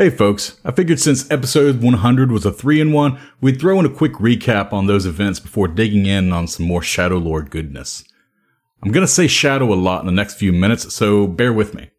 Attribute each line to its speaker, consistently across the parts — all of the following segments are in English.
Speaker 1: Hey folks, I figured since episode 100 was a 3 in 1, we'd throw in a quick recap on those events before digging in on some more Shadow Lord goodness. I'm gonna say Shadow a lot in the next few minutes, so bear with me.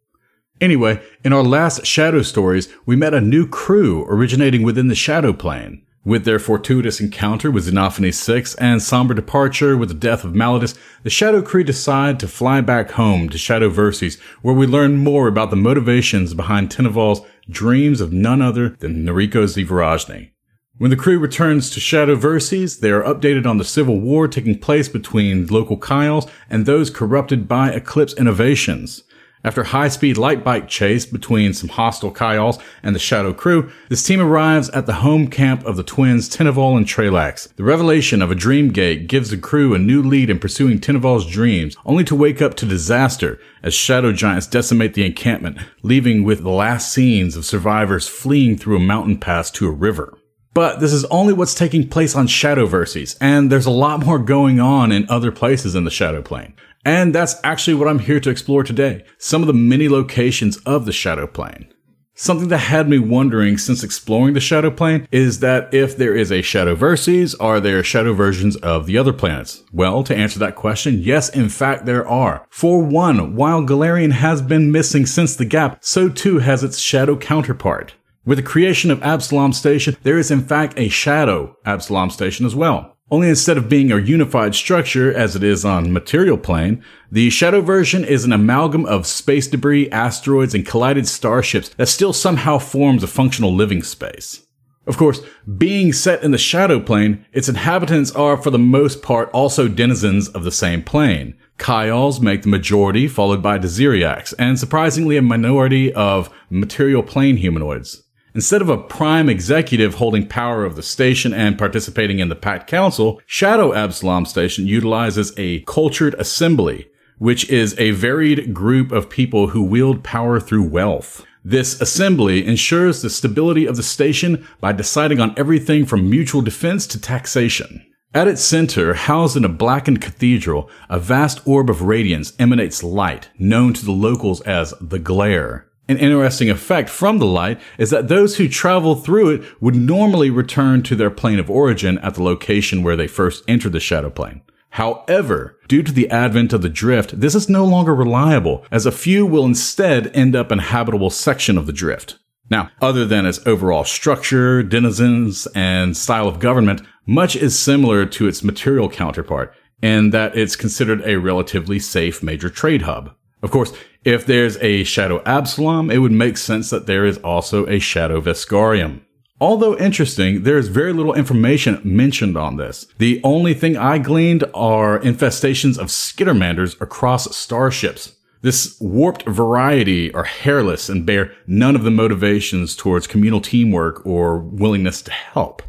Speaker 1: Anyway, in our last Shadow stories, we met a new crew originating within the Shadow Plane. With their fortuitous encounter with Xenophanes 6 and somber departure with the death of Malladus, the Shadow Crew decide to fly back home to Shadow Verces, where we learn more about the motivations behind Tinoval's dreams of none other than Noriko Zivarajne. When the crew returns to Shadow Verces, they are updated on the civil war taking place between local Kayals and those corrupted by Eclipse Innovations. After high-speed light bike chase between some hostile Kayals and the Shadow crew, this team arrives at the home camp of the twins Tinoval and Trelax. The revelation of a dream gate gives the crew a new lead in pursuing Tinoval's dreams, only to wake up to disaster as shadow giants decimate the encampment, leaving with the last scenes of survivors fleeing through a mountain pass to a river. But this is only what's taking place on Shadowverces, and there's a lot more going on in other places in the Shadow Plane. And that's actually what I'm here to explore today. Some of the many locations of the Shadow Plane. Something that had me wondering since exploring the Shadow Plane is that if there is a Shadow Verces, are there shadow versions of the other planets? Well, to answer that question, yes, in fact, there are. For one, while Golarion has been missing since the gap, so too has its shadow counterpart. With the creation of Absalom Station, there is in fact a shadow Absalom Station as well. Only instead of being a unified structure as it is on material plane, the shadow version is an amalgam of space debris, asteroids, and collided starships that still somehow forms a functional living space. Of course, being set in the shadow plane, its inhabitants are for the most part also denizens of the same plane. Kayals make the majority, followed by Desiriacs, and surprisingly a minority of material plane humanoids. Instead of a prime executive holding power of the station and participating in the Pact Council, Shadow Absalom Station utilizes a cultured assembly, which is a varied group of people who wield power through wealth. This assembly ensures the stability of the station by deciding on everything from mutual defense to taxation. At its center, housed in a blackened cathedral, a vast orb of radiance emanates light, known to the locals as the glare. An interesting effect from the light is that those who travel through it would normally return to their plane of origin at the location where they first entered the shadow plane. However, due to the advent of the drift, this is no longer reliable, as a few will instead end up in a habitable section of the drift. Now, other than its overall structure, denizens, and style of government, much is similar to its material counterpart, in that it's considered a relatively safe major trade hub. Of course, if there's a Shadow Absalom, it would make sense that there is also a Shadow Veskarium. Although interesting, there is very little information mentioned on this. The only thing I gleaned are infestations of skittermanders across starships. This warped variety are hairless and bear none of the motivations towards communal teamwork or willingness to help.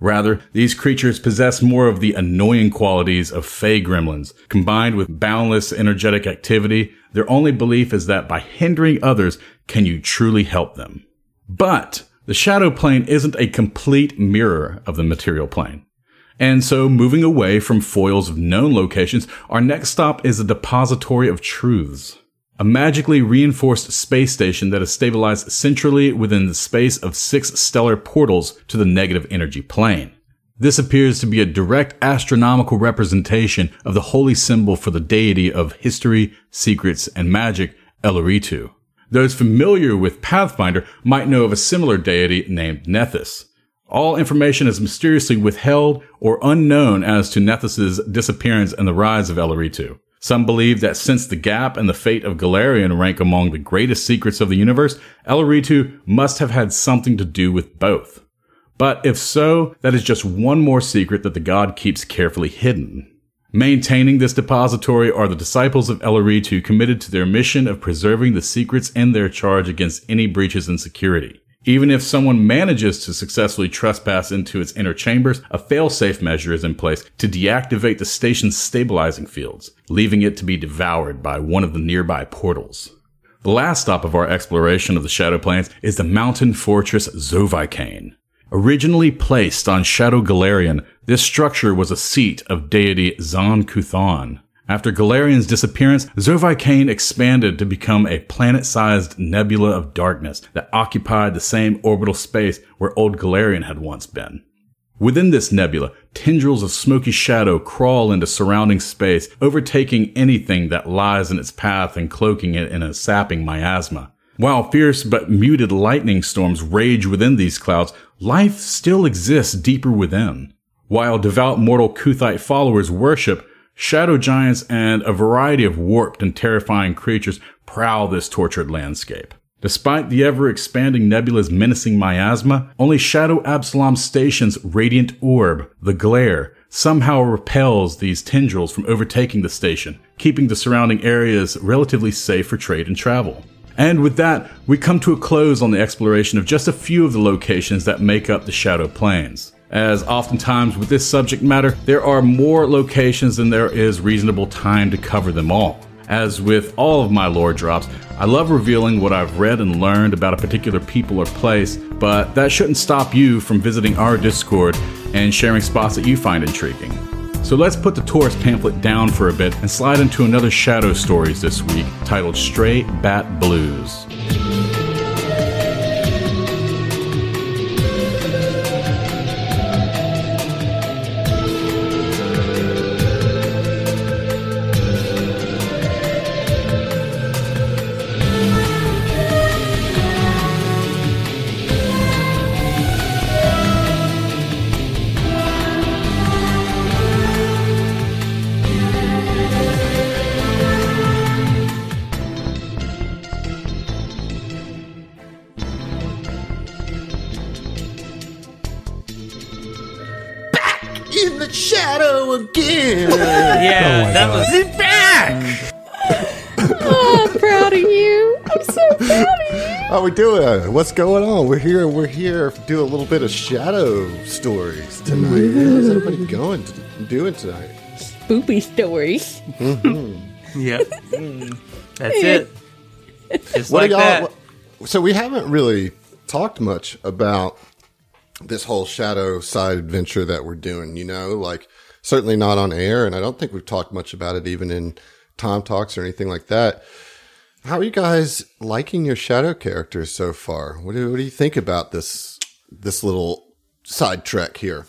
Speaker 1: Rather, these creatures possess more of the annoying qualities of fey gremlins. Combined with boundless energetic activity, their only belief is that by hindering others, can you truly help them. But the shadow plane isn't a complete mirror of the material plane. And so, moving away from foils of known locations, our next stop is a depository of truths a magically reinforced space station that is stabilized centrally within the space of six stellar portals to the negative energy plane. This appears to be a direct astronomical representation of the holy symbol for the deity of history, secrets, and magic, Eloritu. Those familiar with Pathfinder might know of a similar deity named Nethys. All information is mysteriously withheld or unknown as to Nethys's disappearance and the rise of Eloritu. Some believe that since the gap and the fate of Golarion rank among the greatest secrets of the universe, Eloritu must have had something to do with both. But if so, that is just one more secret that the god keeps carefully hidden. Maintaining this depository are the disciples of Eloritu committed to their mission of preserving the secrets in their charge against any breaches in security. Even if someone manages to successfully trespass into its inner chambers, a failsafe measure is in place to deactivate the station's stabilizing fields, leaving it to be devoured by one of the nearby portals. The last stop of our exploration of the Shadow Planes is the mountain fortress Xovaikain. Originally placed on Shadow Golarion, this structure was a seat of deity Zon Kuthon. After Golarion's disappearance, Xovaikain expanded to become a planet-sized nebula of darkness that occupied the same orbital space where old Galarian had once been. Within this nebula, tendrils of smoky shadow crawl into surrounding space, overtaking anything that lies in its path and cloaking it in a sapping miasma. While fierce but muted lightning storms rage within these clouds, life still exists deeper within. While devout mortal Kuthite followers worship, Shadow giants and a variety of warped and terrifying creatures prowl this tortured landscape. Despite the ever expanding nebula's menacing miasma, only Shadow Absalom Station's radiant orb, the glare, somehow repels these tendrils from overtaking the station, keeping the surrounding areas relatively safe for trade and travel. And with that, we come to a close on the exploration of just a few of the locations that make up the Shadow Planes as oftentimes with this subject matter, there are more locations than there is reasonable time to cover them all. As with all of my lore drops, I love revealing what I've read and learned about a particular people or place, but that shouldn't stop you from visiting our Discord and sharing spots that you find intriguing. So let's put the tourist pamphlet down for a bit and slide into another Shadow Stories this week titled Stray Bat Blues.
Speaker 2: How
Speaker 3: are perfect.
Speaker 2: I'm proud
Speaker 4: of you. I'm so proud of you.
Speaker 2: Oh, we doing? What's going on? We're here. We're here to do a little bit of shadow stories tonight. How's everybody going? To, doing tonight?
Speaker 4: Spoopy stories.
Speaker 3: Mm-hmm. yep. That's it. Just what like that.
Speaker 2: So we haven't really talked much about this whole shadow side adventure that we're doing. You know, like certainly not on air, and I don't think we've talked much about it even in Tom talks or anything like that. How are you guys liking your shadow characters so far? What do, what do you think about this this little sidetrack here?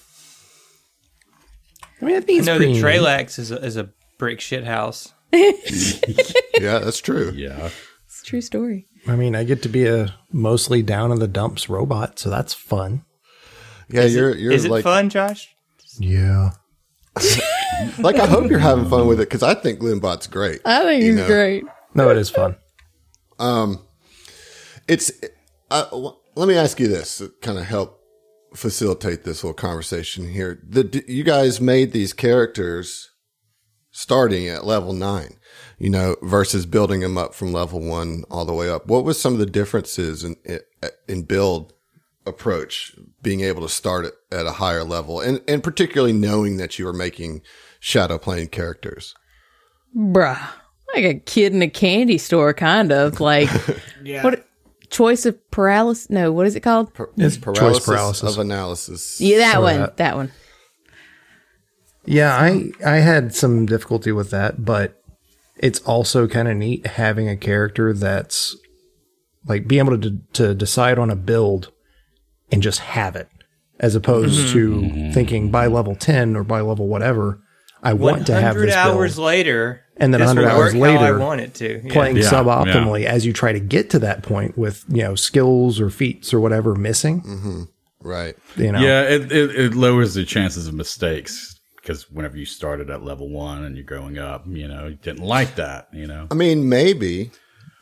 Speaker 3: I mean, I think I know that Trelax is a, is a brick shit house.
Speaker 2: yeah, that's true.
Speaker 1: Yeah,
Speaker 4: it's a true story.
Speaker 5: I mean, I get to be a mostly down in the dumps robot, so that's fun.
Speaker 2: Yeah, is you're it, you're
Speaker 3: is
Speaker 2: like,
Speaker 3: it fun, Josh?
Speaker 5: Yeah.
Speaker 2: like I hope you're having fun with it because I think Limbot's great.
Speaker 4: I think he's know? great.
Speaker 5: No, it is fun.
Speaker 2: Um, it's. Uh, let me ask you this to kind of help facilitate this whole conversation here. The you guys made these characters starting at level nine, you know, versus building them up from level one all the way up. What was some of the differences in in build approach, being able to start it at a higher level, and and particularly knowing that you are making shadow plane characters?
Speaker 4: Bruh like a kid in a candy store, kind of like yeah. what choice of paralysis? No, what is it called?
Speaker 2: it's paralysis, choice paralysis of analysis.
Speaker 4: Yeah, that one. That. that one.
Speaker 5: Yeah, I I had some difficulty with that, but it's also kind of neat having a character that's like being able to to decide on a build and just have it, as opposed mm-hmm. to mm-hmm. thinking by level ten or by level whatever. I want to have this
Speaker 3: hours
Speaker 5: build.
Speaker 3: later
Speaker 5: and then 100 hours later, I
Speaker 3: want it to.
Speaker 5: Yeah. playing yeah, suboptimally yeah. as you try to get to that point with you know skills or feats or whatever missing.
Speaker 2: Mm-hmm. Right.
Speaker 1: You know. Yeah, it, it, it lowers the chances of mistakes because whenever you started at level one and you're growing up, you know, you didn't like that. You know.
Speaker 2: I mean, maybe.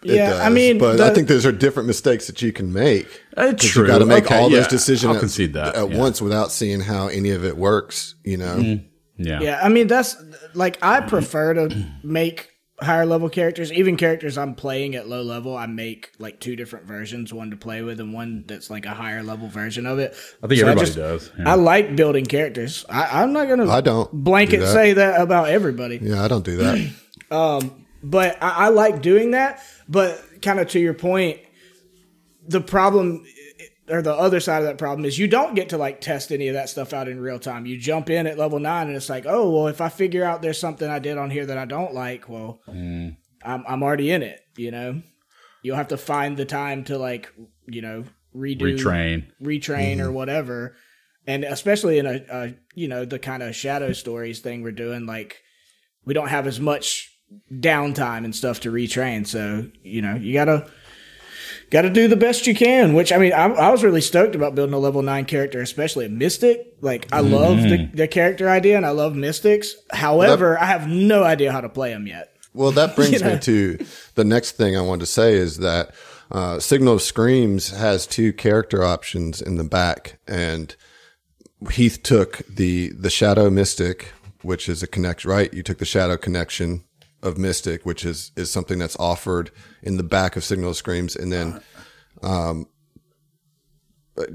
Speaker 2: Yeah, does, I mean, but the, I think those are different mistakes that you can make.
Speaker 1: Uh, true.
Speaker 2: You got to make okay, all those decisions
Speaker 1: I'll concede that,
Speaker 2: at, once without seeing how any of it works. You know. Mm-hmm.
Speaker 6: Yeah. Yeah. I mean, that's like I prefer to make higher level characters, even characters I'm playing at low level, I make like two different versions, one to play with and one that's like a higher level version of it.
Speaker 1: I think so everybody I just, does.
Speaker 6: Yeah. I like building characters. I, am not gonna
Speaker 2: I don't
Speaker 6: blanket
Speaker 2: do
Speaker 6: that. say that about everybody.
Speaker 2: Yeah, I don't do that.
Speaker 6: um, but I, I like doing that. But kind of to your point, the problem or the other side of that problem is you don't get to like test any of that stuff out in real time. You jump in at level nine and it's like, oh well, if I figure out there's something I did on here that I don't like, well, mm. I'm I'm already in it. You know, you'll have to find the time to like you know redo
Speaker 1: Retrain.
Speaker 6: retrain or mm-hmm. whatever. And especially in a, a you know the kind of shadow stories thing we're doing, like we don't have as much downtime and stuff to retrain. So you know you gotta gotta do the best you can. Which I mean, I, I was really stoked about building a level nine character, especially a mystic. Like I love the, the character idea and I love mystics. However, I have no idea how to play them yet.
Speaker 2: Well, that brings
Speaker 6: You know?
Speaker 2: me to the next thing I wanted to say is that uh, Signal of Screams has two character options in the back, and Heath took the the Shadow Mystic, which is a connect right? You took the Shadow connection of Mystic, which is is something that's offered in the back of Signal Screams, and then um,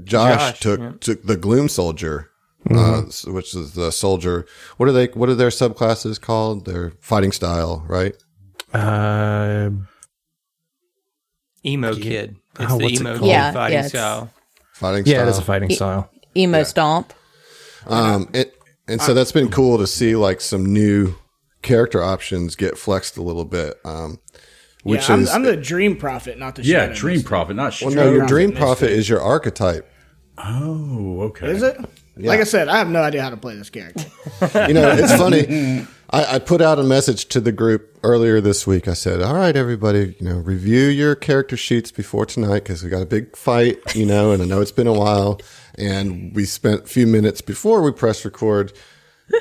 Speaker 2: Josh,
Speaker 3: Josh,
Speaker 2: took
Speaker 3: yeah.
Speaker 2: took the Gloom Soldier. Uh, which is the soldier. What are they? What are their subclasses called? Their fighting style, right?
Speaker 5: Uh,
Speaker 3: Emo kid. It's
Speaker 5: Oh,
Speaker 3: the
Speaker 5: what's it
Speaker 3: emo
Speaker 5: called?
Speaker 3: kid
Speaker 4: Yeah,
Speaker 3: fighting
Speaker 4: yeah,
Speaker 3: style.
Speaker 2: Fighting
Speaker 5: yeah,
Speaker 2: style.
Speaker 5: it is a fighting style.
Speaker 4: Emo stomp.
Speaker 2: Um, it, and so that's been cool to see like some new character options get flexed a little bit. Um, which
Speaker 6: yeah, I'm,
Speaker 2: is
Speaker 6: I'm the Dream Prophet, not the
Speaker 1: Yeah,
Speaker 6: Shadow
Speaker 1: Dream
Speaker 6: Mystic.
Speaker 1: Prophet, not
Speaker 2: well,
Speaker 1: Shadow.
Speaker 2: no, your
Speaker 6: Prophet
Speaker 2: dream
Speaker 6: Mystic.
Speaker 2: prophet is your archetype.
Speaker 1: Oh, okay.
Speaker 6: Is it? Like I said, I have no idea how to play this character.
Speaker 2: You know, it's funny. I, I put out a message to the group earlier this week. I said, "All right, everybody, you know, review your character sheets before tonight because we got a big fight, you know, and I know it's been a while, and we spent a few minutes before we press record."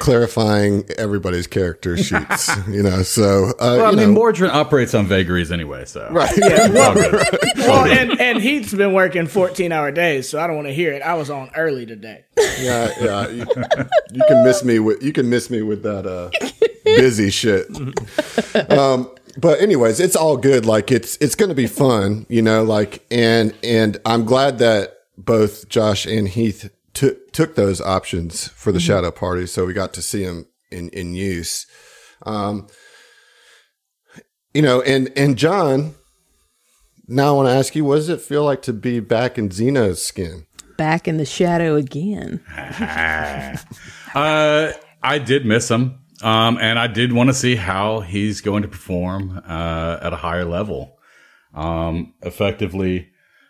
Speaker 2: Clarifying everybody's character sheets you know so uh,
Speaker 1: Well, I
Speaker 2: you
Speaker 1: mean,
Speaker 2: know,
Speaker 1: Mordred operates on vagaries anyway, so.
Speaker 2: right
Speaker 1: It's all good.
Speaker 6: well, and, and Heath's been working 14 hour days, so I don't want to hear it. I was on early today.
Speaker 2: Yeah, yeah. You, you can miss me with you can miss me with that uh busy shit. Um but anyways, it's all good. Like it's it's going to be fun, you know, like and and I'm glad that both Josh and Heath took took those options for the shadow party so we got to see them in in use. Um you know, and and John now I want to ask you, what does it feel like to be back in Xeno's skin?
Speaker 4: Back in the shadow again.
Speaker 1: Uh, I did miss him. Um, and I did want to see how he's going to perform uh, at a higher level. Um, effectively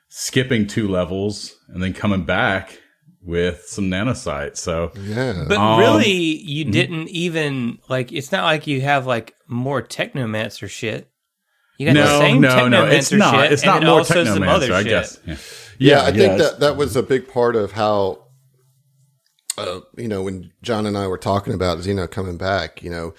Speaker 1: skipping two levels and then coming back with some nanocytes. So
Speaker 2: Yeah.
Speaker 3: But
Speaker 1: Um,
Speaker 3: really, you didn't even like. It's not like you have like more technomancer shit. You got the
Speaker 1: no,
Speaker 3: same
Speaker 1: no, no, it's
Speaker 3: technomancer
Speaker 1: not.
Speaker 3: shit,
Speaker 1: It's
Speaker 3: and
Speaker 1: not
Speaker 3: then
Speaker 1: more
Speaker 3: also some other
Speaker 1: technomancer, I
Speaker 3: shit.
Speaker 1: guess. Yeah,
Speaker 2: Yeah, I think that that was a big part of how, uh, you know, when John and I were talking about Xeno coming back, you know,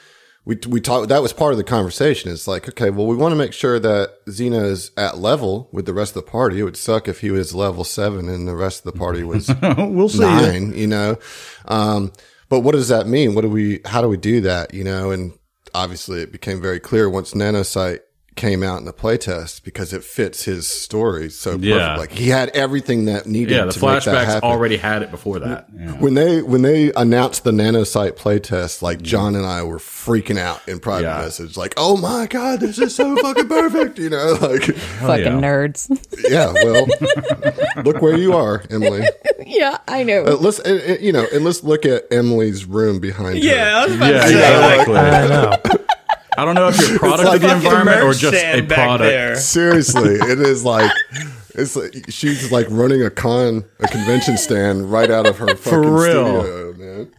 Speaker 2: we we talked. That was part of the conversation. It's like, okay, well, we want to make sure that Xeno is at level with the rest of the party. It would suck if he was level seven and the rest of the party was
Speaker 1: we'll see.
Speaker 2: nine. You know, um, but what does that mean? What do we? How do we do that? You know, and obviously it became very clear once Nanocyte came out in the playtest because it fits his story so perfect.
Speaker 1: Yeah.
Speaker 2: Like he had everything that needed.
Speaker 1: Yeah, the
Speaker 2: to make that
Speaker 1: flashbacks
Speaker 2: happen.
Speaker 1: already had it before that. Yeah.
Speaker 2: When they when they announced the nanocyte playtest, like John and I were freaking out in private
Speaker 1: Yeah.
Speaker 2: message, like, "Oh my god, this is so fucking perfect!" You know, like,
Speaker 4: Fucking
Speaker 1: yeah.
Speaker 4: nerds.
Speaker 2: yeah. Well, look where you are, Emily.
Speaker 4: yeah, I know.
Speaker 2: Uh, let's uh, uh, you know, and let's look at Emily's room behind her.
Speaker 3: Yeah, I was about
Speaker 1: Yeah,
Speaker 3: to say.
Speaker 1: exactly.
Speaker 5: I know.
Speaker 1: I don't know if you're a product
Speaker 2: like
Speaker 1: of the environment or just a product.
Speaker 3: there.
Speaker 2: Seriously, it is like it's like she's like running a con, a convention stand right out of her fucking
Speaker 1: real.
Speaker 2: studio, man.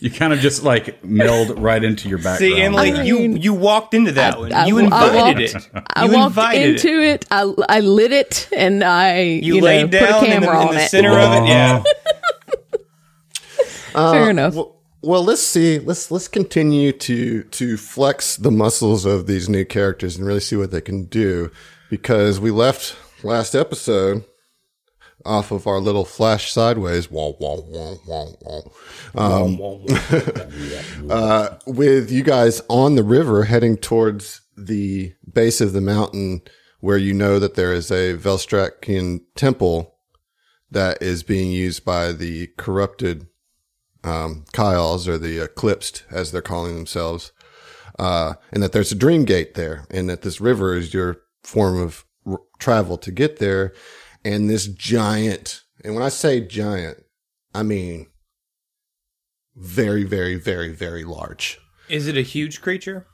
Speaker 1: You kind of just like meld right into your background.
Speaker 3: See, Emily,
Speaker 4: I
Speaker 3: you
Speaker 4: mean,
Speaker 3: you walked into that one.
Speaker 4: I-
Speaker 3: you
Speaker 4: I
Speaker 3: invited
Speaker 4: walked-
Speaker 3: it.
Speaker 4: I
Speaker 3: you
Speaker 4: walked
Speaker 3: invited
Speaker 4: into it. I, I lit it, and I
Speaker 3: You,
Speaker 4: you,
Speaker 3: laid
Speaker 4: know,
Speaker 3: down
Speaker 4: put a
Speaker 3: in the,
Speaker 4: camera
Speaker 3: in
Speaker 4: on
Speaker 3: the
Speaker 4: it.
Speaker 3: center of it. Yeah. Uh-huh.
Speaker 4: Fair enough.
Speaker 2: Well, well, let's see. Let's let's continue to to flex the muscles of these new characters and really see what they can do, because we left last episode off of our little flash sideways, wah, wah, wah, wah, wah, um, uh, with you guys on the river heading towards the base of the mountain, where you know that there is a Velstrakian temple that is being used by the corrupted um, Kayals or the Eclipsed, as they're calling themselves, uh, and that there's a dream gate there, and that this river is your form of r- travel to get there. and this giant, and when I say giant, I mean very, very, very, very large,
Speaker 3: Is it a huge creature?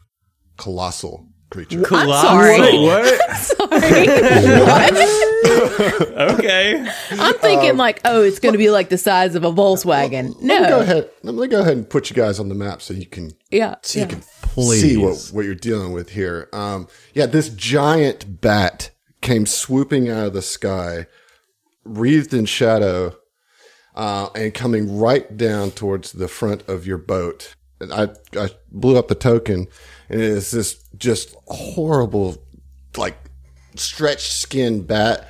Speaker 2: colossal creature.
Speaker 4: I'm sorry.
Speaker 1: What?
Speaker 4: sorry. what?
Speaker 3: Okay.
Speaker 4: I'm thinking like, oh, it's going to be like the size of a Volkswagen.
Speaker 2: Let me go
Speaker 4: No.
Speaker 2: ahead. Let me go ahead and put you guys on the map so you can
Speaker 4: Yeah.
Speaker 2: so
Speaker 4: yeah.
Speaker 2: you can
Speaker 1: Please.
Speaker 2: see what, what you're dealing with here. Um, yeah, this giant bat came swooping out of the sky, wreathed in shadow, uh, and coming right down towards the front of your boat. And I, I blew up the token, and it is this just horrible, like stretched skin bat,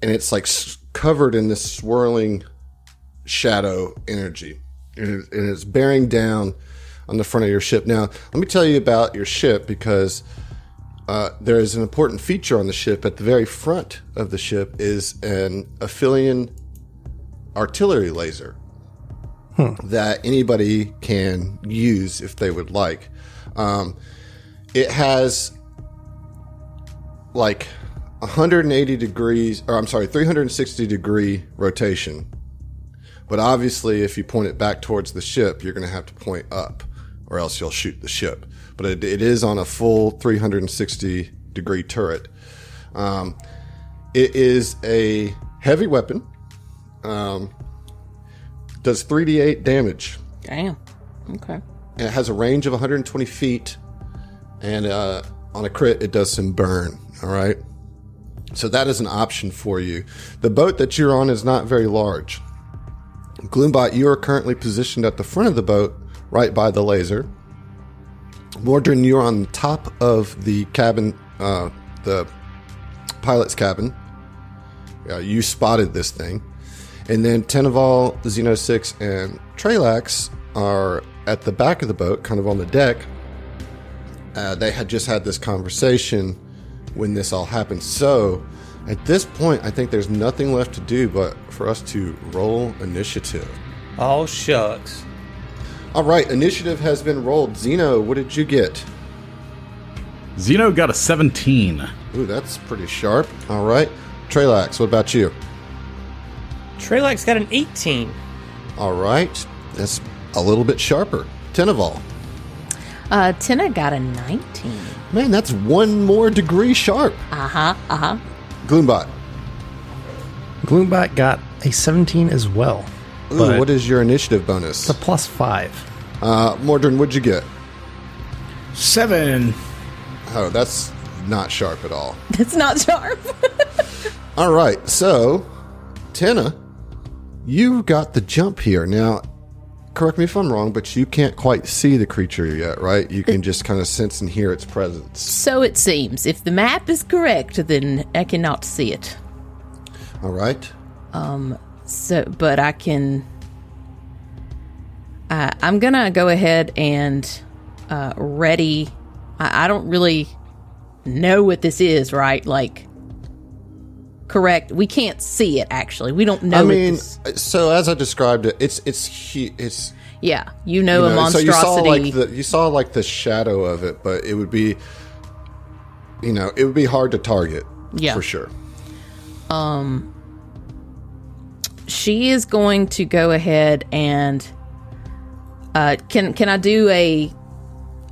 Speaker 2: and it's like covered in this swirling shadow energy, and, it's bearing down on the front of your ship. Now, let me tell you about your ship because uh, there is an important feature on the ship. At the very front of the ship is an Aphelion artillery laser that anybody can use if they would like. Um, it has like 180 degrees, or I'm sorry, 360 degree rotation. But obviously, if you point it back towards the ship, you're going to have to point up, or else you'll shoot the ship. But it, it is on a full 360 degree turret. Um, it is a heavy weapon. Um, does 3d8 damage.
Speaker 4: Damn. Okay.
Speaker 2: And it has a range of 120 feet, and uh, on a crit, it does some burn. All right. So that is an option for you. The boat that you're on is not very large. Gloombot, you are currently positioned at the front of the boat, right by the laser. Mordrin, you're on top of the cabin, uh, the pilot's cabin. Uh, you spotted this thing. And then Teneval, Xeno 6, and Trelax are at the back of the boat, kind of on the deck. Uh, they had just had this conversation when this all happened. So at this point, I think there's nothing left to do but for us to roll initiative.
Speaker 3: Oh shucks.
Speaker 2: All right, initiative has been rolled. Xeno, what did you get?
Speaker 1: Xeno got a 17.
Speaker 2: Ooh, that's pretty sharp. All right. Trelax, what about you?
Speaker 3: Trelax got an 18.
Speaker 2: All right. That's a little bit sharper. Teneval.
Speaker 4: Uh, Tina got a 19.
Speaker 2: Man, that's one more degree sharp.
Speaker 4: Uh huh. Uh huh.
Speaker 2: Gloombot.
Speaker 5: Gloombot got a 17 as well.
Speaker 2: Ooh, what is your initiative bonus?
Speaker 5: it's a plus five.
Speaker 2: Uh, Mordrin, what'd you get?
Speaker 6: Seven.
Speaker 2: Oh, that's not sharp at all.
Speaker 4: It's not sharp.
Speaker 2: All right, so Tina, you've got the jump here. Now, correct me if I'm wrong, but you can't quite see the creature yet, right? You can just kind of sense and hear its presence.
Speaker 4: so it seems. If the map is correct, then I cannot see it.
Speaker 2: All right. Um.
Speaker 4: So, but I can. Uh, I'm gonna go ahead and uh, ready. I, I don't really know what this is, right? Like, correct. We can't see it. Actually, we don't know.
Speaker 2: I mean, so as I described it, it's it's hu- it's
Speaker 4: yeah, you know,
Speaker 2: you
Speaker 4: a
Speaker 2: know, so you saw
Speaker 4: monstrosity.
Speaker 2: like the you saw like the shadow of it, but it would be, you know, it would be hard to target.
Speaker 4: Yeah.
Speaker 2: for sure.
Speaker 4: Um, she is going to go ahead and uh, can can I do a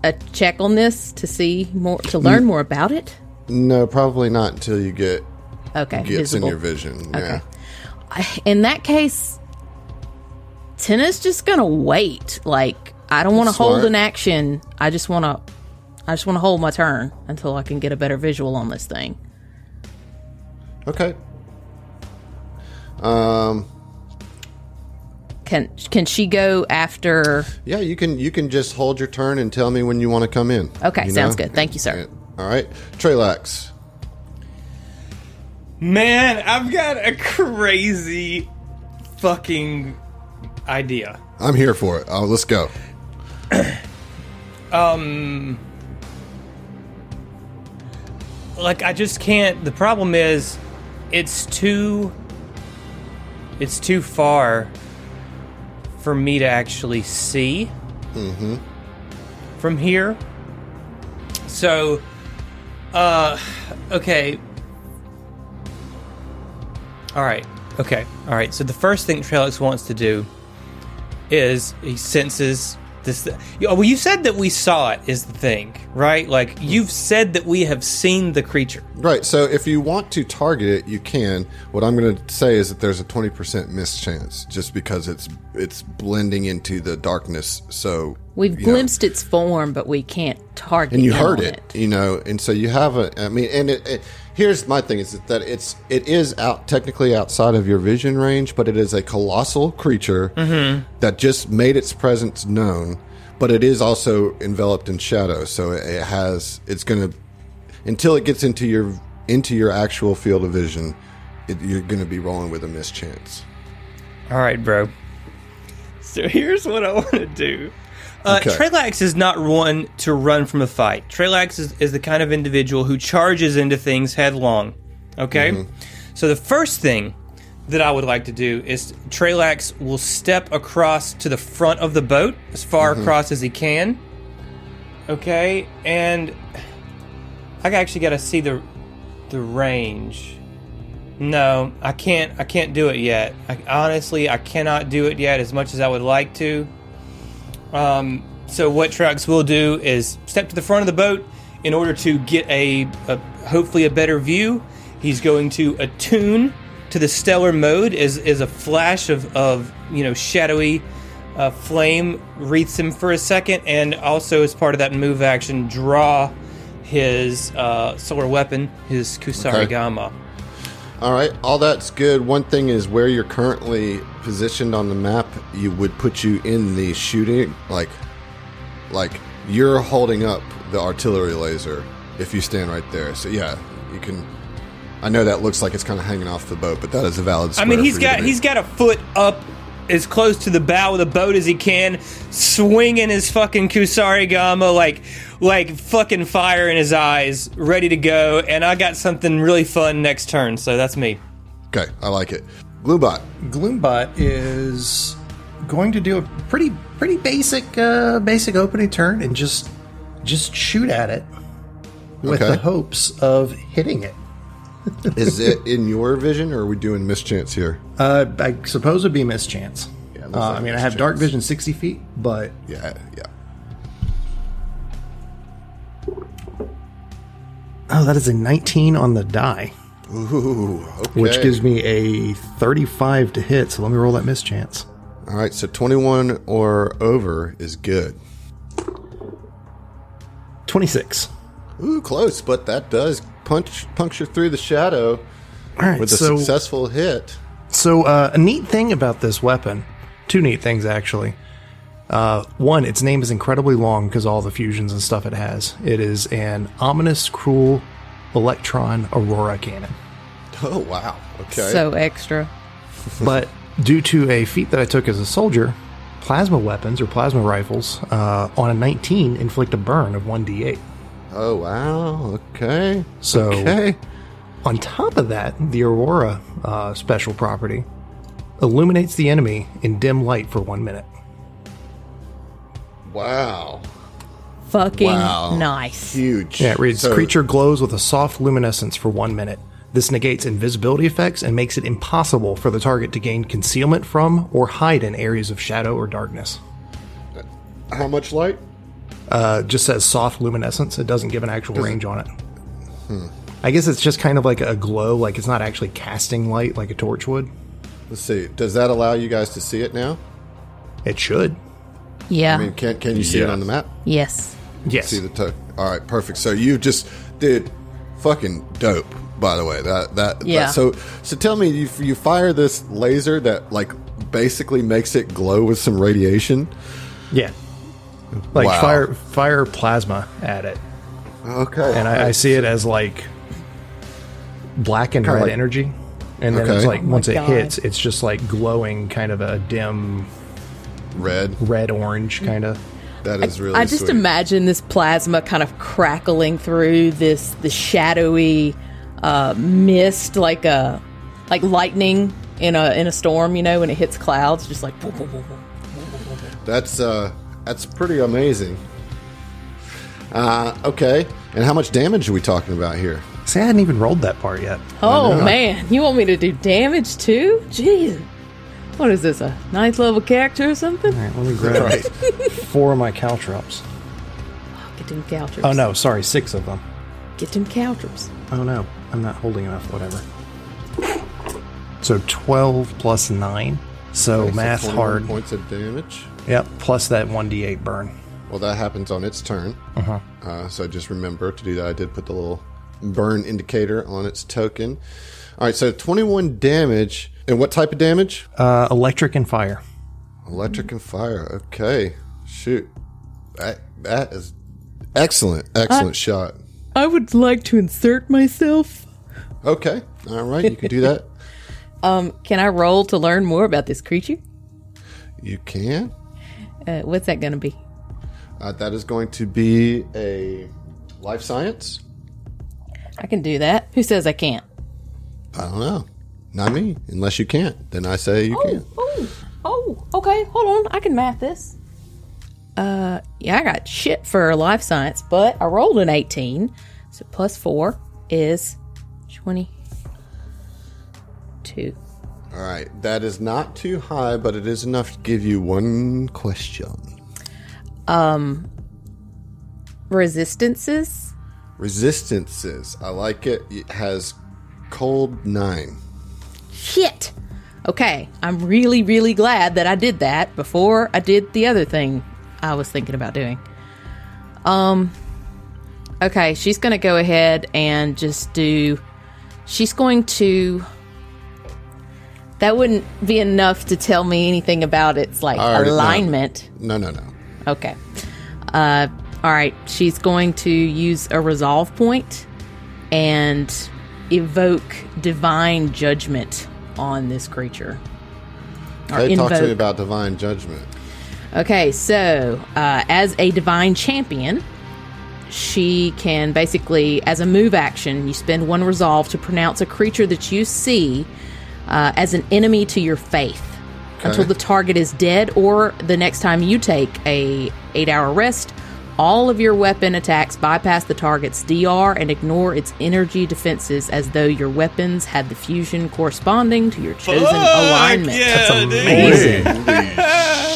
Speaker 4: a check on this to see more to learn more about it?
Speaker 2: No, probably not until you get
Speaker 4: Okay,
Speaker 2: gets in your vision. Yeah.
Speaker 4: In that case, Tina's just gonna wait. Like I don't want to hold an action. I just want to. I just want to hold my turn until I can get a better visual on this thing.
Speaker 2: Okay. Um.
Speaker 4: Can can she go after?
Speaker 2: Yeah, you can you can just hold your turn and tell me when you want to come in.
Speaker 4: Okay, sounds good. Thank you, sir.
Speaker 2: All right, Trelax.
Speaker 3: Man, I've got a crazy fucking idea.
Speaker 2: I'm here for it. Oh, let's go.
Speaker 3: um Like I just can't the problem is it's too it's too far for me to actually see mm-hmm. from here. So uh okay. All right. Okay. All right. So the first thing Trelax wants to do is he senses this. Oh, well, you said that we saw it. Is the thing right? Like hmm. you've said that we have seen the creature.
Speaker 2: Right. So if you want to target it, you can. What I'm going to say is that there's a 20% miss chance, just because it's it's blending into the darkness. So
Speaker 4: We've
Speaker 2: you know,
Speaker 4: glimpsed its form, but we can't target. It.
Speaker 2: And you heard
Speaker 4: on
Speaker 2: it, you know, and so you have a. I mean, and it, it, here's my thing: is that it's it is out technically outside of your vision range, but it is a colossal creature mm-hmm. that just made its presence known. But it is also enveloped in shadow, so it, it has. It's going to until it gets into your into your actual field of vision. It, you're going to be rolling with a mischance.
Speaker 3: All right, bro. So here's what I want to do. Uh,
Speaker 2: Okay.
Speaker 3: Trelax is not one to run from a fight. Trelax is, is the kind of individual who charges into things headlong. Okay? So the first thing that I would like to do is Trelax will step across to the front of the boat, as far across as he can. Okay? And I actually got to see the the range. No, I can't. I can't do it yet. I, honestly, I cannot do it yet as much as I would like to. Um, so what Trax will do is step to the front of the boat in order to get a, a hopefully a better view. He's going to attune to the stellar mode as, as a flash of, of you know shadowy uh, flame wreaths him for a second, and also as part of that move action, draw his uh, solar weapon, his Kusarigama.
Speaker 2: All right, all that's good. One thing is where you're currently positioned on the map, you would put you in the shooting like like you're holding up the artillery laser if you stand right there. So yeah, you can I know that looks like it's kind of hanging off the boat, but that is a valid
Speaker 3: I mean, he's
Speaker 2: for you to
Speaker 3: got he's got a foot up as close to the bow of the boat as he can, swinging his fucking Kusarigama like like fucking fire in his eyes, ready to go. And I got something really fun next turn, so that's me.
Speaker 2: Okay, I like it. Gloobot.
Speaker 5: Gloombot is going to do a pretty pretty basic uh, basic opening turn and just just shoot at it with
Speaker 2: Okay.
Speaker 5: the hopes of hitting it.
Speaker 2: Is it in your vision or are we doing mischance here?
Speaker 5: Uh, I suppose it'd be mischance.
Speaker 2: Yeah,
Speaker 5: uh,
Speaker 2: like
Speaker 5: I mean, I have dark vision sixty feet, but
Speaker 2: Yeah, yeah.
Speaker 5: oh, that is a nineteen on the die,
Speaker 2: Ooh, okay.
Speaker 5: which gives me a thirty-five to hit. So let me roll that mischance.
Speaker 2: All right, so 21 or over is good.
Speaker 5: Twenty-six.
Speaker 2: Ooh, close, but that does punch puncture through the shadow
Speaker 5: All right,
Speaker 2: with a
Speaker 5: so
Speaker 2: successful hit.
Speaker 5: So, uh, a neat thing about this weapon, two neat things actually. Uh, one, its name is incredibly long because all the fusions and stuff it has. It is an ominous, cruel electron aurora cannon.
Speaker 2: Oh wow. Okay.
Speaker 4: So extra.
Speaker 5: but due to a feat that I took as a soldier, plasma weapons or plasma rifles uh, on a 19 inflict a burn of 1d8.
Speaker 2: Oh wow. Okay.
Speaker 5: So,
Speaker 2: Okay.
Speaker 5: on top of that, the aurora uh, special property illuminates the enemy in dim light for one minute.
Speaker 2: Wow.
Speaker 4: Fucking
Speaker 2: Wow.
Speaker 4: nice.
Speaker 2: Huge.
Speaker 5: Yeah, it reads
Speaker 2: So-
Speaker 5: Creature glows with a soft luminescence for one minute. This negates invisibility effects and makes it impossible for the target to gain concealment from or hide in areas of shadow or darkness.
Speaker 2: How much light?
Speaker 5: Uh, just says soft luminescence. It doesn't give an actual
Speaker 2: Does it-
Speaker 5: range on it. I guess it's just kind of like a glow, like it's not actually casting light like a torch would.
Speaker 2: Let's see. Does that allow you guys to see it now?
Speaker 5: It should.
Speaker 4: Yeah.
Speaker 2: I mean, can can you see it on the map?
Speaker 4: yes.
Speaker 5: Yes.
Speaker 2: See the toe. All right, perfect. So you just did fucking dope. By the way, that that
Speaker 4: Yeah.
Speaker 2: that- so so tell me, you you fire this laser that like basically makes it glow with some radiation.
Speaker 5: yeah. Like
Speaker 2: Wow.
Speaker 5: fire fire plasma at it.
Speaker 2: Okay.
Speaker 5: And I, I see it as like black and
Speaker 2: Kinda
Speaker 5: red
Speaker 2: like-
Speaker 5: energy. And then
Speaker 2: Okay.
Speaker 5: it's like
Speaker 4: Oh my
Speaker 5: once it
Speaker 4: God.
Speaker 5: hits, it's just like glowing kind of a dim
Speaker 2: red.
Speaker 5: red orange kind of.
Speaker 2: That is really.
Speaker 4: I just
Speaker 2: sweet.
Speaker 4: imagine this plasma kind of crackling through this the shadowy uh, mist, like a like lightning in a in a storm. You know, when it hits clouds, just like. boom, boom, boom, boom.
Speaker 2: That's uh, that's pretty amazing. Uh, okay, and how much damage are we talking about here?
Speaker 5: See, I hadn't even rolled that part yet.
Speaker 4: Oh man, you want me to do damage too? Jeez. What is this, a ninth level character or something?
Speaker 5: All right, let me grab four of my caltrops.
Speaker 4: Get them caltrops.
Speaker 5: Oh no, sorry, six of them.
Speaker 4: Get them caltrops.
Speaker 5: Oh no, I'm not holding enough. Whatever. So twelve plus nine. So
Speaker 2: Okay, so
Speaker 5: math
Speaker 2: 21
Speaker 5: hard.
Speaker 2: Points of damage.
Speaker 5: Yep. Plus that one d8 burn.
Speaker 2: Well, that happens on its turn.
Speaker 5: Uh-huh.
Speaker 2: Uh, so just remember to do that. I did put the little burn indicator on its token. All right, so 21 damage. And what type of damage?
Speaker 5: Uh, electric and fire.
Speaker 2: Electric and fire. Okay. Shoot. That that is excellent. Excellent shot.
Speaker 4: I would like to insert myself.
Speaker 2: Okay. All right, you can do that.
Speaker 4: Um, can I roll to learn more about this creature?
Speaker 2: You can.
Speaker 4: Uh, what's that going to be?
Speaker 2: Uh, that is going to be a life science.
Speaker 4: I can do that. Who says I can't?
Speaker 2: I don't know. Not me. Unless you can't, then I say you can.
Speaker 4: Oh, oh, okay. Hold on. I can math this. Uh, yeah, I got shit for life science, but I rolled an 18. So plus four is 22.
Speaker 2: All right. That is not too high, but it is enough to give you one question.
Speaker 4: Um, resistances?
Speaker 2: Resistances. I like it. It has cold nine.
Speaker 4: Shit. Okay, I'm really, really glad that I did that before I did the other thing I was thinking about doing. Um, okay, she's going to go ahead and just do. She's going to. That wouldn't be enough to tell me anything about its like
Speaker 2: already
Speaker 4: alignment.
Speaker 2: No, no, no.
Speaker 4: Okay. Uh, all right. She's going to use a resolve point and evoke divine judgment on this creature. Or
Speaker 2: Okay, talk to me about divine judgment.
Speaker 4: Okay, so uh, as a divine champion, she can basically, as a move action, you spend one resolve to pronounce a creature that you see uh, as an enemy to your faith until the target is dead, or the next time you take a eight hour rest. All of your weapon attacks bypass the target's DR and ignore its energy defenses as though your weapons had the fusion corresponding to your chosen alignment.
Speaker 5: That's amazing.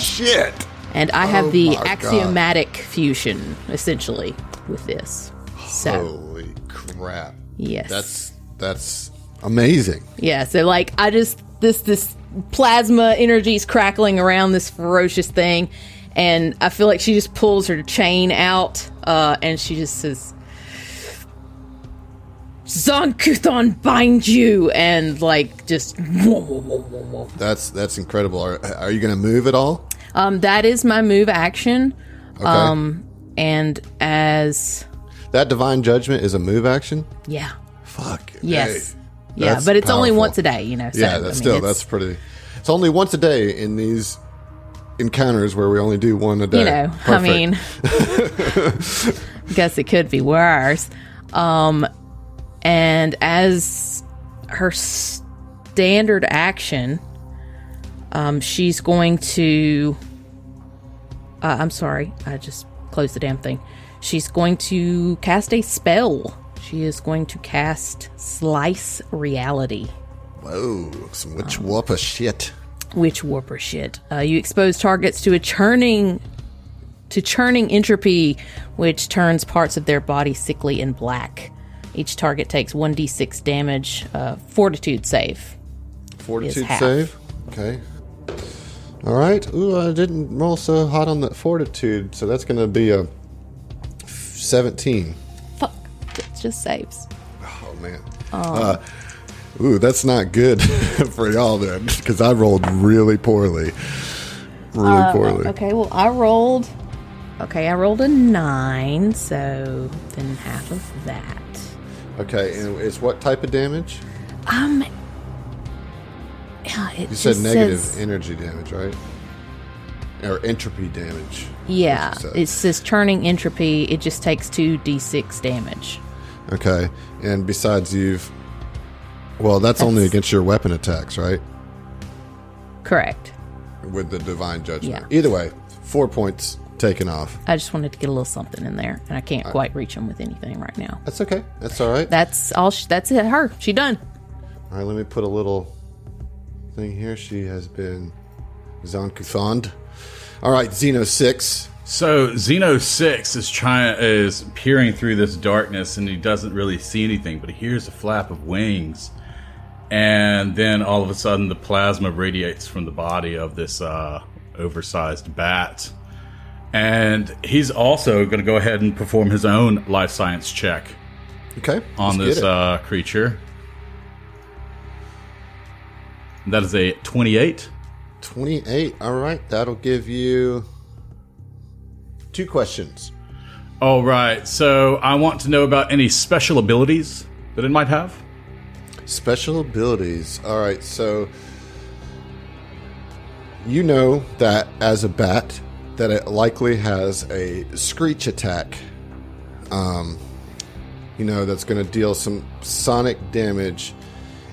Speaker 2: Shit.
Speaker 4: And I have
Speaker 2: Oh
Speaker 4: the
Speaker 2: my God.
Speaker 4: axiomatic fusion, essentially, with this. So,
Speaker 2: Holy crap.
Speaker 4: yes.
Speaker 2: That's that's amazing.
Speaker 4: yeah, so like I just this this plasma energy's crackling around this ferocious thing and I feel like she just pulls her chain out uh and she just says Zon Kuthon bind you and like just.
Speaker 2: That's that's incredible. Are, are you going to move at all?
Speaker 4: Um that is my move action.
Speaker 2: Okay.
Speaker 4: Um and as
Speaker 2: that divine judgment is a move action.
Speaker 4: yeah.
Speaker 2: Fuck.
Speaker 4: Yes.
Speaker 2: hey,
Speaker 4: yeah,
Speaker 2: that's
Speaker 4: but it's only once a day, you know. So,
Speaker 2: yeah,
Speaker 4: I
Speaker 2: that's
Speaker 4: mean,
Speaker 2: still that's pretty. It's only once a day in these encounters where we only do one a day.
Speaker 4: you know. I
Speaker 2: Perfect.
Speaker 4: mean, guess it could be worse. Um, and as her standard action, um, she's going to. Uh, I'm sorry, I just closed the damn thing. She's going to cast a spell. She is going to cast Slice Reality.
Speaker 2: Whoa, some witch um, shit.
Speaker 4: Witch warper shit. Uh, you expose targets to a churning to churning entropy, which turns parts of their body sickly and black. Each target takes 1d6 damage. Uh, fortitude save.
Speaker 2: Fortitude save? Okay. All right. Ooh, I didn't roll so hot on that fortitude, so that's going to be a
Speaker 4: 17. It just saves.
Speaker 2: Oh man. Oh. Uh, ooh, that's not good for y'all then, because I rolled really poorly. Really
Speaker 4: uh, poorly. Okay, well I rolled. Okay, I rolled a nine, so then half of that.
Speaker 2: Okay, and it's what type of damage?
Speaker 4: Um, it
Speaker 2: you said negative
Speaker 4: says,
Speaker 2: energy damage, right? Or entropy damage.
Speaker 4: Yeah,
Speaker 2: That's what
Speaker 4: it says churning entropy. It just takes 2d6 damage.
Speaker 2: Okay, and besides, you've. Well, that's, only against your weapon attacks, right?
Speaker 4: Correct.
Speaker 2: With the divine judgment.
Speaker 4: Yeah.
Speaker 2: Either way, four points taken off.
Speaker 4: I just wanted to get a little something in there, and I can't quite reach him with anything right now.
Speaker 2: That's okay. That's all right.
Speaker 4: That's all. She, that's it. Her. She done.
Speaker 2: All right, let me put a little thing here. She has been Zancuthond. All right, Xeno 6.
Speaker 1: So Xeno Six is trying is peering through this darkness, and he doesn't really see anything, but he hears a flap of wings, and then all of a sudden the plasma radiates from the body of this uh, oversized bat, and he's also going to go ahead and perform his own life science check
Speaker 2: Okay.
Speaker 1: on this uh, creature. That is a twenty-eight.
Speaker 2: 28. All right, that'll give you two questions.
Speaker 1: All right, so I want to know about any special abilities that it might have.
Speaker 2: Special abilities. All right, so you know that as a bat, that it likely has a screech attack. Um, you know that's going to deal some sonic damage,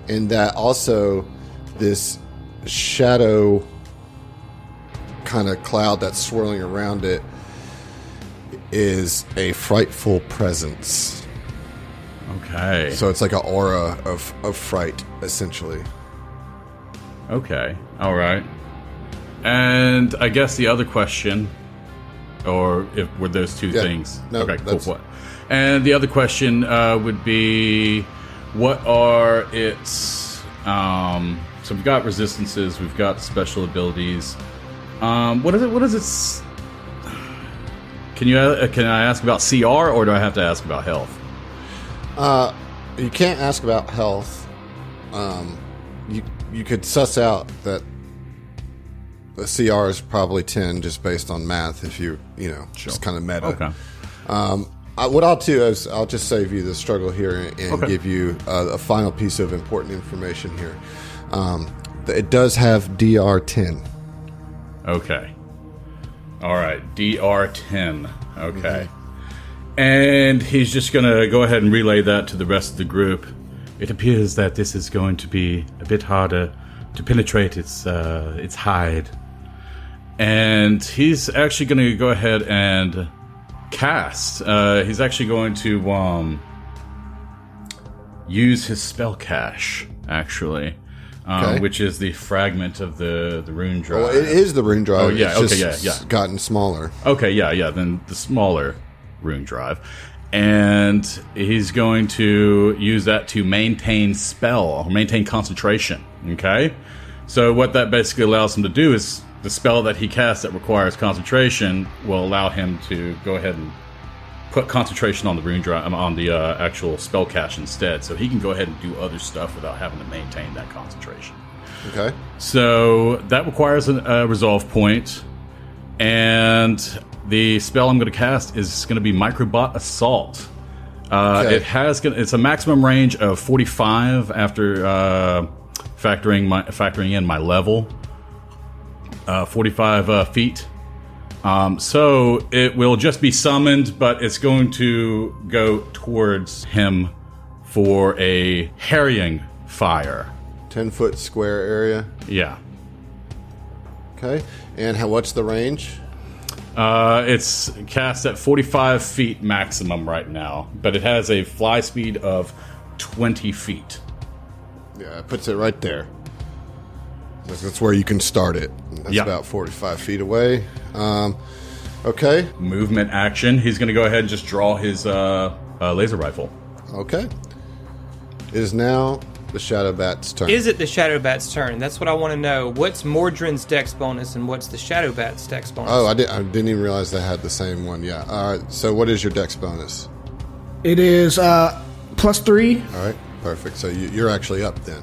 Speaker 2: and that also this shadow kind of cloud that's swirling around it is a frightful presence.
Speaker 1: Okay.
Speaker 2: So it's like an aura of, of fright, essentially.
Speaker 1: Okay. All right. And I guess the other question, or if were those two
Speaker 2: Yeah.
Speaker 1: things?
Speaker 2: No,
Speaker 1: okay. Cool. What? And the other question uh, would be, what are its? Um, so we've got resistances, we've got special abilities. Um, what is it? What is its? Can you uh, can I ask about CR or do I have to ask about health?
Speaker 2: Uh, you can't ask about health. Um, you you could suss out that the CR is probably ten just based on math. If you you know just kind of meta.
Speaker 1: Okay.
Speaker 2: Um, I, what I'll do is I'll just save you the struggle here and, and
Speaker 1: Okay.
Speaker 2: give you uh, a final piece of important information here. Um, it does have DR ten.
Speaker 1: Okay. All right. DR10. Okay. And he's just going to go ahead and relay that to the rest of the group. It appears that this is going to be a bit harder to penetrate its uh, its hide. And he's actually going to go ahead and cast. Uh, he's actually going to um, use his spell cache, actually, um,
Speaker 2: Okay.
Speaker 1: which is the fragment of the the rune drive.
Speaker 2: Well, it is the rune drive.
Speaker 1: Oh, yeah,
Speaker 2: It's
Speaker 1: okay,
Speaker 2: just
Speaker 1: yeah, yeah.
Speaker 2: Gotten smaller.
Speaker 1: Okay, yeah, yeah. Then the smaller rune drive, and he's going to use that to maintain spell, maintain concentration. Okay, so what that basically allows him to do is the spell that he casts that requires concentration will allow him to go ahead and put concentration on the rune drive um, on the uh, actual spell cache instead, so he can go ahead and do other stuff without having to maintain that concentration.
Speaker 2: Okay.
Speaker 1: So that requires a resolve point, and the spell I'm going to cast is going to be Microbot Assault. Uh,
Speaker 2: Okay.
Speaker 1: It has it's a maximum range of 45 after uh, factoring my factoring in my level, uh, 45 uh, feet. Um, so it will just be summoned, but it's going to go towards him for a harrying fire.
Speaker 2: Ten foot square area.
Speaker 1: Yeah.
Speaker 2: Okay. And how, what's the range?
Speaker 1: Uh, it's cast at 45 feet maximum right now, but it has a fly speed of 20 feet.
Speaker 2: Yeah, it puts it right there. That's, that's where you can start it. That's
Speaker 1: Yeah.
Speaker 2: about 45 feet away. Um, okay.
Speaker 1: Movement action. He's going to go ahead and just draw his uh, uh, laser rifle.
Speaker 2: Okay. It is now the Shadow Bat's turn.
Speaker 3: Is it the Shadow Bat's turn? That's what I want to know. What's Mordrin's dex bonus and what's the Shadow Bat's dex bonus?
Speaker 2: oh, I, did, I didn't even realize they had the same one. Yeah. All right. So, what is your dex bonus?
Speaker 6: It is uh, plus three.
Speaker 2: All right. Perfect. So, you, you're actually up then.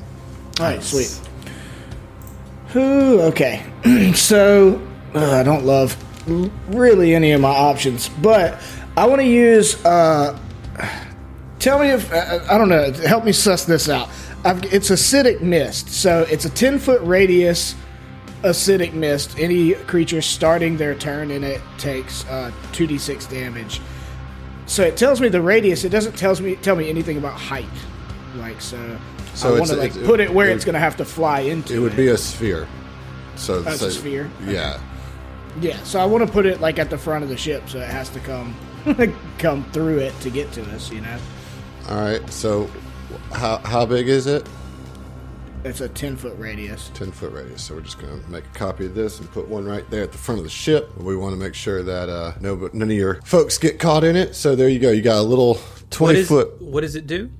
Speaker 6: All right, sweet. Ooh, okay. so uh, I don't love really any of my options, but I want to use. Uh, tell me if uh, I don't know. Help me suss this out. I've, it's acidic mist, so it's a ten foot radius acidic mist. Any creature starting their turn in it takes uh, two d six damage. So it tells me the radius. It doesn't tells me tell me anything about height. Like so,
Speaker 2: So
Speaker 6: I want to like
Speaker 2: it's-
Speaker 6: put it where
Speaker 2: it-
Speaker 6: it's going to have to fly into.
Speaker 2: It would be a sphere. So,
Speaker 6: it's
Speaker 2: so-
Speaker 6: a sphere?
Speaker 2: Yeah.
Speaker 6: Yeah, so I want to put it like at the front of the ship, so it has to come come through it to get to us. You know,
Speaker 2: All right. So, how how big is it?
Speaker 6: it's a ten foot radius.
Speaker 2: 10 foot radius. So we're just going to make a copy of this and put one right there at the front of the ship. We want to make sure that uh, no, but none of your folks get caught in it. So there you go. You got a little 20
Speaker 3: is
Speaker 2: foot.
Speaker 3: what does it do?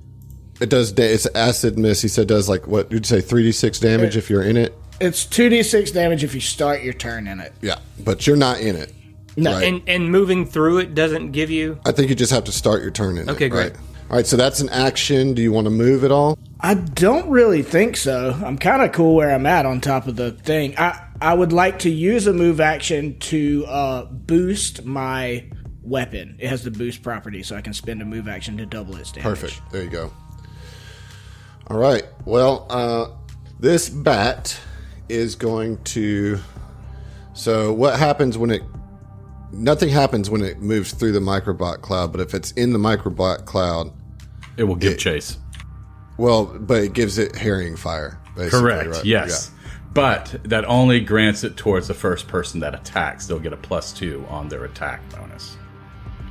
Speaker 2: It does. Da- it's acid miss. He said does like what? You'd say 3d6 damage if you're in it?
Speaker 6: It's two d six damage if you start your turn in it.
Speaker 2: Yeah, but you're not in it.
Speaker 6: No,
Speaker 2: Right.
Speaker 3: And and moving through it doesn't give you.
Speaker 2: I think you just have to start your turn in it.
Speaker 3: Okay, great.
Speaker 2: Right? All right. So that's an action. Do you want to move at all?
Speaker 6: I don't really think so. I'm kind of cool where I'm at on top of the thing. I I would like to use a move action to uh, boost my weapon. It has the boost property, so I can spend a move action to double its damage.
Speaker 2: Perfect. There you go. All right. Well, uh, this bat is going to. So, what happens when it. Nothing happens when it moves through the microbot cloud, but if it's in the microbot cloud,
Speaker 1: It will give chase.
Speaker 2: well, but it gives it harrying fire. Basically,
Speaker 1: Correct.
Speaker 2: right?
Speaker 1: Yes. But that only grants it towards the first person that attacks. They'll get a plus two on their attack bonus.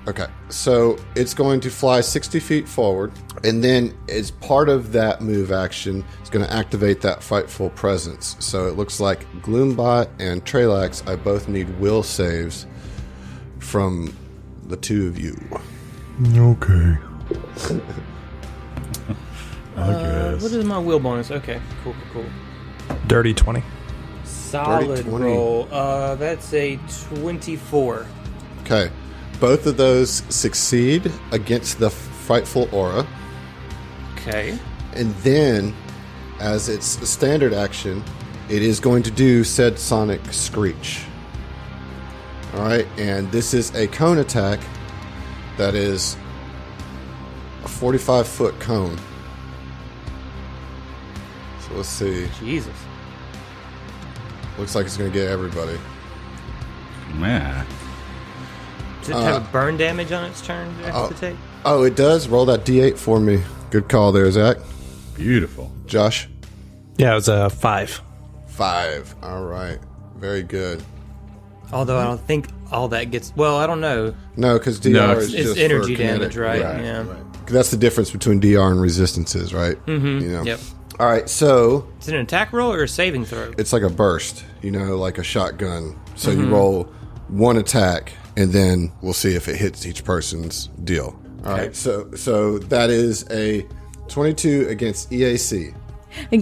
Speaker 2: Yeah. Okay. So it's going to fly 60 feet forward, and then as part of that move action, it's going to activate that frightful presence. So it looks like Gloombot and Trelax, I both need will saves from the two of you.
Speaker 5: Okay.
Speaker 3: Uh, what is my will bonus? Okay, cool, cool, cool.
Speaker 5: Dirty 20.
Speaker 3: Solid
Speaker 2: 20.
Speaker 3: roll. Uh, that's a twenty-four.
Speaker 2: Okay. Both of those succeed against the frightful aura.
Speaker 3: Okay.
Speaker 2: And then, as its standard action, it is going to do said sonic screech. All right, and this is a cone attack that is a 45 foot cone. So let's see.
Speaker 3: Jesus.
Speaker 2: Looks like it's going to get everybody.
Speaker 1: Man.
Speaker 3: Does it have a burn damage on its turn? Do I have to take?
Speaker 2: Oh, it does. Roll that d8 for me. Good call there, Zach.
Speaker 1: Beautiful.
Speaker 2: Josh,
Speaker 5: Yeah, it was a five.
Speaker 2: five. All right, very good.
Speaker 3: Although I don't think all that gets. Well, I don't know.
Speaker 2: No, because DR
Speaker 1: No,
Speaker 2: is
Speaker 3: It's
Speaker 2: just
Speaker 3: energy
Speaker 2: for
Speaker 3: damage, right? Yeah.
Speaker 2: That's the difference between DR and resistances, right? Mm-hmm. You know?
Speaker 3: Yep.
Speaker 2: All right, so
Speaker 3: Is it an attack roll or a saving throw?
Speaker 2: it's like a burst, you know, like a shotgun. So
Speaker 3: Mm-hmm.
Speaker 2: you roll one attack, and then we'll see if it hits each person's deal. All right, so so that is a twenty-two against EAC.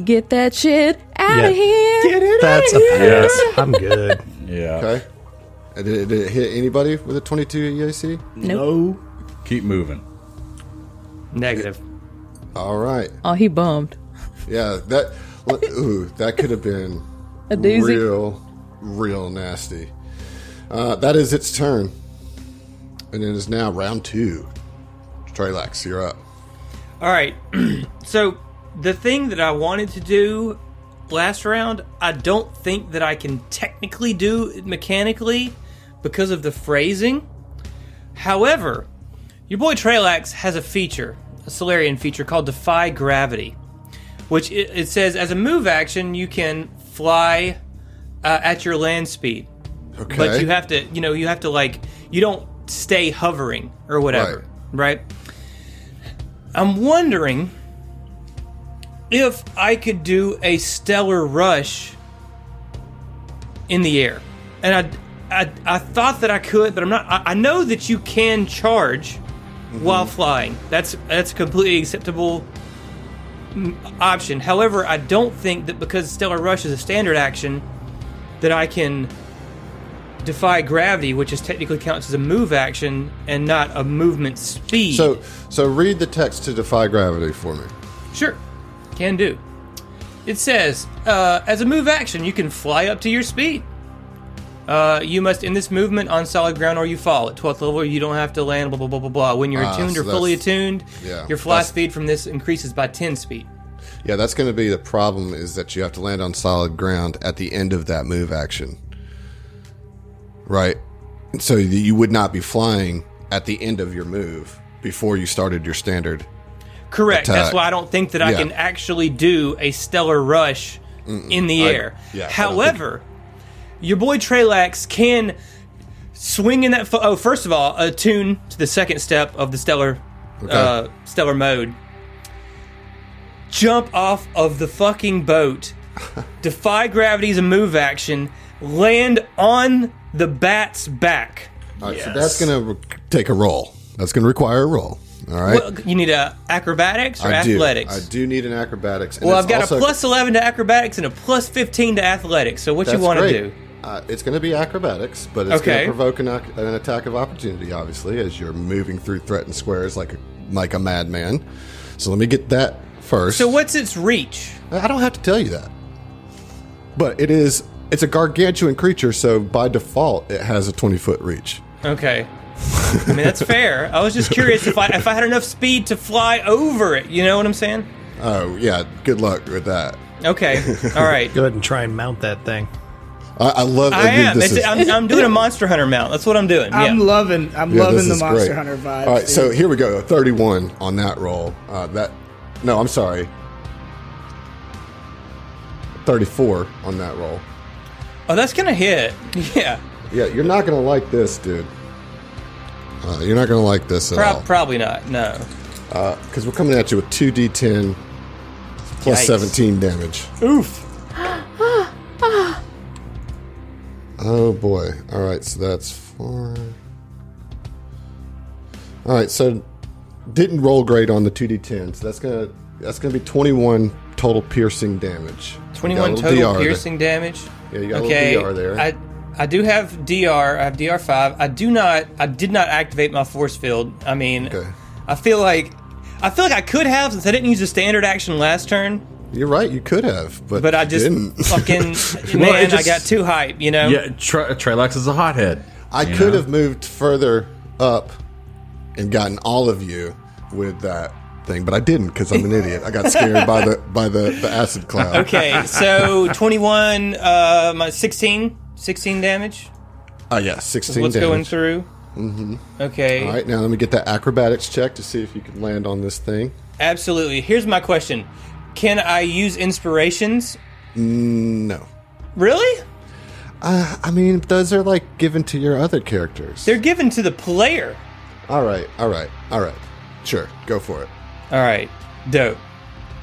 Speaker 4: Get that shit out
Speaker 5: Yeah.
Speaker 4: of here.
Speaker 5: Get it That's a
Speaker 1: Yes.
Speaker 5: pass. I'm good.
Speaker 1: Yeah.
Speaker 2: Okay, did, it- did it hit anybody with a twenty-two EAC?
Speaker 6: No.
Speaker 1: Keep moving.
Speaker 3: Negative.
Speaker 2: All right,
Speaker 4: Oh, he bummed.
Speaker 2: yeah, that ooh, that could have been
Speaker 4: A doozy.
Speaker 2: real, real nasty. Uh, that is its turn, and it is now round two. Trelax, you're up.
Speaker 3: All right. so the thing that I wanted to do last round, I don't think that I can technically do it mechanically because of the phrasing. However, your boy Trelax has a feature, a Solarian feature called Defy Gravity, which it, it says as a move action you can fly uh, at your land speed,
Speaker 2: Okay.
Speaker 3: but you have to, you know, you have to like you don't stay hovering or whatever, right? I'm wondering if I could do a stellar rush in the air, and I, I, I thought that I could, but I'm not. I, I know that you can charge mm-hmm. while flying. That's that's a completely acceptable option. However, I don't think that because stellar rush is a standard action, that I can defy gravity, which is technically counts as a move action and not a movement speed.
Speaker 2: So, so read the text to defy gravity for me.
Speaker 3: Sure, can do. It says, uh, as a move action, you can fly up to your speed. Uh, you must end this movement on solid ground or you fall. At 12th level, you don't have to land, blah, blah, blah, blah, blah. When you're
Speaker 2: Ah,
Speaker 3: attuned
Speaker 2: so
Speaker 3: or fully attuned,
Speaker 2: yeah,
Speaker 3: your fly speed from this increases by 10 speed.
Speaker 2: Yeah, that's going to be the problem. Is that you have to land on solid ground at the end of that move action, right? So you would not be flying at the end of your move before you started your standard.
Speaker 3: Correct. That's why I don't think that I
Speaker 2: Yeah.
Speaker 3: can actually do a stellar rush in the air.
Speaker 2: I don't
Speaker 3: However, your boy Trelax can swing in that. Fo- oh, first of all, attune to the second step of the stellar, uh, stellar mode. Jump off of the fucking boat, defy gravity's a move action, land on the bat's back.
Speaker 2: All right, so that's going to re- take a roll. That's going to require a roll. All right.
Speaker 3: Well, you need a acrobatics or
Speaker 2: I do.
Speaker 3: athletics.
Speaker 2: I do need an acrobatics.
Speaker 3: well, I've got
Speaker 2: also-
Speaker 3: a plus eleven to acrobatics and a plus fifteen to athletics. So what you want to do?
Speaker 2: Uh, it's going to be acrobatics, but it's
Speaker 3: Okay.
Speaker 2: going to provoke an, an attack of opportunity, obviously, as you're moving through threatened squares like a, like a madman. So let me get that first.
Speaker 3: So what's its reach?
Speaker 2: I don't have to tell you that, but it is. It's a gargantuan creature, so by default, it has a 20 foot reach.
Speaker 3: Okay. I mean that's fair. I was just curious if I if I had enough speed to fly over it. You know what I'm saying?
Speaker 2: Oh yeah, good luck with that.
Speaker 3: Okay. All right.
Speaker 5: Go ahead and try and mount that thing.
Speaker 2: I, I love.
Speaker 3: I am.
Speaker 2: This is,
Speaker 3: I'm, I'm doing a Monster Hunter mount. That's what I'm doing.
Speaker 6: I'm
Speaker 3: yeah.
Speaker 6: loving. I'm
Speaker 2: Yeah,
Speaker 6: loving the Monster
Speaker 2: great.
Speaker 6: Hunter vibe.
Speaker 2: All right, so here we go. 31 on that roll. Uh, that no, I'm sorry. 34 on that roll.
Speaker 3: Oh, that's gonna hit. Yeah.
Speaker 2: Yeah, you're not gonna like this, dude. Uh, you're not gonna like this at
Speaker 3: Prob-
Speaker 2: all
Speaker 3: probably not. No.
Speaker 2: because we're coming at you with two d10 plus
Speaker 3: Yikes.
Speaker 2: 17 damage.
Speaker 3: Oof.
Speaker 2: Oh boy! All right, so that's four. All right, so didn't roll great on the two d10, so that's gonna that's gonna be 21 total piercing damage. You got a
Speaker 3: 21 total
Speaker 2: DR there.
Speaker 3: piercing damage.
Speaker 2: Yeah, you got a
Speaker 3: okay.
Speaker 2: little DR there.
Speaker 3: I I do have DR. I have DR five. I do not. I did not activate my force field. I mean,
Speaker 2: Okay.
Speaker 3: I feel like I feel like I could have since I didn't use the standard action last turn.
Speaker 2: You're right. You could have, but
Speaker 3: But I just
Speaker 2: didn't.
Speaker 3: fucking
Speaker 1: Well,
Speaker 3: man.
Speaker 1: it just-
Speaker 3: I got too hype. You know.
Speaker 1: Yeah, Tre- Trelax is a hothead.
Speaker 2: I could
Speaker 1: know?
Speaker 2: have moved further up and gotten all of you with that thing, but I didn't because I'm an idiot. I got scared by the by the, the acid cloud.
Speaker 3: Okay, so 21, uh, my 16, 16 damage.
Speaker 2: Oh yeah, 16
Speaker 3: What's
Speaker 2: damage.
Speaker 3: going through? Mm-hmm. Okay,
Speaker 2: All right, now let me get that acrobatics check to see if you can land on this thing.
Speaker 3: absolutely. Here's my question: Can I use inspirations?
Speaker 2: No.
Speaker 3: Really?
Speaker 2: Uh, I mean, those are like given to your other characters.
Speaker 3: They're given to the player.
Speaker 2: all right, all right, all right. Sure, go for it.
Speaker 3: All right, dope.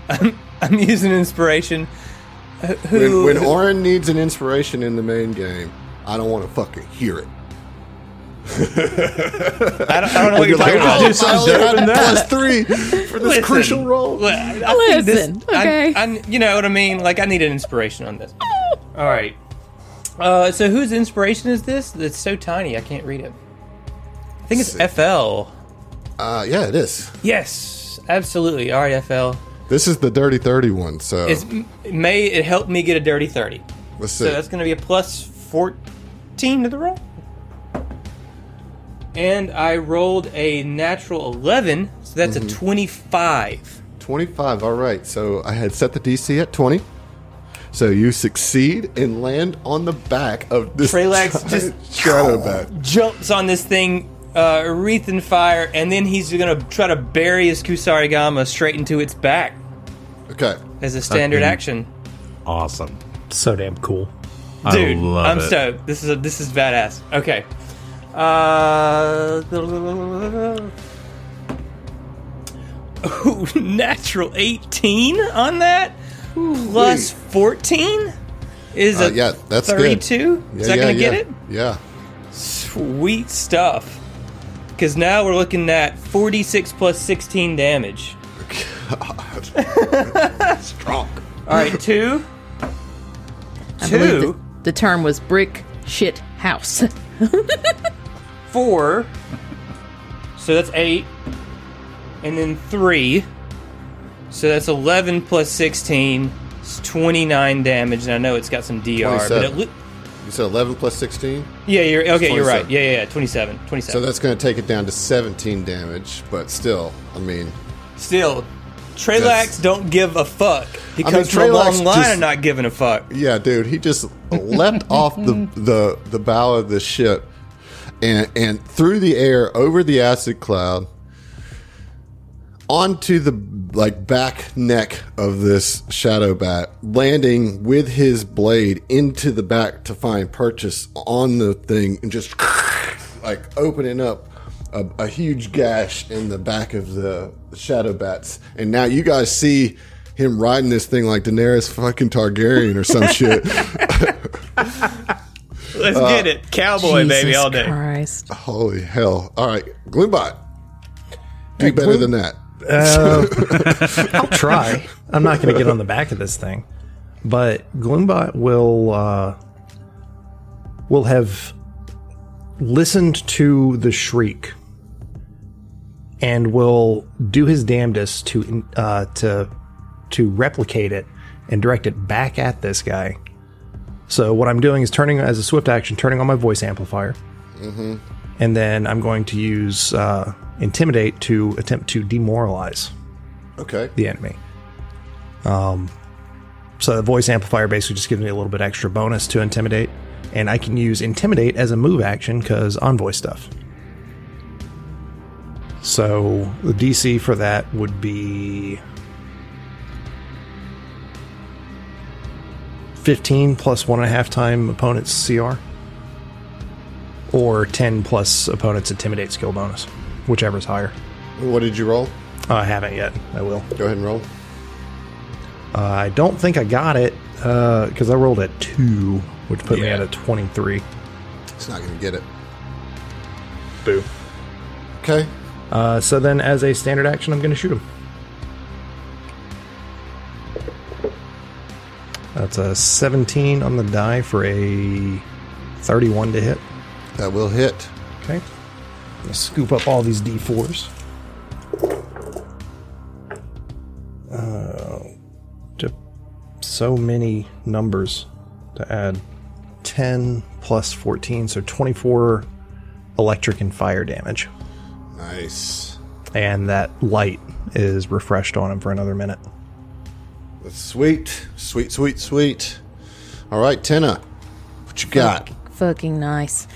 Speaker 3: I'm, I'm using inspiration. Wh-
Speaker 2: When,
Speaker 3: Who?
Speaker 2: when Orin needs an inspiration in the main game, I don't want to fucking hear it.
Speaker 3: I don't, I don't know what you're
Speaker 2: You're
Speaker 3: talking
Speaker 2: like,
Speaker 3: about.
Speaker 2: "Oh,
Speaker 1: do something
Speaker 2: I only
Speaker 1: dope
Speaker 2: had
Speaker 1: in that."
Speaker 2: plus three for this
Speaker 3: Listen,
Speaker 2: crucial role.
Speaker 3: I- I think this-
Speaker 4: Listen,
Speaker 3: I-
Speaker 4: okay.
Speaker 3: I, you know what I mean? Like, I need an inspiration on this. All right. Uh, so, whose inspiration is this? It's so tiny, I can't read it. I think it's
Speaker 2: Sick.
Speaker 3: FL.
Speaker 2: Uh, yeah, it is.
Speaker 3: Yes, absolutely. All right, FL.
Speaker 2: This is the Dirty 30 one, so
Speaker 3: It's, it may it helped me get a dirty 30.
Speaker 2: let's see.
Speaker 3: So that's going to be a plus 14 to the roll. And I rolled a natural 11, so that's
Speaker 2: Mm-hmm.
Speaker 3: a 25.
Speaker 2: 25, all right. So I had set the DC at 20. So you succeed and land on the back of this
Speaker 3: Trelax
Speaker 2: giant
Speaker 3: just-
Speaker 2: shadow bat.
Speaker 3: jumps on this thing, uh, wreath in fire, and then he's gonna try to bury his Kusarigama straight into its back
Speaker 2: Okay.
Speaker 3: as a standard
Speaker 1: Fucking-
Speaker 3: action.
Speaker 1: Awesome.
Speaker 5: So damn cool.
Speaker 3: Dude,
Speaker 1: I love
Speaker 3: I'm
Speaker 1: it.
Speaker 3: stoked. This is a, this is badass. Okay. Uh, ooh, natural 18 on that plus 14 is
Speaker 2: Uh,
Speaker 3: a
Speaker 2: yeah, that's good.
Speaker 3: 32.
Speaker 2: Yeah,
Speaker 3: is that
Speaker 2: yeah,
Speaker 3: gonna get it?
Speaker 2: Yeah.
Speaker 3: Sweet stuff. Because now we're looking at 46 plus 16 damage. God.
Speaker 2: Strong.
Speaker 3: All right, two.
Speaker 4: I believe
Speaker 3: two,
Speaker 4: the, the term was brick shit house.
Speaker 3: four. So that's eight. And then three. So that's 11 plus 16. It's 29 damage. And I know it's got some DR. But it, li-
Speaker 2: You said 11 plus 16?
Speaker 3: yeah, you're okay. You're right. Yeah, yeah, yeah. 27. 27.
Speaker 2: So that's going to take it down to 17 damage, but still, I mean,
Speaker 3: Still, Trelax
Speaker 2: That's-
Speaker 3: don't give a fuck. He
Speaker 2: I
Speaker 3: comes
Speaker 2: mean,
Speaker 3: from a
Speaker 2: Trelax
Speaker 3: long line
Speaker 2: just-
Speaker 3: of not giving a fuck.
Speaker 2: yeah, dude, he just leapt off the, the the bow of the ship and and through the air over the acid cloud onto the like back neck of this shadow bat, landing with his blade into the back to find purchase on the thing, and just like opening up a, a huge gash in the back of the shadow bats. And now you guys see him riding this thing like Daenerys fucking Targaryen or some shit.
Speaker 3: Let's get it, cowboy baby, all day.
Speaker 4: Christ.
Speaker 2: Holy hell! All right, Gloombot, do better than that.
Speaker 5: I'll try. I'm not going to get on the back of this thing, but Gloombot will uh, will have listened to the shriek and will do his damnedest to uh, to to replicate it and direct it back at this guy. So what I'm doing is turning as a swift action, turning on my voice amplifier, and then I'm going to use uh, intimidate to attempt to demoralize
Speaker 2: Okay.
Speaker 5: the enemy. Um, so the voice amplifier basically just gives me a little bit extra bonus to intimidate, and I can use intimidate as a move action because envoy stuff. So the DC for that would be 15 plus one and a half time opponent's CR, or 10 plus opponent's intimidate skill bonus, whichever's higher.
Speaker 2: What did you roll?
Speaker 5: Oh, I haven't yet. I will.
Speaker 2: Go ahead and roll.
Speaker 5: Uh, I don't think I got it because I rolled at two, which put me
Speaker 1: Yeah.
Speaker 5: at a 23.
Speaker 2: It's not going to get it.
Speaker 5: Boo.
Speaker 2: Okay.
Speaker 5: Uh, so then, as a standard action, I'm going to shoot him. That's a 17 on the die for a 31 to hit.
Speaker 2: That will hit.
Speaker 5: Okay. Let's scoop up all these d4s. Uh, just so many numbers to add. 10 plus 14, so 24 electric and fire damage.
Speaker 2: Nice.
Speaker 5: And that light is refreshed on him for another minute.
Speaker 2: That's sweet. Sweet, sweet, sweet. All right, Tenna. What you got?
Speaker 4: Fucking nice.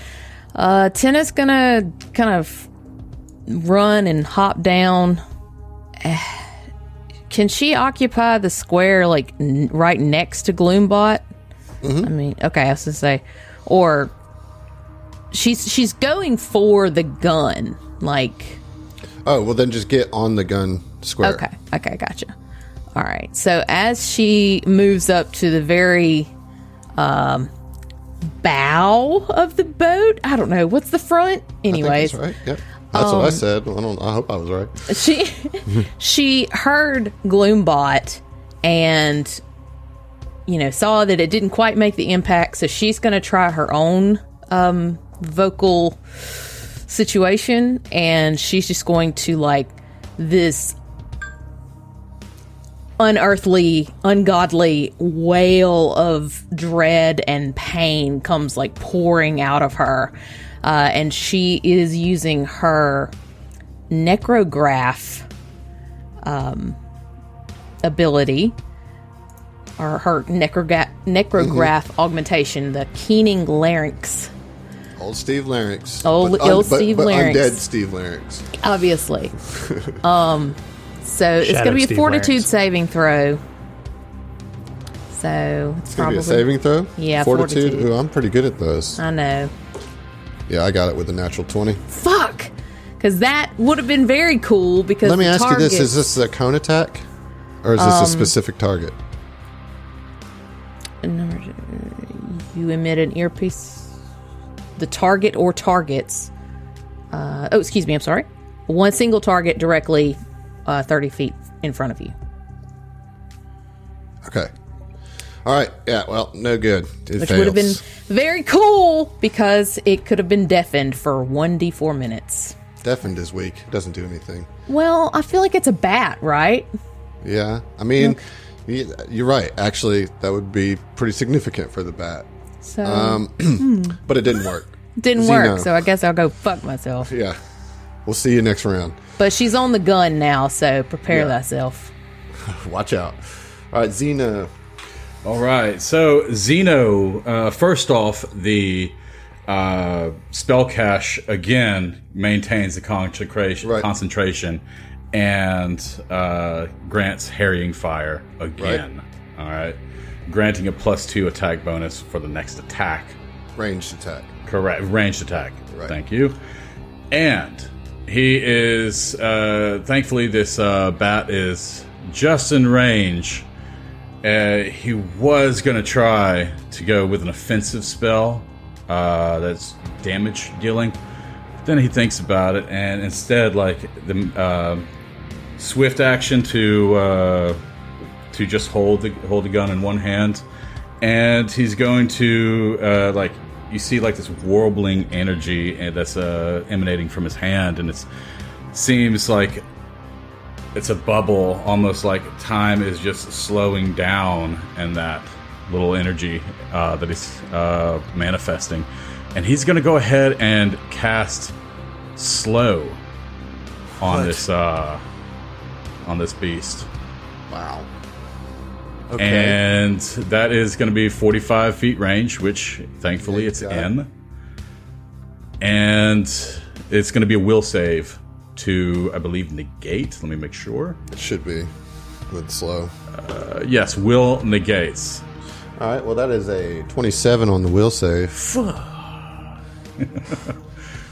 Speaker 4: Uh, Tina's gonna kind of run and hop down. Can she occupy the square like n- right next to Gloombot? I mean, okay, I was gonna say, or she's she's going for the gun. Like,
Speaker 2: Oh, well, then just get on the gun square.
Speaker 4: okay, okay, gotcha. All right. So as she moves up to the very um, bow of the boat, I don't know what's the front. Anyways,
Speaker 2: that's right. Yep. That's what I said. I don't. I hope I was right.
Speaker 4: she she heard Gloombot and you know saw that it didn't quite make the impact, so she's going to try her own um, vocal situation, and she's just going to like this unearthly, ungodly wail of dread and pain comes like pouring out of her. Uh, and she is using her necrograft um, ability or her necroga- necrograft augmentation, the keening larynx,
Speaker 2: Old Steve Larynx.
Speaker 4: Old-
Speaker 2: But
Speaker 4: old Steve
Speaker 2: but
Speaker 4: Larynx.
Speaker 2: Undead Steve Larynx.
Speaker 4: obviously. um, so it's going to be a fortitude
Speaker 5: Larynx.
Speaker 4: saving throw. So it's
Speaker 2: It's gonna
Speaker 4: probably
Speaker 2: be a saving throw.
Speaker 4: Yeah,
Speaker 2: Fortitude.
Speaker 4: fortitude.
Speaker 2: Ooh, I'm pretty good at those.
Speaker 4: I know.
Speaker 2: Yeah, I got it with a natural twenty.
Speaker 4: Fuck, because that would have been very cool. Because
Speaker 2: Let me
Speaker 4: the
Speaker 2: ask you this: Is this a cone attack, or is this
Speaker 4: Um,
Speaker 2: a specific target?
Speaker 4: you emit an earpiece the target or targets uh, oh excuse me i'm sorry one single target directly uh, 30 feet in front of you
Speaker 2: Okay. All right. Yeah. Well, no good. It
Speaker 4: which
Speaker 2: fails.
Speaker 4: would have been very cool because it could have been deafened for 1d4 minutes
Speaker 2: deafened is weak. It doesn't do anything.
Speaker 4: well i feel like it's a bat right
Speaker 2: Yeah. I mean, y- you're right. Actually, that would be pretty significant for the bat,
Speaker 4: so
Speaker 2: Um, but it didn't work.
Speaker 4: didn't
Speaker 2: Xeno.
Speaker 4: work so i guess i'll go fuck myself
Speaker 2: Yeah. We'll see you next round.
Speaker 4: But she's on the gun now so prepare
Speaker 2: Yeah.
Speaker 4: thyself
Speaker 2: Watch out. All right, Xena.
Speaker 1: All right. So Xeno, uh, first off, the uh, spell cache again maintains the concentration,
Speaker 2: Right.
Speaker 1: concentration, and uh, grants harrying fire again. All right, granting a plus two attack bonus for the next attack.
Speaker 2: Ranged attack.
Speaker 1: Correct, ranged attack.
Speaker 2: Right.
Speaker 1: Thank you. And he is, uh, thankfully, this uh, bat is just in range. Uh, he was going to try to go with an offensive spell uh, that's damage dealing. Then he thinks about it, and instead, like the uh, swift action to uh, to just hold the hold the gun in one hand, and he's going to uh, like you see like this warbling energy that's uh, emanating from his hand, and it seems like it's a bubble, almost like time is just slowing down, and that little energy uh, that he's uh, manifesting, and he's going to go ahead and cast slow on this uh, on this beast.
Speaker 2: Wow. Okay.
Speaker 1: And that is going to be 45 feet range, which thankfully it's in. And it's going to be a will save to, I believe, negate. Let me make sure.
Speaker 2: it should be with slow.
Speaker 1: Uh, yes, will negates.
Speaker 2: All right. Well, that is a 27 on the will save.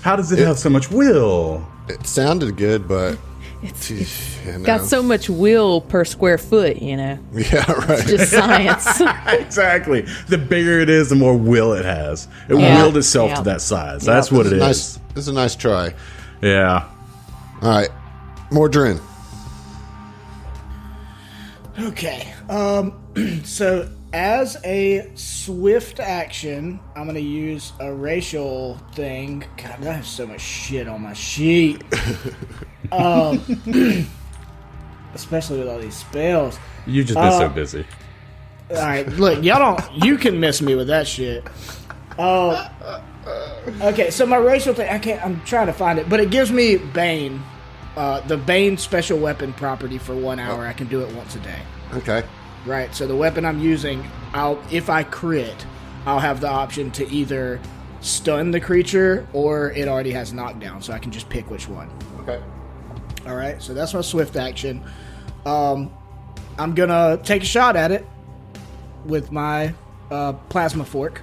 Speaker 1: How does it, have so much will?
Speaker 2: It sounded good, but
Speaker 4: It's,
Speaker 2: you know.
Speaker 4: got so much will per square foot, you know.
Speaker 2: yeah, right.
Speaker 4: Just science.
Speaker 1: exactly. The bigger it is, the more will it has. It
Speaker 4: Yeah.
Speaker 1: willed itself
Speaker 4: Yeah.
Speaker 1: to that size. That's what
Speaker 2: This
Speaker 1: it is.
Speaker 2: Nice. This is a nice try.
Speaker 1: Yeah.
Speaker 2: All right. Mordrin.
Speaker 6: Okay. Um. So as a swift action, I'm gonna use a racial thing. God, I have so much shit on my sheet. um. Especially with all these spells.
Speaker 1: You've just been so busy.
Speaker 6: All right, look, y'all don't. You can miss me with that shit. Oh. okay, so my racial thing, I can't. I'm trying to find it, but it gives me Bane, uh, the Bane special weapon property for one hour. I can do it once a day.
Speaker 2: Okay.
Speaker 6: Right. So the weapon I'm using, I'll if I crit, I'll have the option to either stun the creature or it already has knockdown, so I can just pick which one.
Speaker 2: Okay.
Speaker 6: All right. So that's my swift action. Um, I'm gonna take a shot at it with my uh, plasma fork.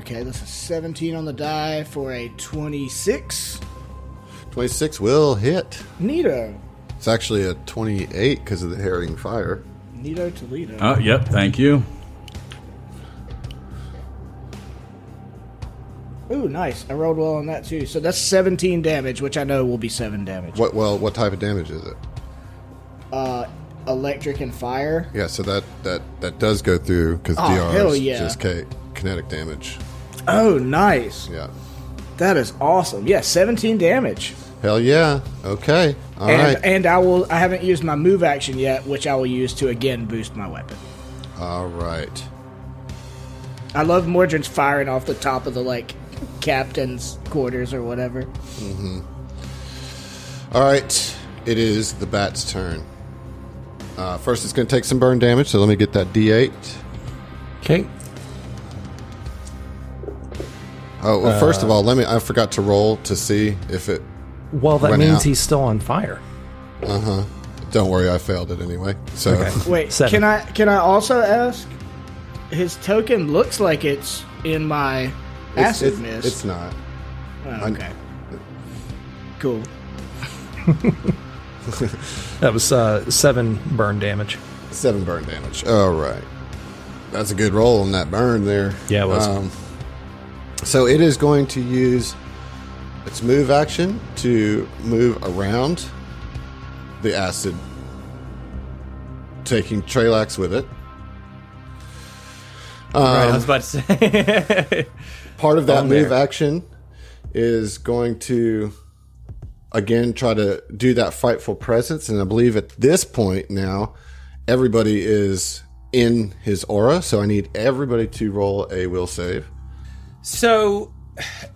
Speaker 6: Okay, that's a 17 on the die for a 26.
Speaker 2: 26 will hit.
Speaker 6: Nito.
Speaker 2: It's actually a 28 because of the harrying fire.
Speaker 6: Nito Toledo.
Speaker 1: Oh, yep. Thank you.
Speaker 6: Ooh, nice. I rolled well on that too. So that's 17 damage, which I know will be 7 damage.
Speaker 2: What? Well, what type of damage is it?
Speaker 6: Uh, electric and fire.
Speaker 2: Yeah, so that that that does go through because
Speaker 6: Oh,
Speaker 2: DR
Speaker 6: hell
Speaker 2: is
Speaker 6: yeah.
Speaker 2: just K, kinetic damage.
Speaker 6: Oh, nice.
Speaker 2: Yeah.
Speaker 6: That is awesome. Yeah, 17 damage.
Speaker 2: Hell yeah. Okay. All
Speaker 6: and
Speaker 2: right.
Speaker 6: and I will I haven't used my move action yet, which I will use to again boost my weapon.
Speaker 2: All right.
Speaker 6: I love Mordrin's firing off the top of the like captain's quarters or whatever. Mm-hmm.
Speaker 2: All right. It is the bat's turn. Uh, first, it's going to take some burn damage, so let me get that D8.
Speaker 5: Okay.
Speaker 2: Oh, well, first of all, let me. I forgot to roll to see if it.
Speaker 5: Well, that means
Speaker 2: out.
Speaker 5: he's still on fire. Uh huh.
Speaker 2: Don't worry, I failed it anyway. So,
Speaker 5: Okay.
Speaker 6: Wait,
Speaker 5: Seven.
Speaker 6: can I can I also ask? His token looks like it's in my
Speaker 2: it's,
Speaker 6: acid
Speaker 2: it's,
Speaker 6: mist.
Speaker 2: it's not.
Speaker 6: Oh, okay. Cool.
Speaker 5: That was uh, seven burn damage.
Speaker 2: Seven burn damage. All right. That's a good roll on that burn there.
Speaker 5: Yeah, it was.
Speaker 2: Um, so it is going to use its move action to move around the acid, taking Trelax with it.
Speaker 3: right, I
Speaker 2: Um,
Speaker 3: was about to say.
Speaker 2: part of that move
Speaker 3: there.
Speaker 2: action is going to again try to do that frightful presence and i believe at this point now everybody is in his aura so i need everybody to roll a will save
Speaker 3: So,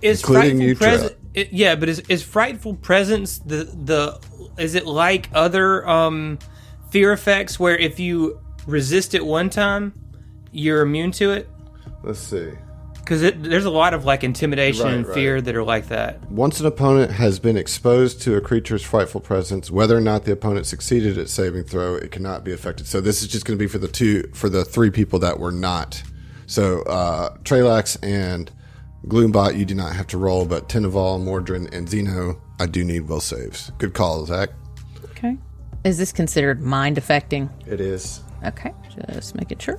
Speaker 3: is
Speaker 2: Including
Speaker 3: frightful
Speaker 2: you? Trent.
Speaker 3: Yeah, but is is frightful presence the the is it like other um fear effects where if you resist it one time, you're immune to it?
Speaker 2: let's see
Speaker 3: Because there's a lot of like intimidation
Speaker 2: Right,
Speaker 3: and
Speaker 2: right.
Speaker 3: fear that are like that.
Speaker 2: Once an opponent has been exposed to a creature's frightful presence, whether or not the opponent succeeded at saving throw, it cannot be affected. So this is just going to be for the two, for the three people that were not. So uh, Trelax and Gloombot, you do not have to roll, but Tinaval, Mordrin, and Xeno, I do need will saves. Good call, Zach.
Speaker 4: Okay. Is this considered mind affecting?
Speaker 2: It is.
Speaker 4: Okay, just making sure.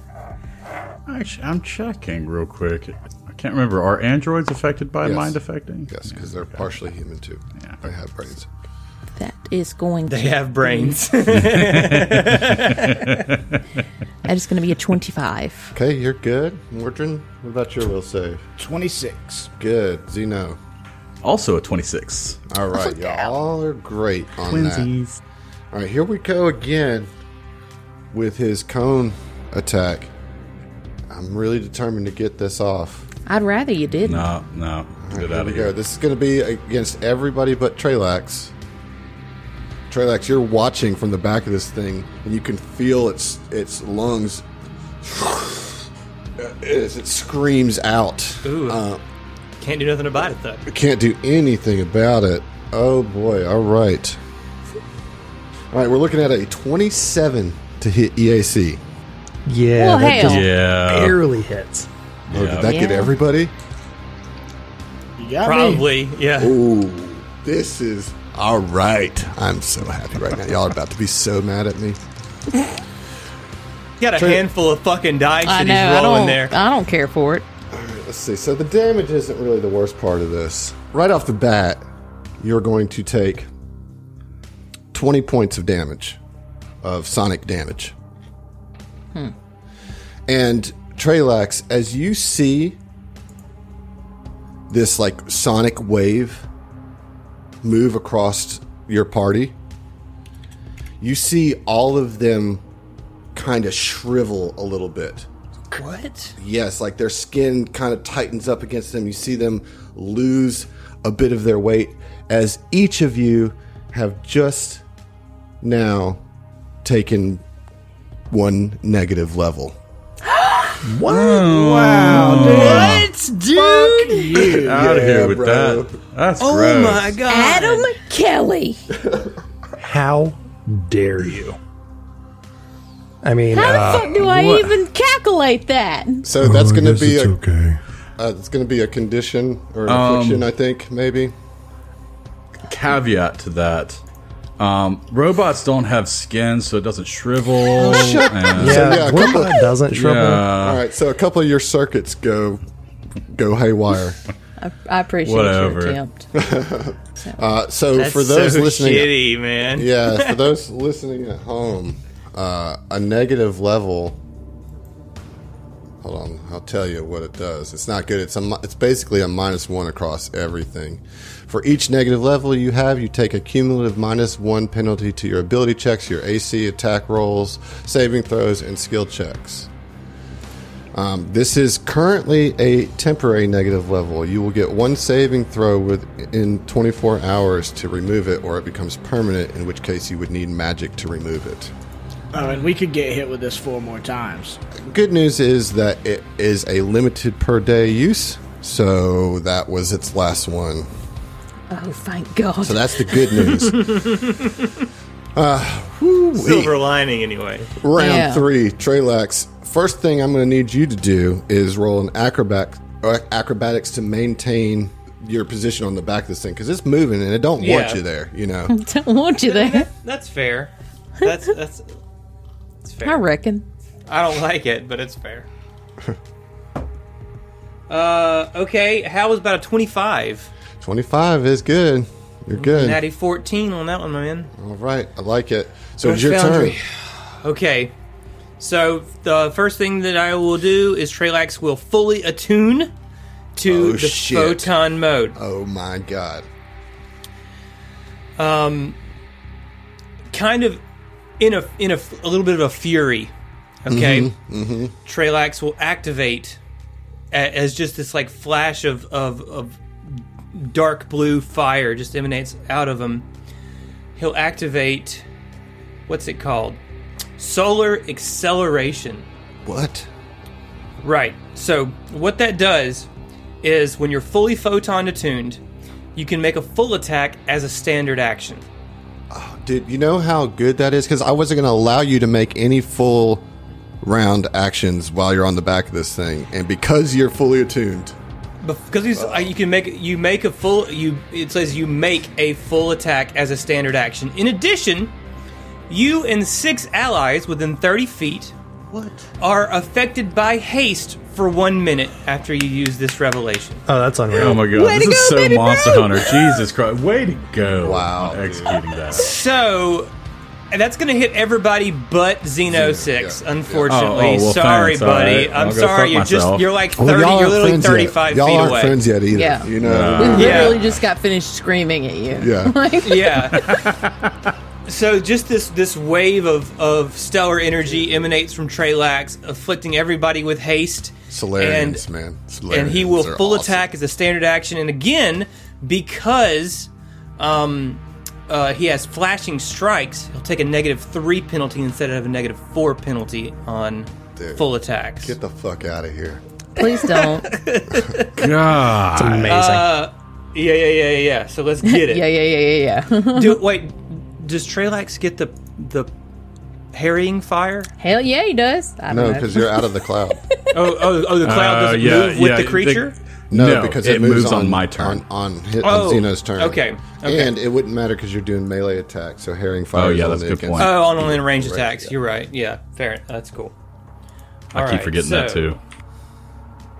Speaker 1: Actually, I'm checking real quick. I can't remember. Are androids affected by
Speaker 2: Yes.
Speaker 1: mind affecting?
Speaker 2: Yes, because they're partially human too. They have brains.
Speaker 4: That is going
Speaker 3: They
Speaker 4: to.
Speaker 3: have brains.
Speaker 4: That is going to be a 25.
Speaker 2: Okay, you're good. Mordrin, what about your will save?
Speaker 6: 26.
Speaker 2: Good. Xeno.
Speaker 1: Also a 26.
Speaker 2: All right, y'all are great on that.
Speaker 1: Twinsies.
Speaker 2: All right, here we go again with his cone attack. I'm really determined to get this off.
Speaker 4: I'd rather you didn't.
Speaker 1: No, no. Get it
Speaker 2: Here
Speaker 1: out
Speaker 2: we
Speaker 1: of
Speaker 2: go.
Speaker 1: here.
Speaker 2: This is going to be against everybody but Trelax. Trelax, you're watching from the back of this thing, and you can feel its its lungs as it screams out.
Speaker 3: Ooh.
Speaker 2: Uh,
Speaker 3: Can't do nothing about it though.
Speaker 2: can't do anything about it. Oh boy! All right, all right. We're looking at a 27 to hit EAC.
Speaker 5: Yeah,
Speaker 4: Well,
Speaker 5: that
Speaker 4: hell.
Speaker 5: just
Speaker 1: Yeah.
Speaker 5: barely hits.
Speaker 2: Oh,
Speaker 1: Yeah.
Speaker 2: did that get everybody?
Speaker 6: You got me.
Speaker 3: Probably, yeah.
Speaker 2: Ooh, this is all right. I'm so happy right now. Y'all are about to be so mad at me.
Speaker 3: He got a
Speaker 2: Trey-
Speaker 3: handful of fucking dice
Speaker 4: I
Speaker 3: that
Speaker 4: know.
Speaker 3: he's
Speaker 4: I
Speaker 3: rolling
Speaker 4: don't.
Speaker 3: there.
Speaker 4: I don't care for it.
Speaker 2: Let's see. So the damage isn't really the worst part of this. Right off the bat, you're going to take 20 points of damage, of sonic damage. Hmm. And Trelax, as you see this like sonic wave move across your party, you see all of them kind of shrivel a little bit.
Speaker 3: What?
Speaker 2: Yes, like their skin kind of tightens up against them. You see them lose a bit of their weight as each of you have just now taken one negative level.
Speaker 6: Wow, dude.
Speaker 3: What, dude?
Speaker 1: out of here with
Speaker 2: bro.
Speaker 1: that. That's
Speaker 3: Oh
Speaker 1: gross.
Speaker 3: my god.
Speaker 4: Adam Kelly.
Speaker 5: How dare you? I mean,
Speaker 4: How
Speaker 5: uh,
Speaker 4: the fuck do I
Speaker 5: what-
Speaker 4: even calculate that?
Speaker 2: So that's going to be a
Speaker 5: okay.
Speaker 2: uh, it's going to be a condition or an
Speaker 1: Um,
Speaker 2: affliction, I think maybe.
Speaker 1: Caveat to that. Um, robots don't have skin, so it doesn't shrivel. and-
Speaker 5: Yeah,
Speaker 2: yeah, a couple-
Speaker 5: that doesn't shrivel.
Speaker 1: Yeah.
Speaker 2: All right, so a couple of your circuits go go haywire.
Speaker 4: I, I appreciate
Speaker 1: Whatever.
Speaker 4: your attempt.
Speaker 2: Uh, so
Speaker 3: That's
Speaker 2: for those
Speaker 3: so
Speaker 2: listening,
Speaker 3: shitty, man.
Speaker 2: yeah, for those listening at home, uh, a negative level. Hold on, I'll tell you what it does. It's not good. It's a, it's basically a minus one across everything. For each negative level you have, you take a cumulative minus one penalty to your ability checks, your AC attack rolls, saving throws, and skill checks. Um, this is currently a temporary negative level. You will get one saving throw within 24 hours to remove it, or it becomes permanent, in which case you would need magic to remove it.
Speaker 6: Oh, and we could get hit with this four more times.
Speaker 2: Good news is that it is a limited per day use, so that was its last one.
Speaker 4: Oh, thank God.
Speaker 2: So that's the good news. uh.
Speaker 3: Silver lining, anyway.
Speaker 2: Round
Speaker 4: Yeah.
Speaker 2: three, Trelax. First thing I'm going to need you to do is roll an acrobat uh, acrobatics to maintain your position on the back of this thing because it's moving and it don't want you there. You know.
Speaker 4: don't want you there.
Speaker 3: That's fair. That's that's that's
Speaker 4: I reckon.
Speaker 3: I don't like it, but it's fair. uh, okay. How was about a twenty-five?
Speaker 2: 25 is good. You're good.
Speaker 3: Natty fourteen on that one, my man.
Speaker 2: All right, I like it. So it's your
Speaker 3: Foundry.
Speaker 2: turn.
Speaker 3: Okay. So the first thing that I will do is Trelax will fully attune to
Speaker 2: Oh,
Speaker 3: the
Speaker 2: shit.
Speaker 3: photon mode.
Speaker 2: Oh my god.
Speaker 3: um, kind of in a in a, a little bit of a fury. Okay,
Speaker 2: Mm-hmm,
Speaker 3: Trelax will activate as just this like flash of, of of dark blue fire just emanates out of him. He'll activate what's it called? Solar acceleration.
Speaker 2: What?
Speaker 3: Right. So what that does is when you're fully photon attuned, you can make a full attack as a standard action.
Speaker 2: Oh, Dude, you know how good that is? Because I wasn't going to allow you to make any full round actions while you're on the back of this thing. And because you're fully attuned,
Speaker 3: Because he's, uh, you can make you make a full you it says you make a full attack as a standard action. In addition, you and six allies within 30 feet
Speaker 2: what?
Speaker 3: are affected by haste for one minute after you use this revelation.
Speaker 5: Oh, that's unreal.
Speaker 1: Oh my god,
Speaker 4: Way
Speaker 1: this is
Speaker 4: go,
Speaker 1: so
Speaker 4: baby,
Speaker 1: Monster
Speaker 4: bro!
Speaker 1: Hunter. Jesus Christ. Way to go.
Speaker 2: Wow,
Speaker 1: Executing that.
Speaker 3: So and that's going to hit everybody but Xeno
Speaker 2: Xeno,
Speaker 3: Six.
Speaker 2: yeah, yeah.
Speaker 3: Unfortunately,
Speaker 1: Oh, oh, well,
Speaker 3: sorry,
Speaker 1: thanks,
Speaker 3: buddy.
Speaker 1: right.
Speaker 3: I'm sorry. You're just you're like thirty.
Speaker 2: y'all
Speaker 3: you're literally
Speaker 2: friends
Speaker 3: thirty-five
Speaker 2: yet. Y'all
Speaker 3: feet
Speaker 2: aren't
Speaker 3: away.
Speaker 2: friends yet either.
Speaker 4: Yeah.
Speaker 2: You know?
Speaker 1: No.
Speaker 4: We
Speaker 3: Yeah.
Speaker 4: literally just got finished screaming at you.
Speaker 2: Yeah.
Speaker 4: Like,
Speaker 3: Yeah. so just this this wave of, of stellar energy emanates from Trelax, afflicting everybody with haste.
Speaker 2: Solarians,
Speaker 3: and,
Speaker 2: man.
Speaker 3: And he will full
Speaker 2: awesome.
Speaker 3: attack as a standard action. And again, because um, uh, he has flashing strikes, he'll take a negative three penalty instead of a negative four penalty on
Speaker 2: Dude.
Speaker 3: full attacks.
Speaker 2: Get the fuck out of here.
Speaker 4: please don't.
Speaker 1: God.
Speaker 5: Amazing.
Speaker 3: Uh, yeah, yeah, yeah, yeah, yeah. So let's get it.
Speaker 4: yeah, yeah, yeah, yeah, yeah.
Speaker 3: Do, wait, does Trelax get the the harrying fire?
Speaker 4: Hell yeah, he does. I don't
Speaker 2: No, because you're out of the cloud.
Speaker 3: Oh, oh, oh! The cloud
Speaker 1: Uh,
Speaker 3: doesn't
Speaker 1: yeah,
Speaker 3: move with
Speaker 1: yeah,
Speaker 3: the
Speaker 1: they-
Speaker 3: creature.
Speaker 2: No,
Speaker 1: No,
Speaker 2: because
Speaker 1: it
Speaker 2: it, moves,
Speaker 1: moves on my turn.
Speaker 2: On, on, hit,
Speaker 3: Oh,
Speaker 2: on Xeno's turn.
Speaker 3: okay, okay.
Speaker 2: And it wouldn't matter because you're doing melee attack, so harrying fire.
Speaker 1: Oh, yeah, that's a
Speaker 2: only
Speaker 1: good point.
Speaker 3: oh, on only range
Speaker 2: Right,
Speaker 3: attacks.
Speaker 2: yeah.
Speaker 3: You're right. Yeah, fair. That's cool.
Speaker 1: I
Speaker 3: All
Speaker 1: keep
Speaker 3: right,
Speaker 1: forgetting that too.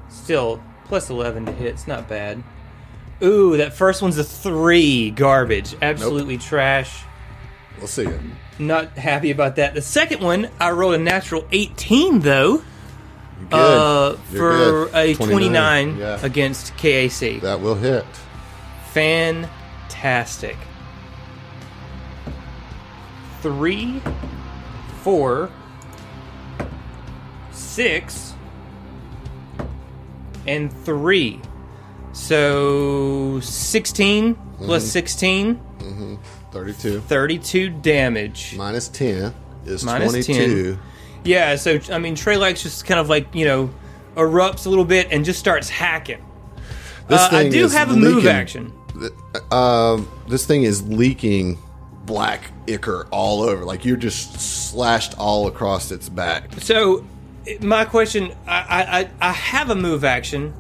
Speaker 3: Still plus eleven to hit. It's not bad. Ooh, that first one's a three. Garbage. Absolutely trash.
Speaker 2: We'll see it.
Speaker 3: Not happy about that. The second one, I rolled a natural 18 though,
Speaker 2: Good.
Speaker 3: Uh, for a 29,
Speaker 2: Yeah.
Speaker 3: against KAC.
Speaker 2: that will hit.
Speaker 3: Fantastic. Three, four, six, and three. So 16 plus 16,
Speaker 2: 32
Speaker 3: 32 damage.
Speaker 2: minus 10 is
Speaker 3: Minus
Speaker 2: 22.
Speaker 3: Yeah, so I mean, Trelax just kind of like, you know, erupts a little bit and just starts hacking.
Speaker 2: This
Speaker 3: Uh, I do have a move action.
Speaker 2: Um, this thing is leaking black ichor all over. Like you're just slashed all across its back.
Speaker 3: So, my question: I I, I- have a move action,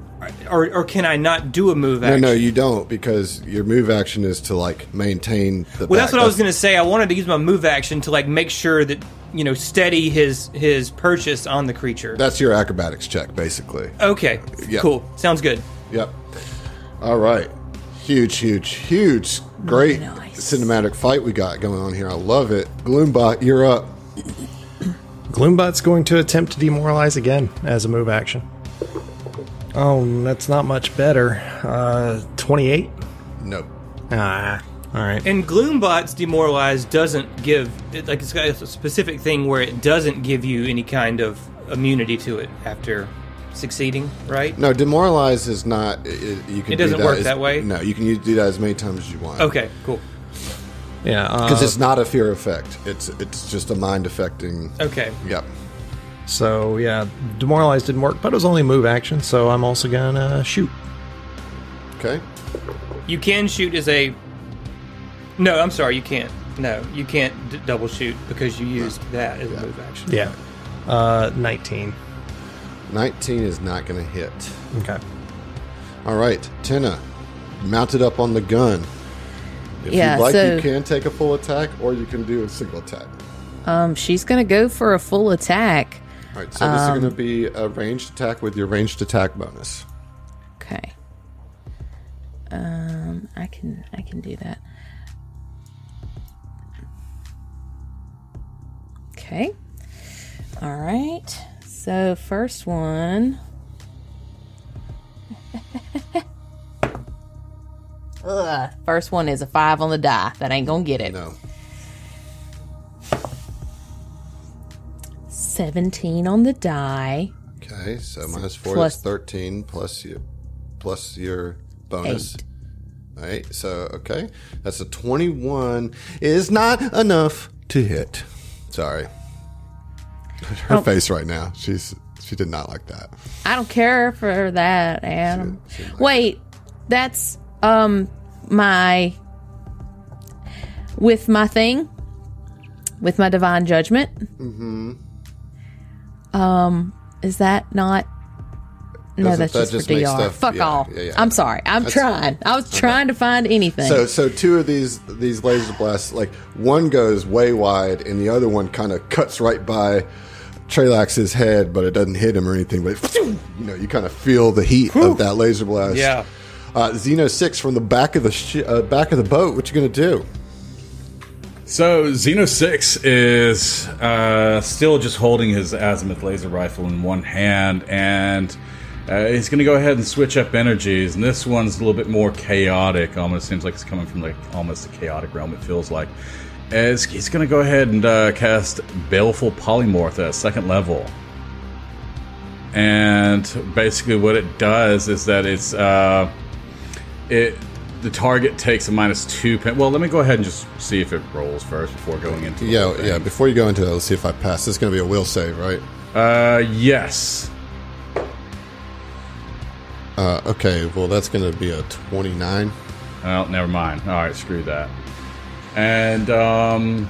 Speaker 3: or or can I not do a move action?
Speaker 2: no, no, you don't because your move action is to like maintain the.
Speaker 3: well, that's what I was going to say. I wanted to use my move action to like make sure that you know steady his his purchase on the creature.
Speaker 2: That's your acrobatics check, basically.
Speaker 3: okay,
Speaker 2: Yeah.
Speaker 3: cool, sounds good.
Speaker 2: Yep. All right. Huge, huge, huge, great
Speaker 4: Nice.
Speaker 2: cinematic fight we got going on here. I love it. Gloombot, you're up.
Speaker 5: Gloombot's going to attempt to demoralize again as a move action. Oh, that's not much better. Uh, 28?
Speaker 2: Nope.
Speaker 5: Ah, alright.
Speaker 3: And Gloombot's demoralized doesn't give it, like it's got a specific thing where it doesn't give you any kind of immunity to it after succeeding, right?
Speaker 2: No, demoralize is not. It, you can.
Speaker 3: It doesn't
Speaker 2: do
Speaker 3: work
Speaker 2: as-
Speaker 3: that way?
Speaker 2: No, you can use, do that as many times as you want.
Speaker 3: Okay, cool.
Speaker 5: Yeah, uh,
Speaker 2: Because it's not a fear effect. It's it's just a mind affecting.
Speaker 3: Okay.
Speaker 2: Yep.
Speaker 5: so yeah, demoralize didn't work, but it was only a move action, so I'm also gonna shoot.
Speaker 2: Okay.
Speaker 3: You can shoot as a. No, I'm sorry, you can't. No, you can't d- double shoot because you used that as a move action.
Speaker 5: Yeah. Uh, 19.
Speaker 2: Nineteen is not going to hit.
Speaker 5: Okay.
Speaker 2: All right, Tina, mounted up on the gun. If
Speaker 4: Yeah,
Speaker 2: you'd like,
Speaker 4: so-
Speaker 2: you can take a full attack, or you can do a single attack.
Speaker 4: Um, she's gonna go for a full attack.
Speaker 2: All right, so this is going to be a ranged attack with your ranged attack bonus.
Speaker 4: Okay. Um, I can I can do that. Okay. All right. So first one. Ugh. First one is a five on the die. That ain't gonna get it.
Speaker 2: No.
Speaker 4: 17 on the die.
Speaker 2: Okay, so minus four
Speaker 4: plus-
Speaker 2: is thirteen plus your, plus your bonus.
Speaker 4: Eight.
Speaker 2: All right, so okay, that's a twenty-one. Is not enough to hit. Sorry, her
Speaker 4: Oh.
Speaker 2: face right now. She's She did not like that.
Speaker 4: I don't care for that, Adam. Wait, that's um my with my thing with my divine judgment. Mm-hmm. Um, is that not? No,
Speaker 2: Doesn't
Speaker 4: that's
Speaker 2: that
Speaker 4: just,
Speaker 2: just
Speaker 4: for DR.
Speaker 2: stuff-
Speaker 4: Fuck
Speaker 2: yeah,
Speaker 4: all.
Speaker 2: yeah, yeah.
Speaker 4: I'm sorry. I'm trying. I was trying to find anything.
Speaker 2: So, so two of these these laser blasts, like one goes way wide, and the other one kind of cuts right by Trelax's head, but it doesn't hit him or anything. But you know, you kind of feel the heat of that laser blast.
Speaker 3: Yeah.
Speaker 2: Uh, Xeno six from the back of the sh- uh, back of the boat. What you gonna do?
Speaker 1: So Xeno Six is uh, still just holding his azimuth laser rifle in one hand, and uh, he's going to go ahead and switch up energies. And this one's a little bit more chaotic. Almost seems like it's coming from like almost a chaotic realm. It feels like. As he's going to go ahead and uh, cast Baleful Polymorph at second level. And basically, what it does is that it's uh, it the target takes a minus two pen. Well, let me go ahead and just see if it rolls first before going into
Speaker 2: Yeah, yeah. Before you go into that, let's see if I pass. This is gonna be a will save, right?
Speaker 1: Uh, yes.
Speaker 2: Uh, okay. Well, that's gonna be a twenty nine.
Speaker 1: Well, never mind. All right, screw that. And um,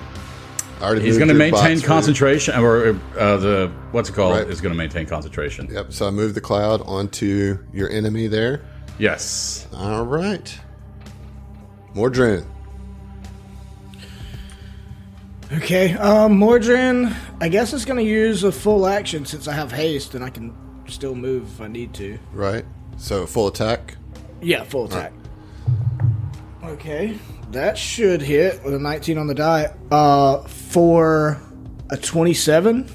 Speaker 1: he's going to maintain
Speaker 2: bots for-
Speaker 1: concentration, or uh, the what's it called
Speaker 2: Right.
Speaker 1: is going to maintain concentration.
Speaker 2: Yep. So I move the cloud onto your enemy there.
Speaker 1: Yes.
Speaker 2: All right. Mordrin.
Speaker 6: Okay, um, Mordrin, I guess it's gonna use a full action since I have haste and I can still move if I need to.
Speaker 2: Right. So full attack.
Speaker 6: Yeah, full attack. Okay, that should hit with a 19 on the die. Uh, for a 27.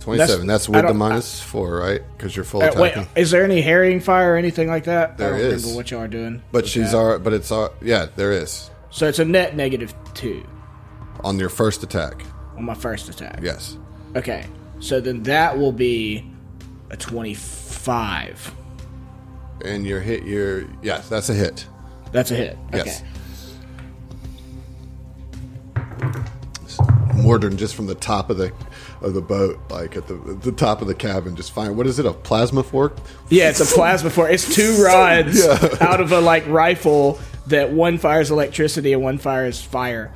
Speaker 2: Twenty-seven.
Speaker 6: That's-
Speaker 2: That's, with the minus four, right? Because you're full
Speaker 6: Uh,
Speaker 2: attacking.
Speaker 6: wait, is there any harrying fire or anything like that?
Speaker 2: There
Speaker 6: I don't
Speaker 2: is.
Speaker 6: remember what y'all are doing.
Speaker 2: but she's
Speaker 6: that.
Speaker 2: all. But it's all. Yeah, there is
Speaker 6: So it's a net negative two
Speaker 2: on your first attack.
Speaker 6: on my first attack.
Speaker 2: Yes.
Speaker 6: Okay, so then that will be a 25.
Speaker 2: And your hit. Your yes, that's a hit.
Speaker 6: That's a hit. Okay.
Speaker 2: Yes. Mordrin just from the top of the of the boat, like at the the top of the cabin, just fine. What is it? A plasma fork?
Speaker 6: Yeah, it's a plasma fork. It's two rods out of a like rifle that one fires electricity and one fires fire.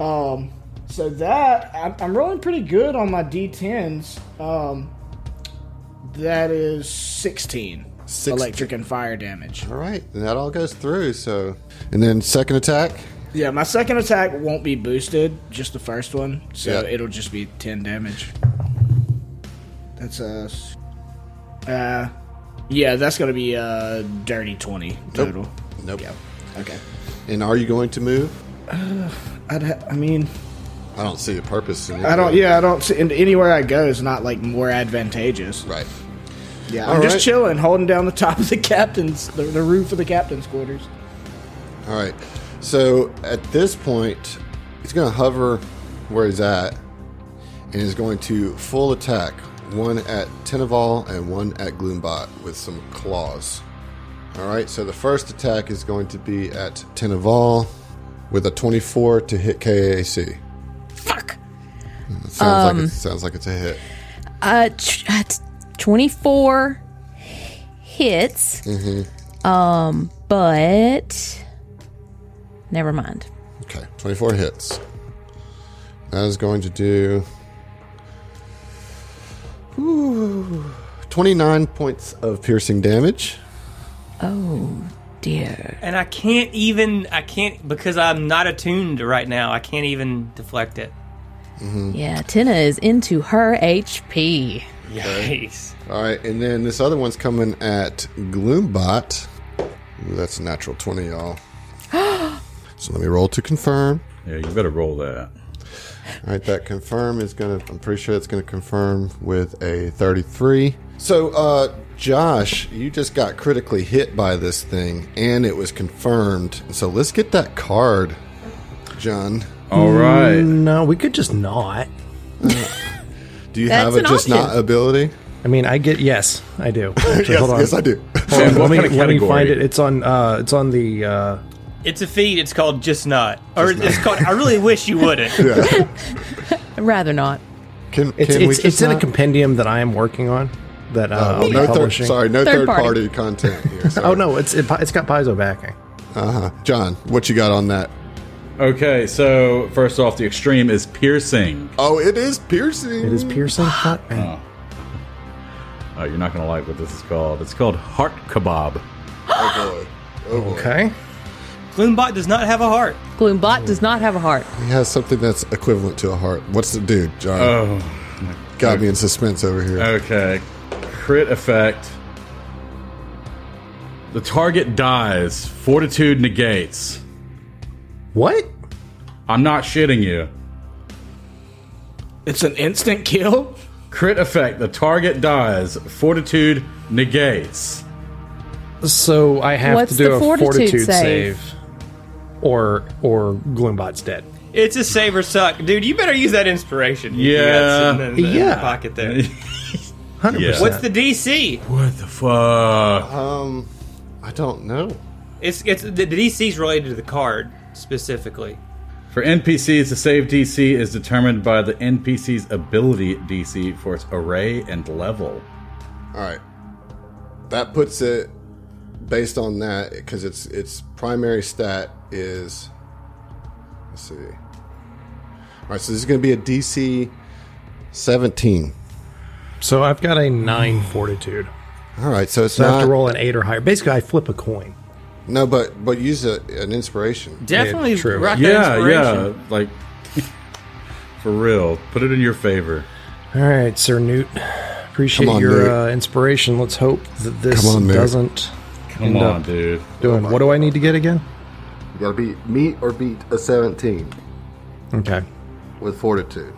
Speaker 6: Um, so that I'm, I'm rolling pretty good on my d10s. Um, that is 16
Speaker 2: 16.
Speaker 6: electric and fire damage.
Speaker 2: All right, and that all goes through. So, and then second attack.
Speaker 6: Yeah, my second attack won't be boosted, just the first one, so
Speaker 2: Yeah.
Speaker 6: it'll just be 10 damage. That's a. Uh, yeah, that's gonna be a dirty 20 total.
Speaker 2: Nope.
Speaker 6: Yeah. Okay.
Speaker 2: And are you going to move?
Speaker 6: I'd ha- I mean,
Speaker 2: I don't see the purpose in it.
Speaker 6: I don't. Yeah, I don't. See, and anywhere I go is not like more advantageous.
Speaker 2: Right.
Speaker 6: Yeah,
Speaker 2: All
Speaker 6: I'm just chilling, holding down the top of the captain's, the, the roof of the captain's quarters.
Speaker 2: All right. So at this point, he's going to hover where he's at, and he's going to full attack one at Teneval and one at Gloombot with some claws. All right. So the first attack is going to be at Teneval with a 24 to hit KAC.
Speaker 4: Fuck.
Speaker 2: It sounds like it sounds like it's a hit.
Speaker 4: Uh, t- uh, t- 24 hits.
Speaker 2: Mm-hmm.
Speaker 4: Um, but never mind.
Speaker 2: Okay, 24 hits. That is going to do Ooh, 29 points of piercing damage.
Speaker 4: Oh dear.
Speaker 3: And I can't even, I can't, because I'm not attuned right now, I can't even deflect it. Mm-hmm.
Speaker 4: Yeah, Tina is into her HP.
Speaker 3: Yikes.
Speaker 2: All right, and then this other one's coming at Gloombot. Ooh, that's a natural 20, y'all. so let me roll to confirm.
Speaker 1: Yeah, you better roll that.
Speaker 2: All right, that confirm is going to, I'm pretty sure it's going to confirm with a 33. So, uh, Josh, you just got critically hit by this thing, and it was confirmed. So let's get that card, John.
Speaker 1: All right.
Speaker 5: No, we could just not.
Speaker 2: Do you
Speaker 4: That's
Speaker 2: have a just
Speaker 4: option.
Speaker 2: not ability?
Speaker 5: I mean, I get yes, I do. Actually,
Speaker 2: yes,
Speaker 5: hold on.
Speaker 2: yes, I do.
Speaker 5: Hold on, let me, let me find it. It's on. Uh, it's on the. Uh,
Speaker 3: It's a feat, it's called Just Not. Or it's called, I really wish you wouldn't.
Speaker 4: I'd rather not.
Speaker 2: Can,
Speaker 5: it's
Speaker 2: can we
Speaker 5: it's, it's in a compendium that I am working on. that uh, I'll be
Speaker 2: no third,
Speaker 5: publishing.
Speaker 2: sorry, no
Speaker 4: Third
Speaker 2: third,
Speaker 4: party.
Speaker 2: party. content here. Sorry.
Speaker 5: Oh no, it's it, it's got Paizo backing.
Speaker 2: Uh huh. John, what you got on that?
Speaker 1: Okay, so first off, the extreme is piercing.
Speaker 2: Oh, it is piercing.
Speaker 5: It is piercing. Hot man.
Speaker 1: Oh, you're not gonna like what this is called. It's called heart kebab.
Speaker 2: Oh boy. Oh boy.
Speaker 5: Okay.
Speaker 3: Gloombot does not have a heart.
Speaker 4: Gloombot does not have a heart.
Speaker 2: He has something that's equivalent to a heart. What's it do, John?
Speaker 1: Oh,
Speaker 2: Got me in suspense over here.
Speaker 1: okay. Crit effect. The target dies. Fortitude negates.
Speaker 5: What?
Speaker 1: I'm not shitting you.
Speaker 6: It's an instant kill.
Speaker 1: Crit effect. The target dies. Fortitude negates.
Speaker 5: So I have
Speaker 4: What's
Speaker 5: to do a
Speaker 4: fortitude
Speaker 5: fortitude,
Speaker 4: save?
Speaker 5: save. Or or Gloombot's dead.
Speaker 3: It's a save or suck, dude. You better use that inspiration.
Speaker 1: Yeah.
Speaker 3: in the
Speaker 5: Yeah.
Speaker 3: pocket there.
Speaker 5: Hundred
Speaker 1: Yeah.
Speaker 5: percent.
Speaker 3: What's the DC?
Speaker 1: What the fuck?
Speaker 2: Um, I don't know.
Speaker 3: It's it's the, the DC is related to the card specifically.
Speaker 1: For NPCs, the save DC is determined by the NPC's ability DC for its array and level.
Speaker 2: All right. That puts it based on that because its its primary stat is. Let's see. All right, so this is going to be a DC 17.
Speaker 5: So I've got a nine fortitude.
Speaker 2: All right, so it's
Speaker 5: So I have to roll an eight or higher. Basically, I flip a coin.
Speaker 2: no, but but use a, an inspiration.
Speaker 3: Definitely
Speaker 5: true.
Speaker 3: rock
Speaker 1: Yeah,
Speaker 3: inspiration.
Speaker 1: yeah, like for real. Put it in your favor.
Speaker 5: All right, Sir Newt. Appreciate
Speaker 2: on,
Speaker 5: your uh, inspiration. Let's hope that this
Speaker 2: on,
Speaker 5: doesn't
Speaker 1: Come
Speaker 5: end
Speaker 1: on,
Speaker 5: up
Speaker 1: dude.
Speaker 5: doing. what do I need to get again?
Speaker 2: You got to beat meet or beat a 17
Speaker 5: Okay,
Speaker 2: with fortitude.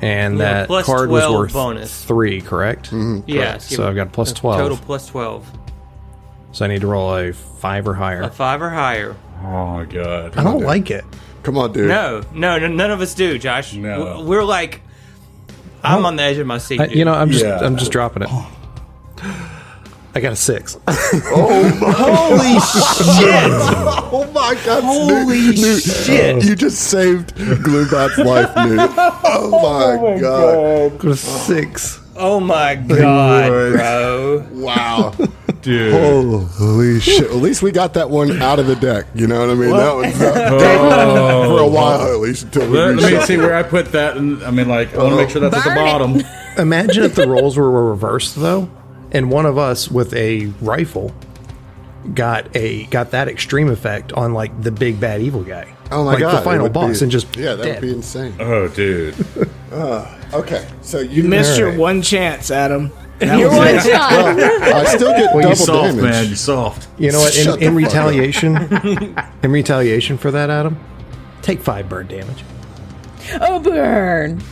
Speaker 5: and
Speaker 3: Yeah,
Speaker 5: that
Speaker 3: plus
Speaker 5: card was worth
Speaker 3: bonus.
Speaker 5: three, correct? Mm-hmm.
Speaker 3: Yeah,
Speaker 5: So I've got plus uh, twelve.
Speaker 3: Total plus twelve.
Speaker 5: So I need to roll a five or higher.
Speaker 3: A five or higher.
Speaker 1: Oh my god.
Speaker 5: I don't like it.
Speaker 2: Come on, dude.
Speaker 3: No, no, no, none of us do, Josh.
Speaker 1: No.
Speaker 3: We're like, I'm on the edge of my seat.
Speaker 5: I, you know, I'm just
Speaker 1: Yeah.
Speaker 5: I'm just dropping it. I got a six.
Speaker 2: Oh, oh my God!
Speaker 3: Holy shit!
Speaker 2: You just saved Gloombot's life, Newt. Oh, oh my, God!
Speaker 5: Got a six.
Speaker 3: Oh my god, bro!
Speaker 2: Wow!
Speaker 1: Dude.
Speaker 2: Holy shit! At least we got that one out of the deck. You know what I mean? That was that, for a oh. while at least until we
Speaker 1: Let, let me see where I put that. And I mean, like, I want to make sure that's at the
Speaker 4: Burn it.
Speaker 1: bottom.
Speaker 5: Imagine if the roles were reversed though, and one of us with a rifle got a got that extreme effect on like the big bad evil guy.
Speaker 2: Oh my
Speaker 5: like
Speaker 2: god!
Speaker 5: the final boss,
Speaker 2: be-
Speaker 5: and just
Speaker 2: yeah, that
Speaker 5: dead.
Speaker 2: would be insane.
Speaker 1: Oh, dude.
Speaker 2: Uh, okay, so you
Speaker 6: You missed your
Speaker 5: Alright.
Speaker 6: one chance, Adam.
Speaker 4: Your one
Speaker 6: it.
Speaker 4: shot.
Speaker 2: I still get
Speaker 5: you
Speaker 2: double
Speaker 1: soft,
Speaker 2: damage.
Speaker 1: man. You soft.
Speaker 5: You know what? In, in
Speaker 2: the fuck up.
Speaker 5: retaliation, in retaliation for that, Adam, take five burn damage.
Speaker 4: Oh, burn.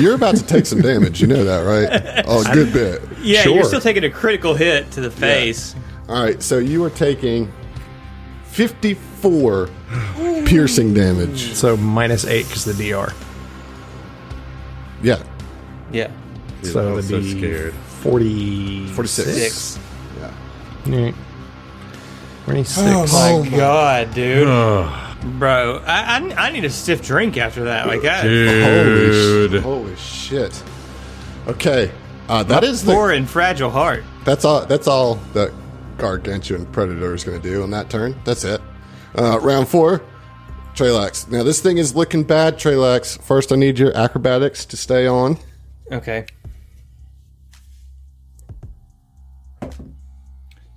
Speaker 2: You're about to take some damage. You know that, right? Oh, a good bit.
Speaker 3: Yeah,
Speaker 5: Sure.
Speaker 3: you're still taking a critical hit to the face.
Speaker 2: All right, so you are taking 54 piercing damage.
Speaker 5: So minus eight because the DR.
Speaker 2: Yeah,
Speaker 3: Yeah,
Speaker 1: Dude,
Speaker 5: So
Speaker 1: I was so
Speaker 5: it'd be
Speaker 1: scared.
Speaker 5: 40,
Speaker 2: 46.
Speaker 3: six.
Speaker 5: Yeah. 26.
Speaker 3: Oh my god, dude,
Speaker 1: Ugh,
Speaker 3: bro! I, I I need a stiff drink after that. Like that.
Speaker 2: Holy,
Speaker 1: dude.
Speaker 2: sh- holy shit. Okay, uh, that is the
Speaker 3: Poor and fragile heart.
Speaker 2: That's all. That's all that Gargantuan Predator is going to do on that turn. That's it. Uh, round four, Trelax. Now this thing is looking bad, Trelax. First, I need your acrobatics to stay on.
Speaker 3: Okay.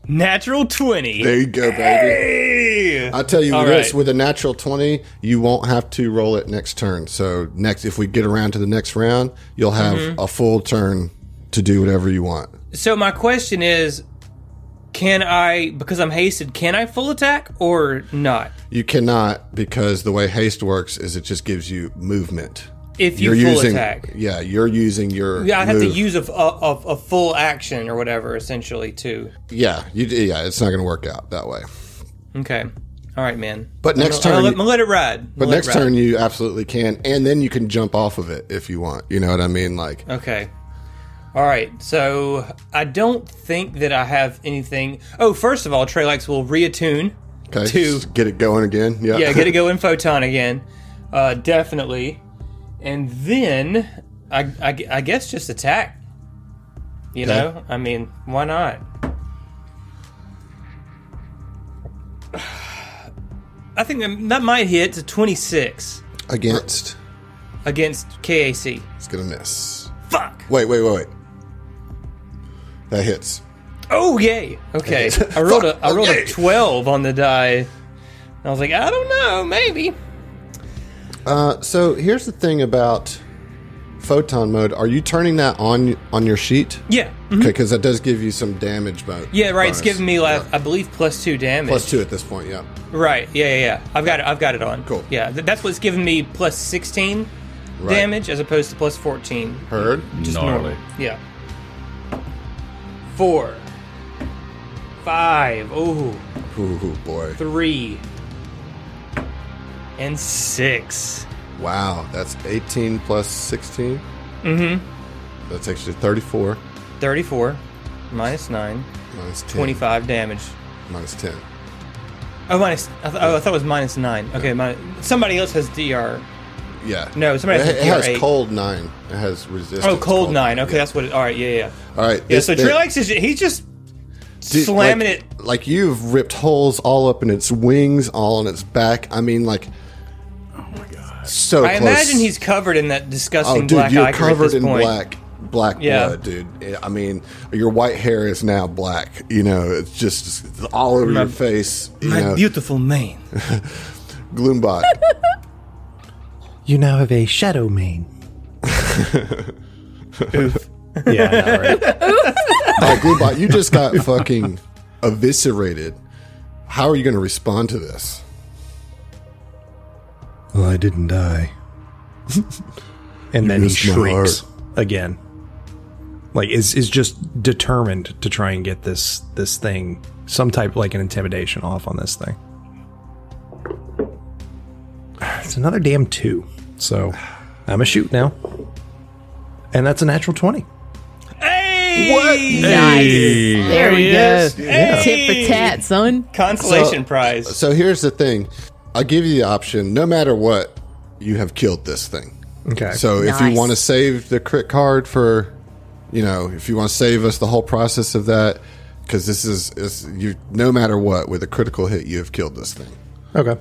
Speaker 3: Natural twenty.
Speaker 2: There you go, baby.
Speaker 3: Hey!
Speaker 2: I tell you
Speaker 3: All
Speaker 2: this:
Speaker 3: right.
Speaker 2: with a natural twenty, you won't have to roll it next turn. So next, if we get around to the next round, you'll have
Speaker 3: Mm-hmm.
Speaker 2: a full turn to do whatever you want.
Speaker 3: So my question is, can I, because I'm hasted, can I full attack or not?
Speaker 2: You cannot because the way haste works is it just gives you movement.
Speaker 3: If you
Speaker 2: you're
Speaker 3: full
Speaker 2: using,
Speaker 3: attack,
Speaker 2: yeah, you're using your.
Speaker 3: yeah, I have to use a, a, a, full action or whatever, essentially, too.
Speaker 2: Yeah, you, yeah, it's not going to work out that way.
Speaker 3: Okay, all right, man.
Speaker 2: But next turn-
Speaker 3: gonna let it ride. I'm
Speaker 2: But next
Speaker 3: ride.
Speaker 2: turn you absolutely can, and then you can jump off of it if you want. You know what I mean? Like,
Speaker 3: Okay. All right. So I don't think that I have anything. Oh, first of all, Trelax will reattune.
Speaker 2: okay,
Speaker 3: To-
Speaker 2: get it going again. Yeah,
Speaker 3: Yeah, get it going photon again. Uh, definitely. And then I, I, I guess just attack. You
Speaker 2: Okay.
Speaker 3: know, I mean, why not? I think that- might hit to 26
Speaker 2: Against.
Speaker 3: against KAC.
Speaker 2: It's gonna miss.
Speaker 3: Fuck.
Speaker 2: Wait, wait, wait, wait. That hits.
Speaker 3: Oh yay! Okay, I rolled a I rolled
Speaker 2: Okay.
Speaker 3: a twelve on the die. I was like, I don't know, maybe.
Speaker 2: Uh, so here's the thing about photon mode. Are you turning that on on your sheet?
Speaker 3: Yeah,
Speaker 2: Okay, because that does give you some damage. But
Speaker 3: yeah, right. It's giving me like
Speaker 2: Yeah.
Speaker 3: I believe plus two damage.
Speaker 2: plus two at this point. Yeah.
Speaker 3: Right. Yeah, yeah, yeah. I've got it. I've got it on.
Speaker 2: Cool.
Speaker 3: Yeah, th- that's what's giving me plus sixteen
Speaker 2: Right.
Speaker 3: damage as opposed to plus fourteen.
Speaker 2: Heard.
Speaker 3: Just
Speaker 1: Gnarly.
Speaker 3: normal. Yeah. Four. Five. Ooh.
Speaker 2: Ooh, boy.
Speaker 3: Three. And six.
Speaker 2: Wow, that's 18 plus 16. Mm-hmm. That's actually 34
Speaker 3: Thirty-four. Minus nine.
Speaker 2: minus 10.
Speaker 3: Twenty-five damage.
Speaker 2: Minus 10.
Speaker 3: Oh, minus. I, th- oh, I thought it was minus nine. Okay, my, somebody else has DR.
Speaker 2: Yeah.
Speaker 3: No, somebody
Speaker 2: it,
Speaker 3: has
Speaker 2: it has
Speaker 3: DR8.
Speaker 2: cold 9. It has resistance.
Speaker 3: Oh, cold nine. Okay,
Speaker 2: yeah.
Speaker 3: that's what. It, all right, yeah, yeah.
Speaker 2: All right.
Speaker 3: Yeah.
Speaker 2: this
Speaker 3: So Trelax is he's just
Speaker 2: Dude,
Speaker 3: slamming
Speaker 2: like,
Speaker 3: it.
Speaker 2: Like you've ripped holes all up in its wings, all on its back. I mean, like. My god. So
Speaker 3: I
Speaker 2: close.
Speaker 3: imagine he's covered in that disgusting
Speaker 2: Oh, dude,
Speaker 3: black
Speaker 2: you're covered in
Speaker 3: point.
Speaker 2: black, black
Speaker 3: Yeah.
Speaker 2: blood, dude. I mean, your white hair is now black. You know, it's just all over
Speaker 3: My-
Speaker 2: your face. You
Speaker 3: My
Speaker 2: know,
Speaker 3: beautiful mane.
Speaker 2: Gloombot.
Speaker 5: You now have a shadow mane. yeah, I know, right?
Speaker 2: uh, Gloombot, you just got fucking eviscerated. How are you going to respond to this?
Speaker 5: Well, I didn't die. and then he
Speaker 2: missed
Speaker 5: shrieks again. Like is is just determined to try and get this this thing some type like an intimidation off on this thing. It's another damn two. So I'm a shoot now. And that's a natural twenty.
Speaker 3: Hey!
Speaker 2: What?
Speaker 4: Nice. There we
Speaker 3: he
Speaker 4: go.
Speaker 3: is. Hey!
Speaker 4: Tit for tat, son.
Speaker 3: Consolation
Speaker 2: So-
Speaker 3: prize.
Speaker 2: So here's the thing. I'll give you the option. No matter what, you have killed this thing.
Speaker 5: Okay.
Speaker 2: So if you want to save the crit card for, you know, if you want to save us the whole process of that, because this is, is you. No matter what, with a critical hit, you have killed this thing.
Speaker 5: Okay.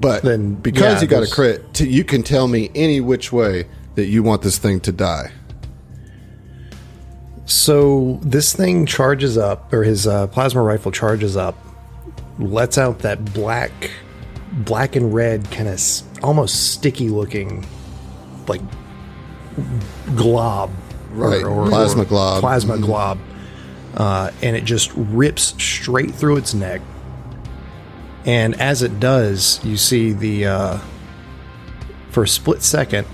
Speaker 2: But
Speaker 5: Then,
Speaker 2: because
Speaker 5: yeah,
Speaker 2: you got a crit, t- you can tell me any which way that you want this thing to die.
Speaker 5: So this thing charges up, or his uh, plasma rifle charges up, lets out that black, black and red kind of s- almost sticky looking, like glob,
Speaker 2: Right, or plasma glob.
Speaker 5: plasma
Speaker 2: Mhm.
Speaker 5: glob, uh, and it just rips straight through its neck. And as it does, you see the uh, for a split second,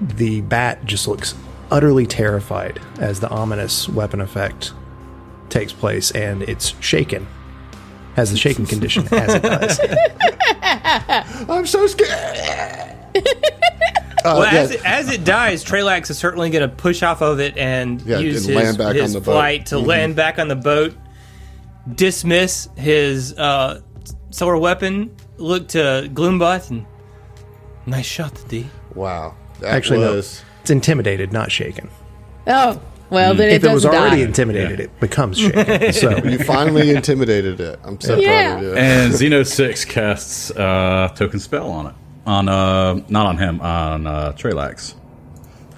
Speaker 5: the bat just looks utterly terrified as the ominous weapon effect takes place and it's shaken has the shaken condition as it does
Speaker 2: I'm so scared.
Speaker 3: well,
Speaker 2: yeah.
Speaker 3: as, it, as it dies, Trelax is certainly going to push off of it and
Speaker 2: Yeah,
Speaker 3: use
Speaker 2: and
Speaker 3: his,
Speaker 2: land back
Speaker 3: his
Speaker 2: on the boat.
Speaker 3: flight to
Speaker 2: Mhm.
Speaker 3: land back on the boat, dismiss his uh, solar weapon, look to Gloombot, and nice shot, D.
Speaker 2: Wow, that
Speaker 5: actually
Speaker 2: was.
Speaker 5: no it's intimidated not shaken
Speaker 4: Oh, well, then it
Speaker 5: if it was already
Speaker 4: die.
Speaker 5: intimidated it becomes shaken so
Speaker 2: You finally intimidated it. I'm so
Speaker 4: Yeah.
Speaker 2: proud of you.
Speaker 1: And Xeno Six casts uh, token spell on it. On uh, not on him, on uh, Trelax.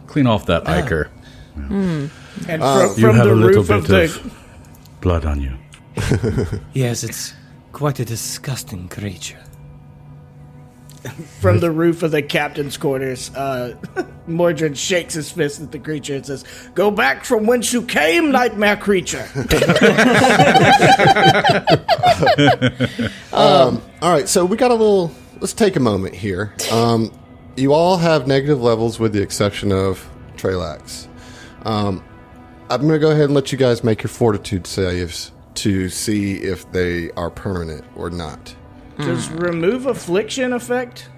Speaker 1: Clean off that ichor.
Speaker 6: And from,
Speaker 2: Uh,
Speaker 1: You
Speaker 6: from
Speaker 1: have
Speaker 6: the
Speaker 1: a little bit
Speaker 6: of the
Speaker 1: of blood on you.
Speaker 3: Yes, it's quite a disgusting creature.
Speaker 6: From the roof of the captain's quarters, uh, Mordred shakes his fist at the creature and says, "Go back from whence you came, nightmare creature."
Speaker 2: All right, so we got a little. Let's take a moment here. Um, you all have negative levels, with the exception of Trelax. Um, I'm going to go ahead and let you guys make your fortitude saves to see if they are permanent or not.
Speaker 6: Does remove affliction affect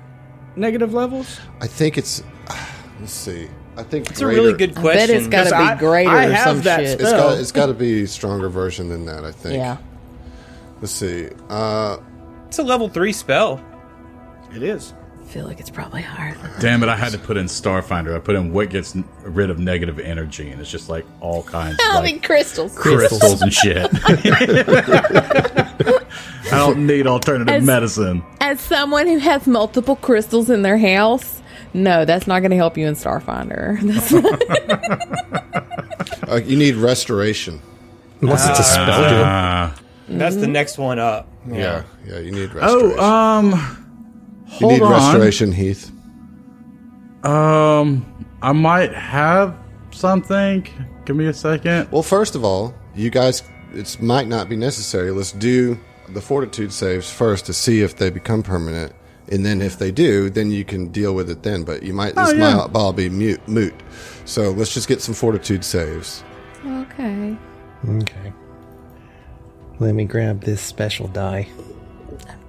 Speaker 6: negative levels?
Speaker 2: I think it's. Let's see. I think
Speaker 3: It's a really good
Speaker 4: I
Speaker 3: question.
Speaker 4: bet It's got to
Speaker 6: I-
Speaker 4: be greater
Speaker 6: I
Speaker 4: or
Speaker 6: have
Speaker 4: some
Speaker 6: that
Speaker 4: shit.
Speaker 2: It's
Speaker 6: spell.
Speaker 2: got. It's got to be a stronger version than that. I think.
Speaker 4: Yeah.
Speaker 2: Let's see. Uh,
Speaker 3: It's a level three spell.
Speaker 6: It is.
Speaker 4: I feel like it's probably higher. than-
Speaker 1: Damn it! I had to put in Starfinder. I put in what gets rid of negative energy, and it's just like all kinds
Speaker 4: I
Speaker 1: of
Speaker 4: mean,
Speaker 1: like,
Speaker 4: crystals.
Speaker 1: crystals and shit. I don't need alternative
Speaker 4: As-
Speaker 1: medicine.
Speaker 4: As someone who has multiple crystals in their house, no, that's not going to help you in Starfinder. That's not,
Speaker 2: Uh, you need restoration.
Speaker 5: Unless it's a spell, dude.
Speaker 1: Uh,
Speaker 3: That's the next one up.
Speaker 2: Yeah, yeah, you need restoration.
Speaker 1: oh, um,
Speaker 2: you need
Speaker 1: on.
Speaker 2: restoration, Heath.
Speaker 1: Um, I might have something. Give me a second.
Speaker 2: Well, first of all, you guys, it might not be necessary. Let's do the fortitude saves first to see if they become permanent, and then if they do, then you can deal with it then. But you might this
Speaker 1: Oh, yeah.
Speaker 2: might all be mute, moot. So let's just get some fortitude saves.
Speaker 4: okay.
Speaker 5: Okay. Let me grab this special die.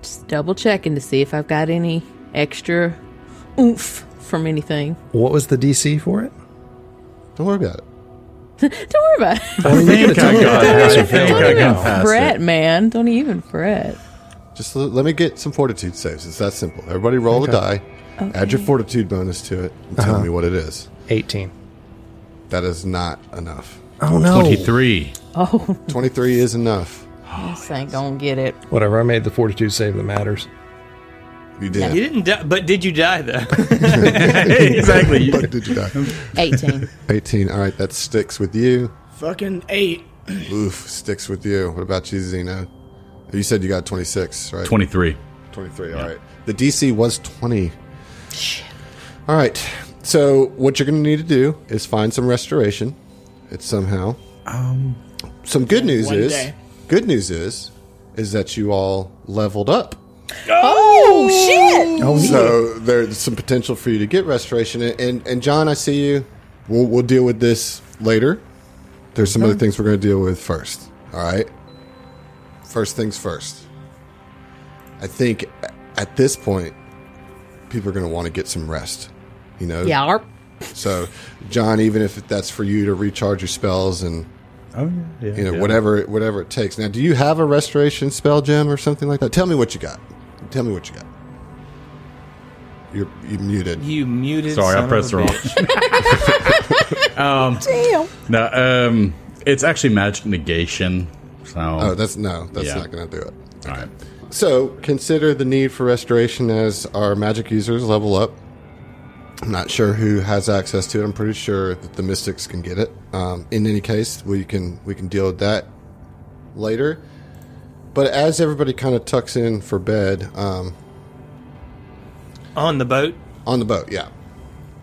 Speaker 4: Just double checking to see if I've got any extra oomph from anything.
Speaker 5: What was the DC for it?
Speaker 2: Don't worry about it.
Speaker 4: Don't worry about it.
Speaker 1: I think I got it. I think
Speaker 4: Don't
Speaker 1: I
Speaker 4: even
Speaker 1: got
Speaker 4: fret,
Speaker 1: it.
Speaker 4: man. Don't even fret.
Speaker 2: Just l- let me get some fortitude saves. It's that simple. Everybody roll a die, add your fortitude bonus to it, and tell uh-huh. me what it is.
Speaker 5: 18.
Speaker 2: That is not enough.
Speaker 5: Oh no.
Speaker 1: Twenty-three.
Speaker 4: Oh.
Speaker 2: 23 is enough.
Speaker 4: This ain't gonna get it.
Speaker 5: Whatever. I made the fortitude save that matters.
Speaker 2: You did.
Speaker 3: You didn't die, but did you die though?
Speaker 1: exactly.
Speaker 2: But did you die?
Speaker 4: 18.
Speaker 2: 18. All right, that sticks with you.
Speaker 6: Fucking eight.
Speaker 2: Oof, sticks with you. What about you, Xeno? You said you got 26, right?
Speaker 1: Twenty-three.
Speaker 2: 23, all right. The DC was 20. All right. So, what you're going to need to do is find some restoration. It's somehow. Um, some good news
Speaker 6: One
Speaker 2: is
Speaker 6: day.
Speaker 2: Good news is is that you all leveled up.
Speaker 4: Oh, oh shit!
Speaker 5: Oh,
Speaker 2: So there's some potential for you to get restoration. And and, and John, I see you. We'll we'll deal with this later. There's some other things we're going to deal with first. All right. First things first. I think at this point, people are going to want to get some rest. You know.
Speaker 4: Yeah.
Speaker 2: So, John, even if that's for you to recharge your spells and
Speaker 1: Oh yeah.
Speaker 2: yeah you know whatever whatever it takes. Now, do you have a restoration spell gem or something like that? Tell me what you got. Tell me what you got. You're you muted.
Speaker 3: you muted.
Speaker 1: Sorry, I pressed
Speaker 3: of
Speaker 1: wrong.
Speaker 3: bitch.
Speaker 4: Damn.
Speaker 1: No, um, it's actually magic negation. So,
Speaker 2: Oh, that's no, that's
Speaker 1: Yeah.
Speaker 2: not going to do it.
Speaker 1: all right.
Speaker 2: So consider the need for restoration as our magic users level up. I'm not sure who has access to it. I'm pretty sure that the mystics can get it. Um, in any case, we can we can deal with that later. But as everybody kind of tucks in for bed um,
Speaker 3: on the boat.
Speaker 2: on the boat, yeah.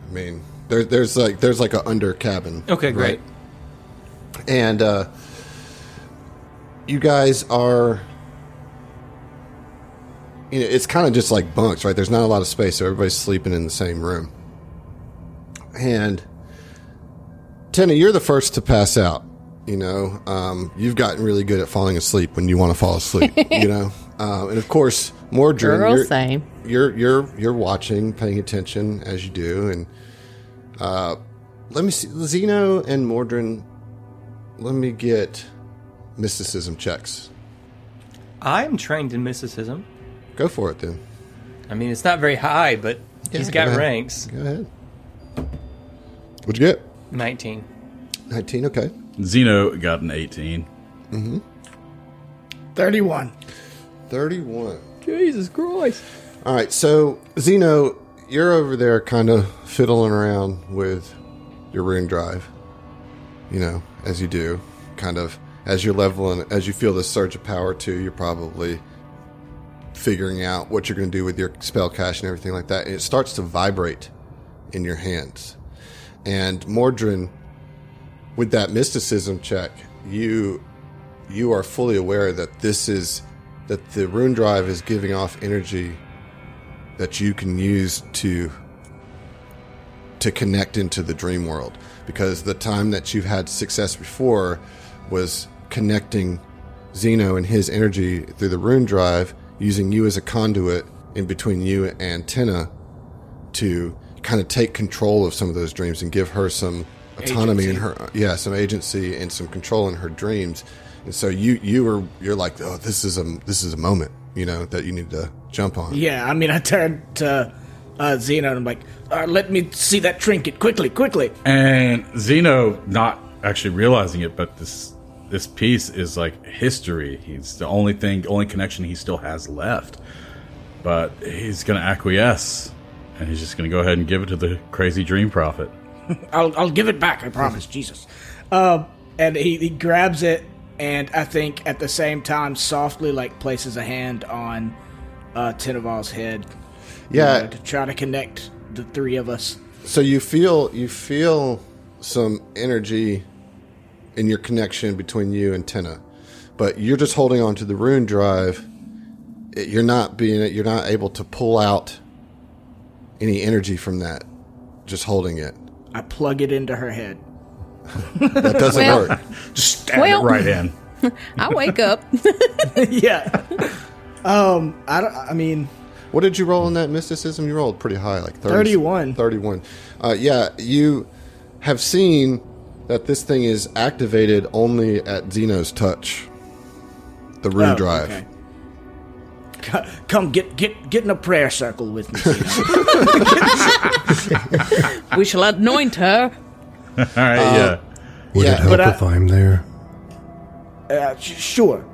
Speaker 2: I mean, there, there's like there's like a under cabin.
Speaker 3: Okay, great.
Speaker 2: right? And uh, you guys are, you know, it's kind of just like bunks, right? There's not a lot of space, so everybody's sleeping in the same room. And Tenna, you're the first to pass out. You know, um, you've gotten really good at falling asleep when you want to fall asleep. you know, um, and of course, Mordred,
Speaker 4: Girl,
Speaker 2: you're,
Speaker 4: same.
Speaker 2: you're you're you're watching, paying attention as you do, and uh, let me see, Xeno and Mordred. Let me get mysticism checks.
Speaker 3: I am trained in mysticism.
Speaker 2: Go for it then.
Speaker 3: I mean, it's not very high, but he's got
Speaker 2: ahead.
Speaker 3: ranks.
Speaker 2: Go ahead. What'd you get?
Speaker 3: 19.
Speaker 2: Nineteen. Okay.
Speaker 1: Xeno got an 18. Mm-hmm.
Speaker 6: 31.
Speaker 2: Thirty-one.
Speaker 4: Jesus Christ.
Speaker 2: All right, so Xeno, you're over there kind of fiddling around with your rune drive. You know, as you do, kind of as you're leveling, as you feel this surge of power too, you're probably figuring out what you're going to do with your spell cache and everything like that. And it starts to vibrate in your hands. And Mordrin, with that mysticism check, you you are fully aware that this is that the rune drive is giving off energy that you can use to to connect into the dream world. Because the time that you've had success before was connecting Xeno and his energy through the rune drive using you as a conduit in between you and Tenna to kind of take control of some of those dreams and give her some autonomy in her yeah some agency and some control in her dreams and so you you were you're like oh this is a this is a moment you know that you need to jump on
Speaker 6: Yeah, I mean, I turned to uh, Xeno, and I'm like, uh, let me see that trinket quickly, quickly.
Speaker 1: And Xeno, not actually realizing it, but this this piece is like history. He's the only thing, only connection he still has left. But he's going to acquiesce, and he's just going to go ahead and give it to the crazy dream prophet.
Speaker 6: I'll, I'll give it back, I promise, Jesus. Um, and he, he grabs it, and I think at the same time, softly like places a hand on uh, Tinaval's head. you
Speaker 2: Yeah.
Speaker 6: know, to try to connect the three of us.
Speaker 2: So you feel you feel some energy in your connection between you and Tina, but you're just holding on to the rune drive. You're not being you're not able to pull out any energy from that. Just holding it.
Speaker 6: I plug it into her head.
Speaker 2: That doesn't
Speaker 4: Well-
Speaker 2: work.
Speaker 1: Just stab
Speaker 4: Well-
Speaker 1: it right in.
Speaker 4: I wake up.
Speaker 6: yeah. Um, I don't. I mean,
Speaker 2: What did you roll in that mysticism? You rolled pretty high, like 30,
Speaker 6: 31.
Speaker 2: 31. Uh, yeah, you have seen that this thing is activated only at Xeno's touch. The rune
Speaker 6: oh,
Speaker 2: drive.
Speaker 6: okay. Co- Come get get get in a prayer circle with me.
Speaker 4: We shall anoint her.
Speaker 1: All right, yeah.
Speaker 5: Would
Speaker 2: Yeah,
Speaker 5: it help
Speaker 6: but I-
Speaker 5: if I'm there?
Speaker 6: uh, sh- sure.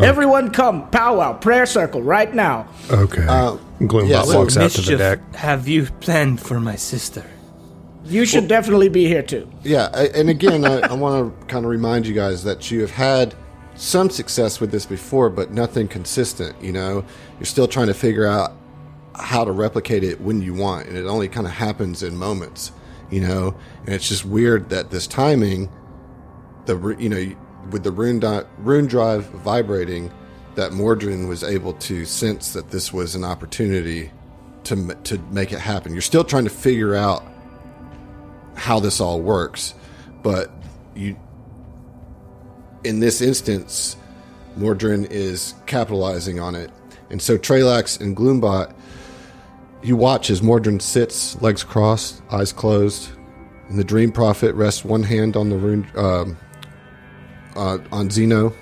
Speaker 6: Everyone, come powwow prayer circle right now.
Speaker 5: Okay.
Speaker 2: Uh,
Speaker 5: Gloombot
Speaker 2: yeah, so
Speaker 5: walks out to the deck.
Speaker 3: have you planned for my sister?
Speaker 6: You should definitely be here too.
Speaker 2: Yeah, and again, I, I want to kind of remind you guys that you have had some success with this before, but nothing consistent. You know, you're still trying to figure out how to replicate it when you want, and it only kind of happens in moments. You know, and it's just weird that this timing, the you know, with the rune di- rune drive vibrating, that Mordrin was able to sense that this was an opportunity to to make it happen. You're still trying to figure out how this all works, but you in this instance, Mordrin is capitalizing on it. And so Trelax and Gloombot, you watch as Mordrin sits, legs crossed, eyes closed, and the Dream Prophet rests one hand on the rune, um, uh, on Xeno,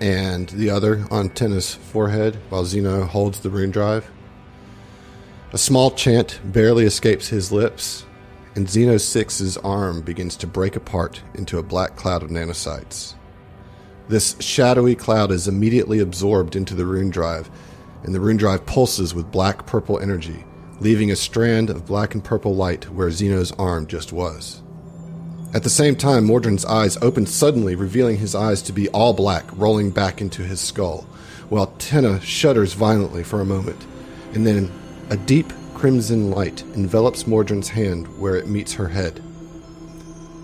Speaker 2: and the other on Tenna's forehead, while Xeno holds the rune drive. A small chant barely escapes his lips, and Xeno Six's arm begins to break apart into a black cloud of nanocytes. This shadowy cloud is immediately absorbed into the rune drive, and the rune drive pulses with black purple energy, leaving a strand of black and purple light where Xeno's arm just was. At the same time, Mordrin's eyes open suddenly, revealing his eyes to be all black, rolling back into his skull, while Tenna shudders violently for a moment, and then a deep crimson light envelops Mordrin's hand where it meets her head.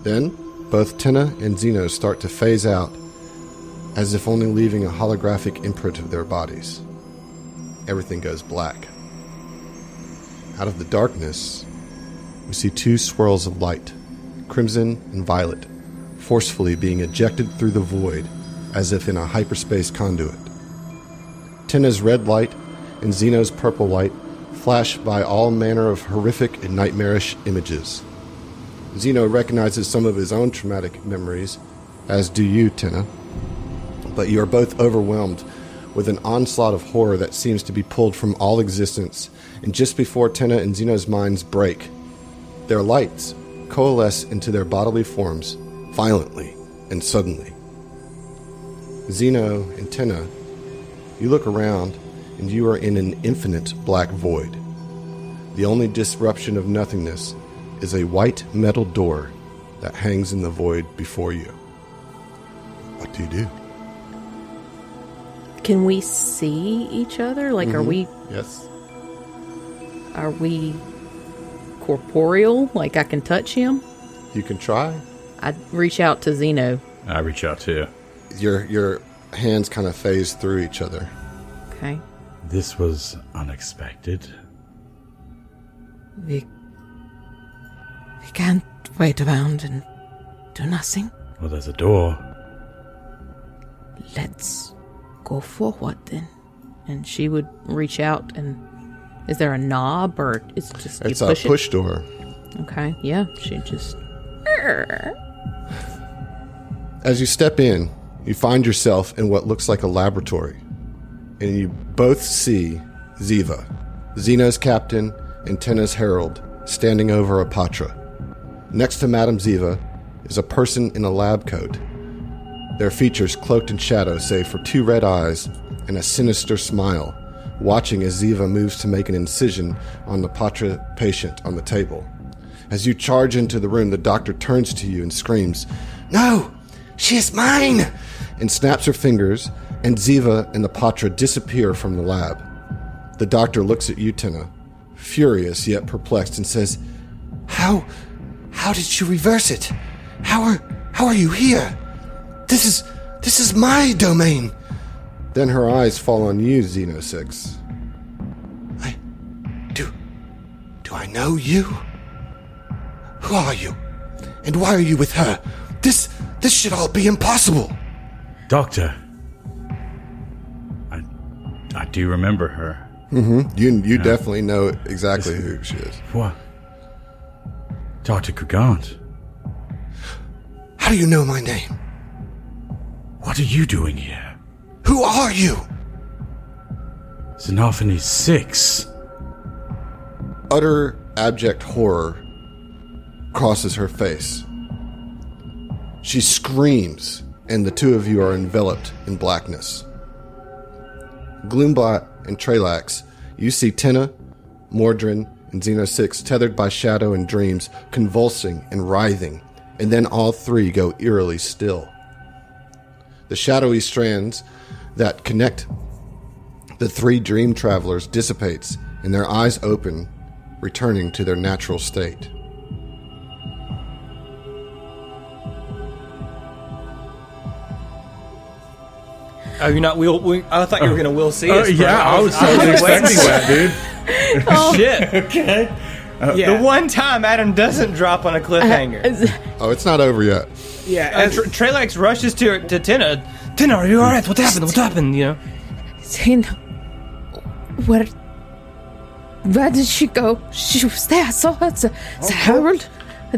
Speaker 2: Then, both Tenna and Xeno start to phase out, as if only leaving a holographic imprint of their bodies. Everything goes black. Out of the darkness, we see two swirls of light, crimson and violet, forcefully being ejected through the void as if in a hyperspace conduit. Tenna's red light and Xeno's purple light flash by all manner of horrific and nightmarish images. Xeno recognizes some of his own traumatic memories, as do you, Tenna, but you are both overwhelmed with an onslaught of horror that seems to be pulled from all existence, and just before Tenna and Xeno's minds break, their lights coalesce into their bodily forms violently and suddenly. Xeno and Tenna, you look around and you are in an infinite black void. The only disruption of nothingness is a white metal door that hangs in the void before you. What do you do?
Speaker 4: Can we see each other? Like, are mm-hmm. we
Speaker 2: Yes.
Speaker 4: are we corporeal? Like, I can touch him.
Speaker 2: You can try.
Speaker 4: I reach out to Xeno.
Speaker 1: I reach out too.
Speaker 2: Your your hands kind of phase through each other.
Speaker 4: Okay,
Speaker 1: This was unexpected.
Speaker 4: we we can't wait around and do nothing.
Speaker 1: Well, there's a door.
Speaker 4: Let's go forward then. And she would reach out and. Is there a knob or is it just
Speaker 2: It's
Speaker 4: you
Speaker 2: a
Speaker 4: push
Speaker 2: push door.
Speaker 4: Okay, yeah. She just.
Speaker 2: As you step in, you find yourself in what looks like a laboratory, and you both see Ziva, Xeno's captain, and Tenna's herald standing over Apatra. Next to Madame Ziva is a person in a lab coat. Their features cloaked in shadow, save for two red eyes and a sinister smile, watching as Ziva moves to make an incision on the Patra patient on the table. As you charge into the room, the doctor turns to you and screams, No! She is mine! and snaps her fingers, and Ziva and the Patra disappear from the lab. The doctor looks at Utina, furious yet perplexed, and says, How how did you reverse it? How are how are you here? This is this is my domain. Then her eyes fall on you, Xeno Six. I do do I know you? Who are you? And why are you with her? This this should all be impossible.
Speaker 1: Doctor. I, do remember her. Mm-hmm.
Speaker 2: You you definitely know exactly who she is.
Speaker 1: What? Dr. Gugant.
Speaker 2: How do you know my name?
Speaker 1: What are you doing here?
Speaker 2: Who are you?
Speaker 1: Xenophony 6.
Speaker 2: Utter abject horror crosses her face. She screams, and the two of you are enveloped in blackness. Gloombot and Trelax, you see Tenna, Mordrin, and Xeno 6 tethered by shadow and dreams, convulsing and writhing, and then all three go eerily still. The shadowy strands that connect the three dream travelers dissipates, and their eyes open, returning to their natural state.
Speaker 3: Oh, you're not will. will I thought you were gonna will see
Speaker 1: Uh,
Speaker 3: us. bro.
Speaker 1: yeah, I was
Speaker 3: I
Speaker 1: totally
Speaker 3: was waiting.
Speaker 1: expecting that, dude.
Speaker 3: Shit.
Speaker 1: Okay.
Speaker 6: Yeah.
Speaker 3: The one time Adam doesn't drop on a cliffhanger.
Speaker 2: Oh, it's not over yet.
Speaker 6: yeah.
Speaker 3: Uh,
Speaker 6: as-
Speaker 3: Tr- Trelax rushes to to Tina. Tina, are you all right? What happened? What happened? You know.
Speaker 4: Xeno, where, where did she go? She was there. I saw her. The, the Herald.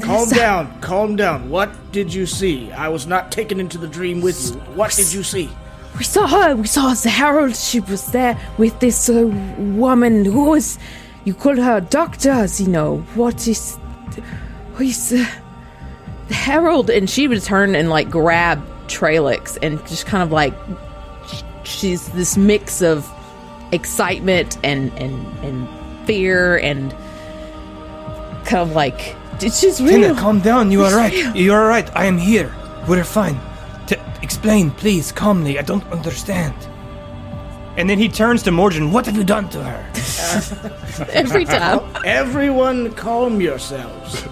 Speaker 6: Calm down, calm down. What did you see? I was not taken into the dream with you. What did you see?
Speaker 4: We saw her. We saw the Herald. She was there with this uh, woman who was. You call her Doctor Xeno. What is. What is. Uh, the Herald? And she would turn and like grab Trelax and just kind of like. She's this mix of excitement and, and, and fear and kind of like. She's real.
Speaker 3: Tina, calm down. You are right. You are right. I am here. We're fine. T- explain, please, calmly. I don't understand. And then he turns to Morgan. What have you done to her?
Speaker 4: Every time.
Speaker 6: Everyone, calm yourselves.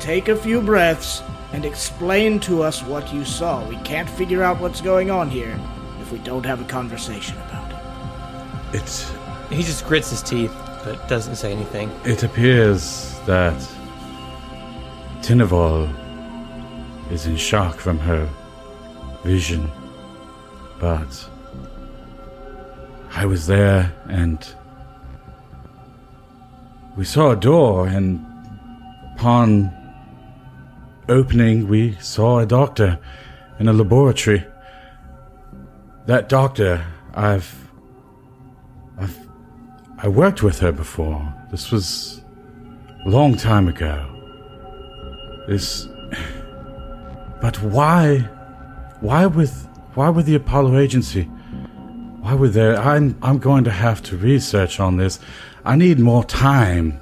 Speaker 6: Take a few breaths and explain to us what you saw. We can't figure out what's going on here if we don't have a conversation about it.
Speaker 1: It,
Speaker 3: He just grits his teeth, but doesn't say anything.
Speaker 1: it appears that Tinevol is in shock from her vision, but I was there and we saw a door, and upon opening, we saw a doctor in a laboratory. That doctor, I've. I've. I worked with her before. This was a long time ago. This. But why. Why with. Why with the Apollo agency? Why were there? I'm. I'm going to have to research on this. I need more time.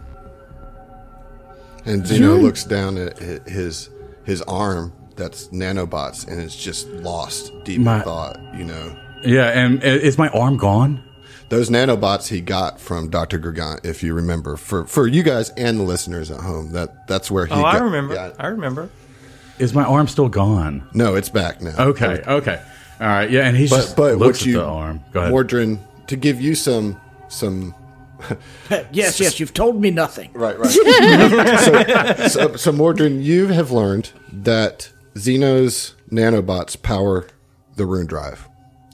Speaker 2: And Xeno looks down at his his arm that's nanobots and it's just lost deep
Speaker 1: My-
Speaker 2: in thought. You know,
Speaker 1: Yeah, and is my arm gone?
Speaker 2: those nanobots he got from Doctor Gurgant, if you remember, for for you guys and the listeners at home. That that's where he.
Speaker 3: Oh, I remember.
Speaker 2: yeah.
Speaker 3: I remember.
Speaker 1: Is my arm still gone?
Speaker 2: no, it's back now.
Speaker 1: Okay, okay. All right, yeah, and he's
Speaker 2: but
Speaker 1: just
Speaker 2: but
Speaker 1: looks
Speaker 2: what you
Speaker 1: at the arm. Go ahead.
Speaker 2: Mordrin to give you some some
Speaker 6: yes, yes, you've told me nothing.
Speaker 2: Right, right. so, so, so, Mordrin, you have learned that Xeno's nanobots power the rune drive,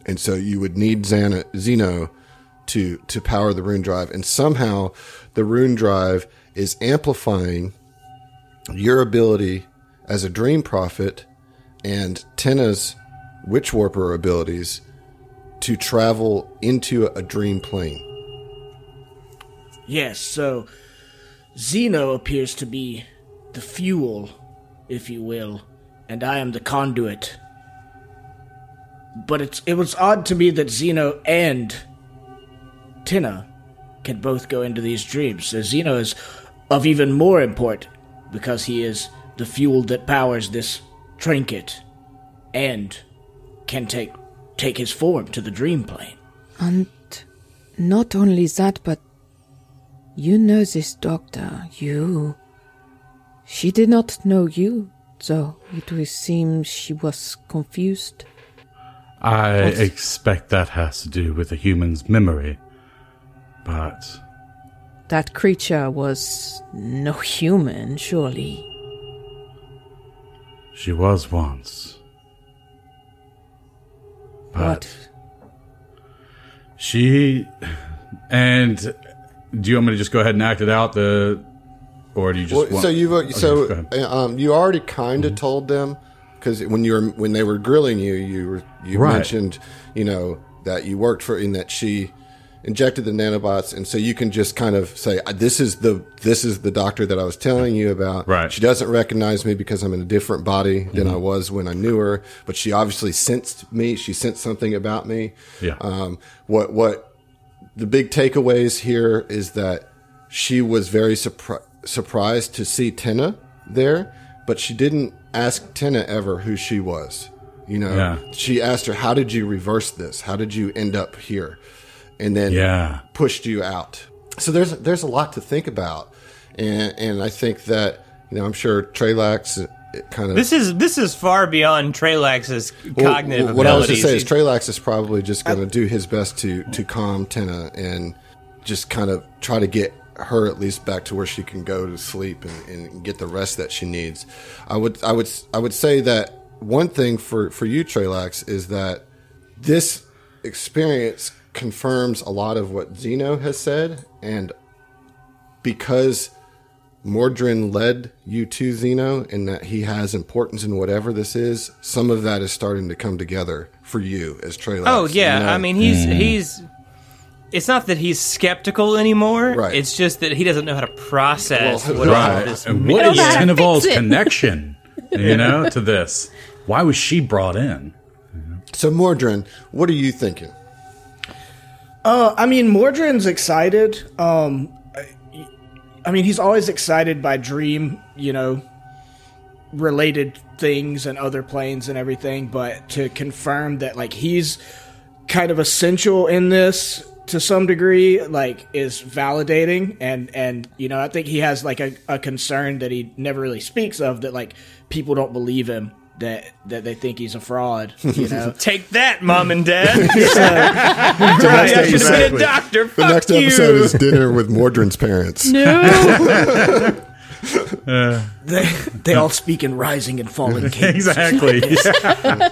Speaker 2: and so you would need Xana, Xeno to to power the rune drive, and somehow the rune drive is amplifying your ability as a dream prophet and Tenna's witch warper abilities to travel into a dream plane.
Speaker 6: Yes, so Xeno appears to be the fuel, if you will, and I am the conduit. But it's it was odd to me that Xeno and Tina can both go into these dreams. So Xeno is of even more import because he is the fuel that powers this trinket and can take take his form to the dream plane.
Speaker 7: And not only that, but you know this doctor. You. She did not know you, so it would seem she was confused.
Speaker 1: I expect that has to do with a human's memory. But
Speaker 7: That creature was no human, surely.
Speaker 1: She was once. But
Speaker 7: What?
Speaker 1: she and do you want me to just go ahead and act it out the or do you just
Speaker 2: Well,
Speaker 1: want,
Speaker 2: so you've
Speaker 1: Okay,
Speaker 2: so
Speaker 1: go ahead.
Speaker 2: uh, um, you already kind of told them because when you were when they were grilling you, you were you
Speaker 1: Right.
Speaker 2: mentioned you know that you worked for in that she injected the nanobots, and so you can just kind of say "Uh, this is the this is the doctor that I was telling you about.
Speaker 1: Right.
Speaker 2: She doesn't recognize me because I'm in a different body than
Speaker 1: Mm-hmm.
Speaker 2: I was when I knew her, but she obviously sensed me. She sensed something about me.
Speaker 1: Yeah.
Speaker 2: Um, what what the big takeaways here is that she was very surpri- surprised to see Tina there, but she didn't ask Tina ever who she was. You know,
Speaker 1: Yeah.
Speaker 2: she asked her, "How did you reverse this? How did you end up here?" And then
Speaker 1: Yeah.
Speaker 2: pushed you out. So there's there's a lot to think about, and and I think that you know I'm sure Trelax uh, kind of
Speaker 3: This is this is far beyond Trelax's
Speaker 2: well,
Speaker 3: cognitive
Speaker 2: what I was
Speaker 3: abilities.
Speaker 2: to say is Trelax is probably just going to do his best to to calm Tina and just kind of try to get her at least back to where she can go to sleep and, and get the rest that she needs. I would I would I would say that one thing for for you Trelax is that this experience confirms a lot of what Xeno has said and because Mordrin led you to Xeno and that he has importance in whatever this is, some of that is starting to come together for you as Trelax.
Speaker 3: Oh yeah,
Speaker 2: you know?
Speaker 3: I mean he's mm-hmm. he's. It's not that he's skeptical anymore.
Speaker 2: Right.
Speaker 3: It's just that he doesn't know how to process
Speaker 2: Well,
Speaker 3: what all
Speaker 1: right.
Speaker 3: this
Speaker 1: And what
Speaker 4: don't
Speaker 1: is
Speaker 4: know how to
Speaker 1: Tinavol's
Speaker 4: fix it.
Speaker 1: connection, you know, to this? Why was she brought in?
Speaker 2: So Mordrin, what are you thinking?
Speaker 6: Uh, I mean, Mordrin's excited. Um, I- mean, he's always excited by dream, you know, related things and other planes and everything. But to confirm that, like, he's kind of essential in this to some degree, like, is validating. And and you know, I think he has like a, a concern that he never really speaks of that, like, people don't believe him. That, that they think he's a fraud, you know.
Speaker 3: Take that, mom and dad. Right, I should have been a doctor.
Speaker 2: The
Speaker 3: Fuck
Speaker 2: next
Speaker 3: you.
Speaker 2: episode is dinner with Mordrin's parents. No. Uh.
Speaker 6: They, they all speak in rising and falling cadence.
Speaker 1: Exactly.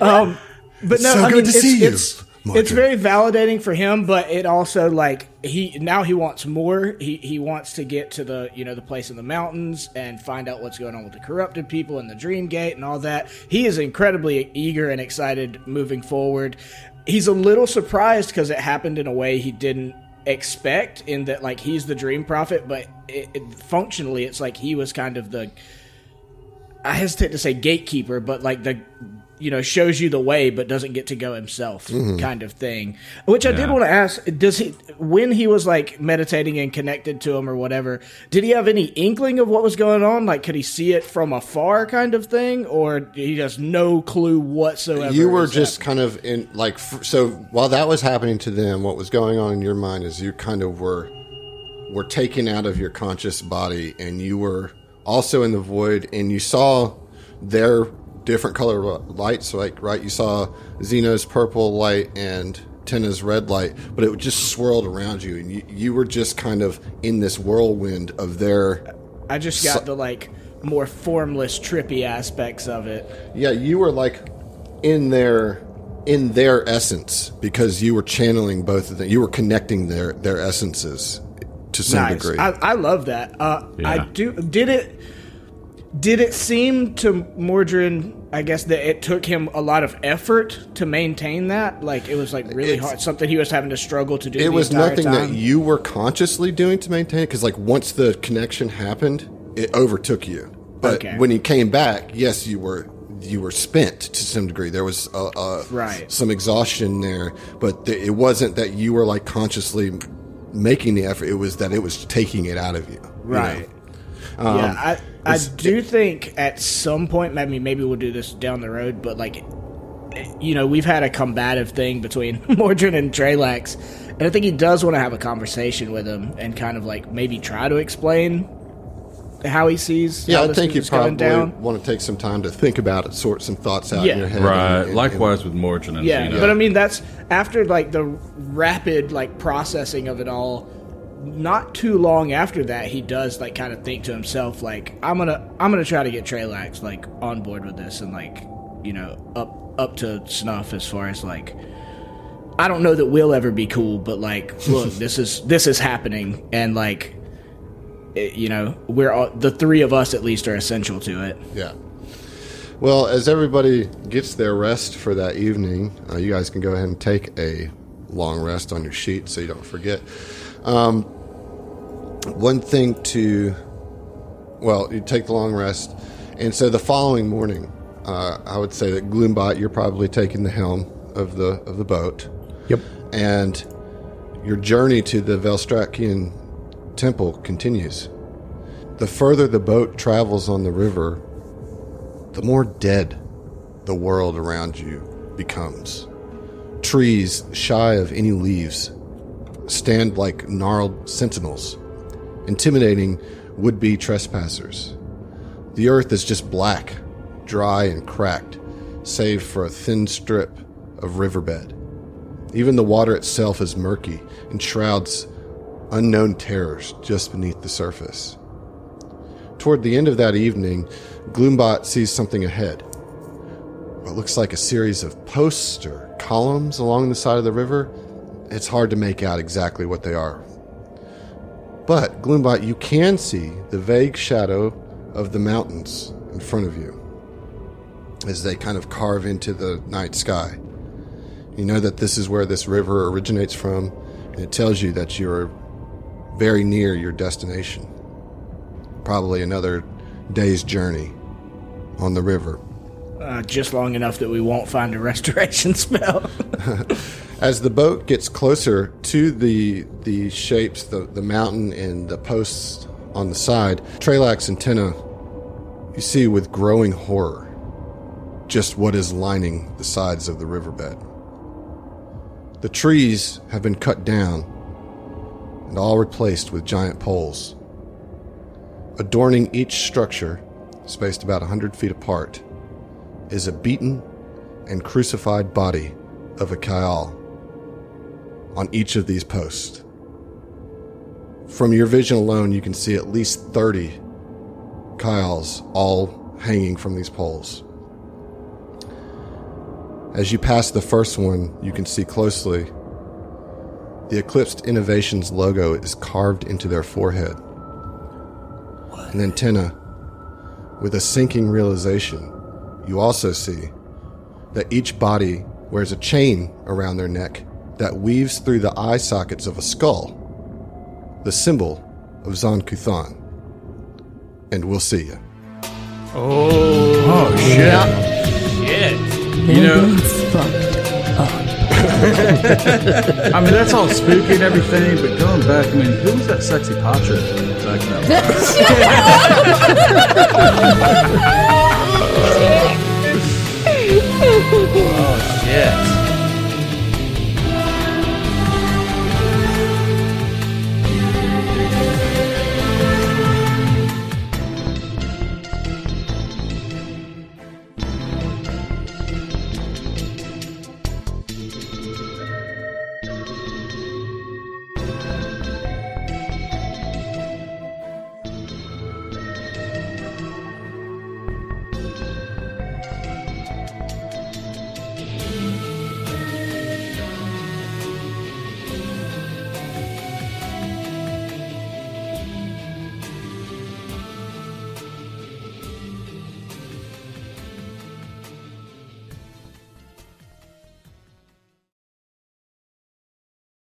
Speaker 6: Um, but no,
Speaker 2: So
Speaker 6: I
Speaker 2: good
Speaker 6: mean,
Speaker 2: to
Speaker 6: it's,
Speaker 2: see you,
Speaker 6: it's, It's very validating for him, but it also like he now he wants more. He he wants to get to the you know the place in the mountains and find out what's going on with the corrupted people and the Dream Gate and all that. He is incredibly eager and excited moving forward. He's a little surprised because it happened in a way he didn't expect. In that like he's the Dream Prophet, but it, it, functionally it's like he was kind of the I hesitate to say gatekeeper, but like the you know shows you the way but doesn't get to go himself mm-hmm. kind of thing. Which I did want to ask: Does he when he was like meditating and connected to him or whatever? Did he have any inkling of what was going on? Like, could he see it from afar, kind of thing, or he has no clue whatsoever?
Speaker 2: you were just
Speaker 6: happening?
Speaker 2: kind of in like so while that was happening to them what was going on in your mind is you kind of were were taken out of your conscious body and you were also in the void and you saw their different color lights So like right you saw Xeno's purple light and Tina's red light but it just swirled around you and you, you were just kind of in this whirlwind of their
Speaker 6: I just got the like more formless, trippy aspects of it.
Speaker 2: Yeah, you were like in their in their essence because you were channeling both of them. You were connecting their their essences to some
Speaker 6: nice.
Speaker 2: degree.
Speaker 6: I, I love that. Uh, I do. Did it? Did it seem to Mordrin, I guess, that it took him a lot of effort to maintain that? Like, it was like really
Speaker 2: It's-
Speaker 6: hard, something he was having to struggle to do.
Speaker 2: It was nothing
Speaker 6: time?
Speaker 2: that you were consciously doing to maintain it, because like once the connection happened, it overtook you. But
Speaker 6: Okay.
Speaker 2: when you came back, yes, you were you were spent to some degree. There was uh, uh,
Speaker 6: Right.
Speaker 2: some exhaustion there, but th- it wasn't that you were like consciously making the effort. It was that it was taking it out of you. you know?
Speaker 6: Right.
Speaker 2: Um,
Speaker 6: yeah, I I do think at some point, maybe maybe we'll do this down the road, but like, you know, we've had a combative thing between Mordrin and Trelax, and I think he does want to have a conversation with him and kind of like maybe try to explain how he sees.
Speaker 2: Yeah,
Speaker 6: how
Speaker 2: I think you
Speaker 6: is
Speaker 2: probably
Speaker 6: down.
Speaker 2: want to take some time to think about it, sort some thoughts out
Speaker 6: Yeah.
Speaker 2: in your head.
Speaker 1: Right.
Speaker 2: and- and-
Speaker 1: Likewise with Morgan and
Speaker 6: Yeah,
Speaker 1: Xena.
Speaker 6: but I mean that's after like the rapid like processing of it all. Not too long after that, he does like kind of think to himself like, "I'm gonna, I'm gonna try to get Trelax like on board with this and like, you know, up up to snuff as far as like, I don't know that we'll ever be cool, but like, look, this is this is happening, and like, it, you know, we're all, the three of us at least are essential to it.
Speaker 2: Yeah. Well, as everybody gets their rest for that evening, uh, you guys can go ahead and take a long rest on your sheet so you don't forget. Um, one thing to, well, you take the long rest, and so the following morning, uh, I would say that Gloombot, you're probably taking the helm of the of the boat,
Speaker 5: Yep.
Speaker 2: and your journey to the Velstrakian temple continues. The further the boat travels on the river, the more dead the world around you becomes. Trees, shy of any leaves, stand like gnarled sentinels, intimidating would be trespassers. The earth is just black, dry, and cracked, save for a thin strip of riverbed. Even the water itself is murky and shrouds unknown terrors just beneath the surface. Toward the end of that evening, Gloombot sees something ahead. What looks like a series of posts or columns along the side of the river. It's hard to make out exactly what they are. But, Gloombot, you can see the vague shadow of the mountains in front of you as they kind of carve into the night sky. You know that this is where this river originates from, and it tells you that you're very near your destination. Probably another day's journey on the river.
Speaker 6: Uh, just long enough that we won't find a restoration spell.
Speaker 2: As the boat gets closer to the the shapes, the, the mountain and the posts on the side, Trelax and Tenna, you see with growing horror just what is lining the sides of the riverbed. The trees have been cut down and all replaced with giant poles. Adorning each structure, spaced about a hundred feet apart, is a beaten and crucified body of a Kayal on each of these posts. From your vision alone, you can see at least 30 Kayals all hanging from these poles. As you pass the first one, you can see closely the Eclipsed Innovations logo is carved into their forehead. What? An antenna with a sinking realization. You also see that each body wears a chain around their neck that weaves through the eye sockets of a skull, the symbol of Zon Kuthon. And we'll see you.
Speaker 1: Oh, oh shit.
Speaker 3: Shit.
Speaker 1: You know,
Speaker 7: fucked.
Speaker 1: I mean, that's all spooky and everything, but going back, I mean, who was that sexy Patrick back talking oh, shit.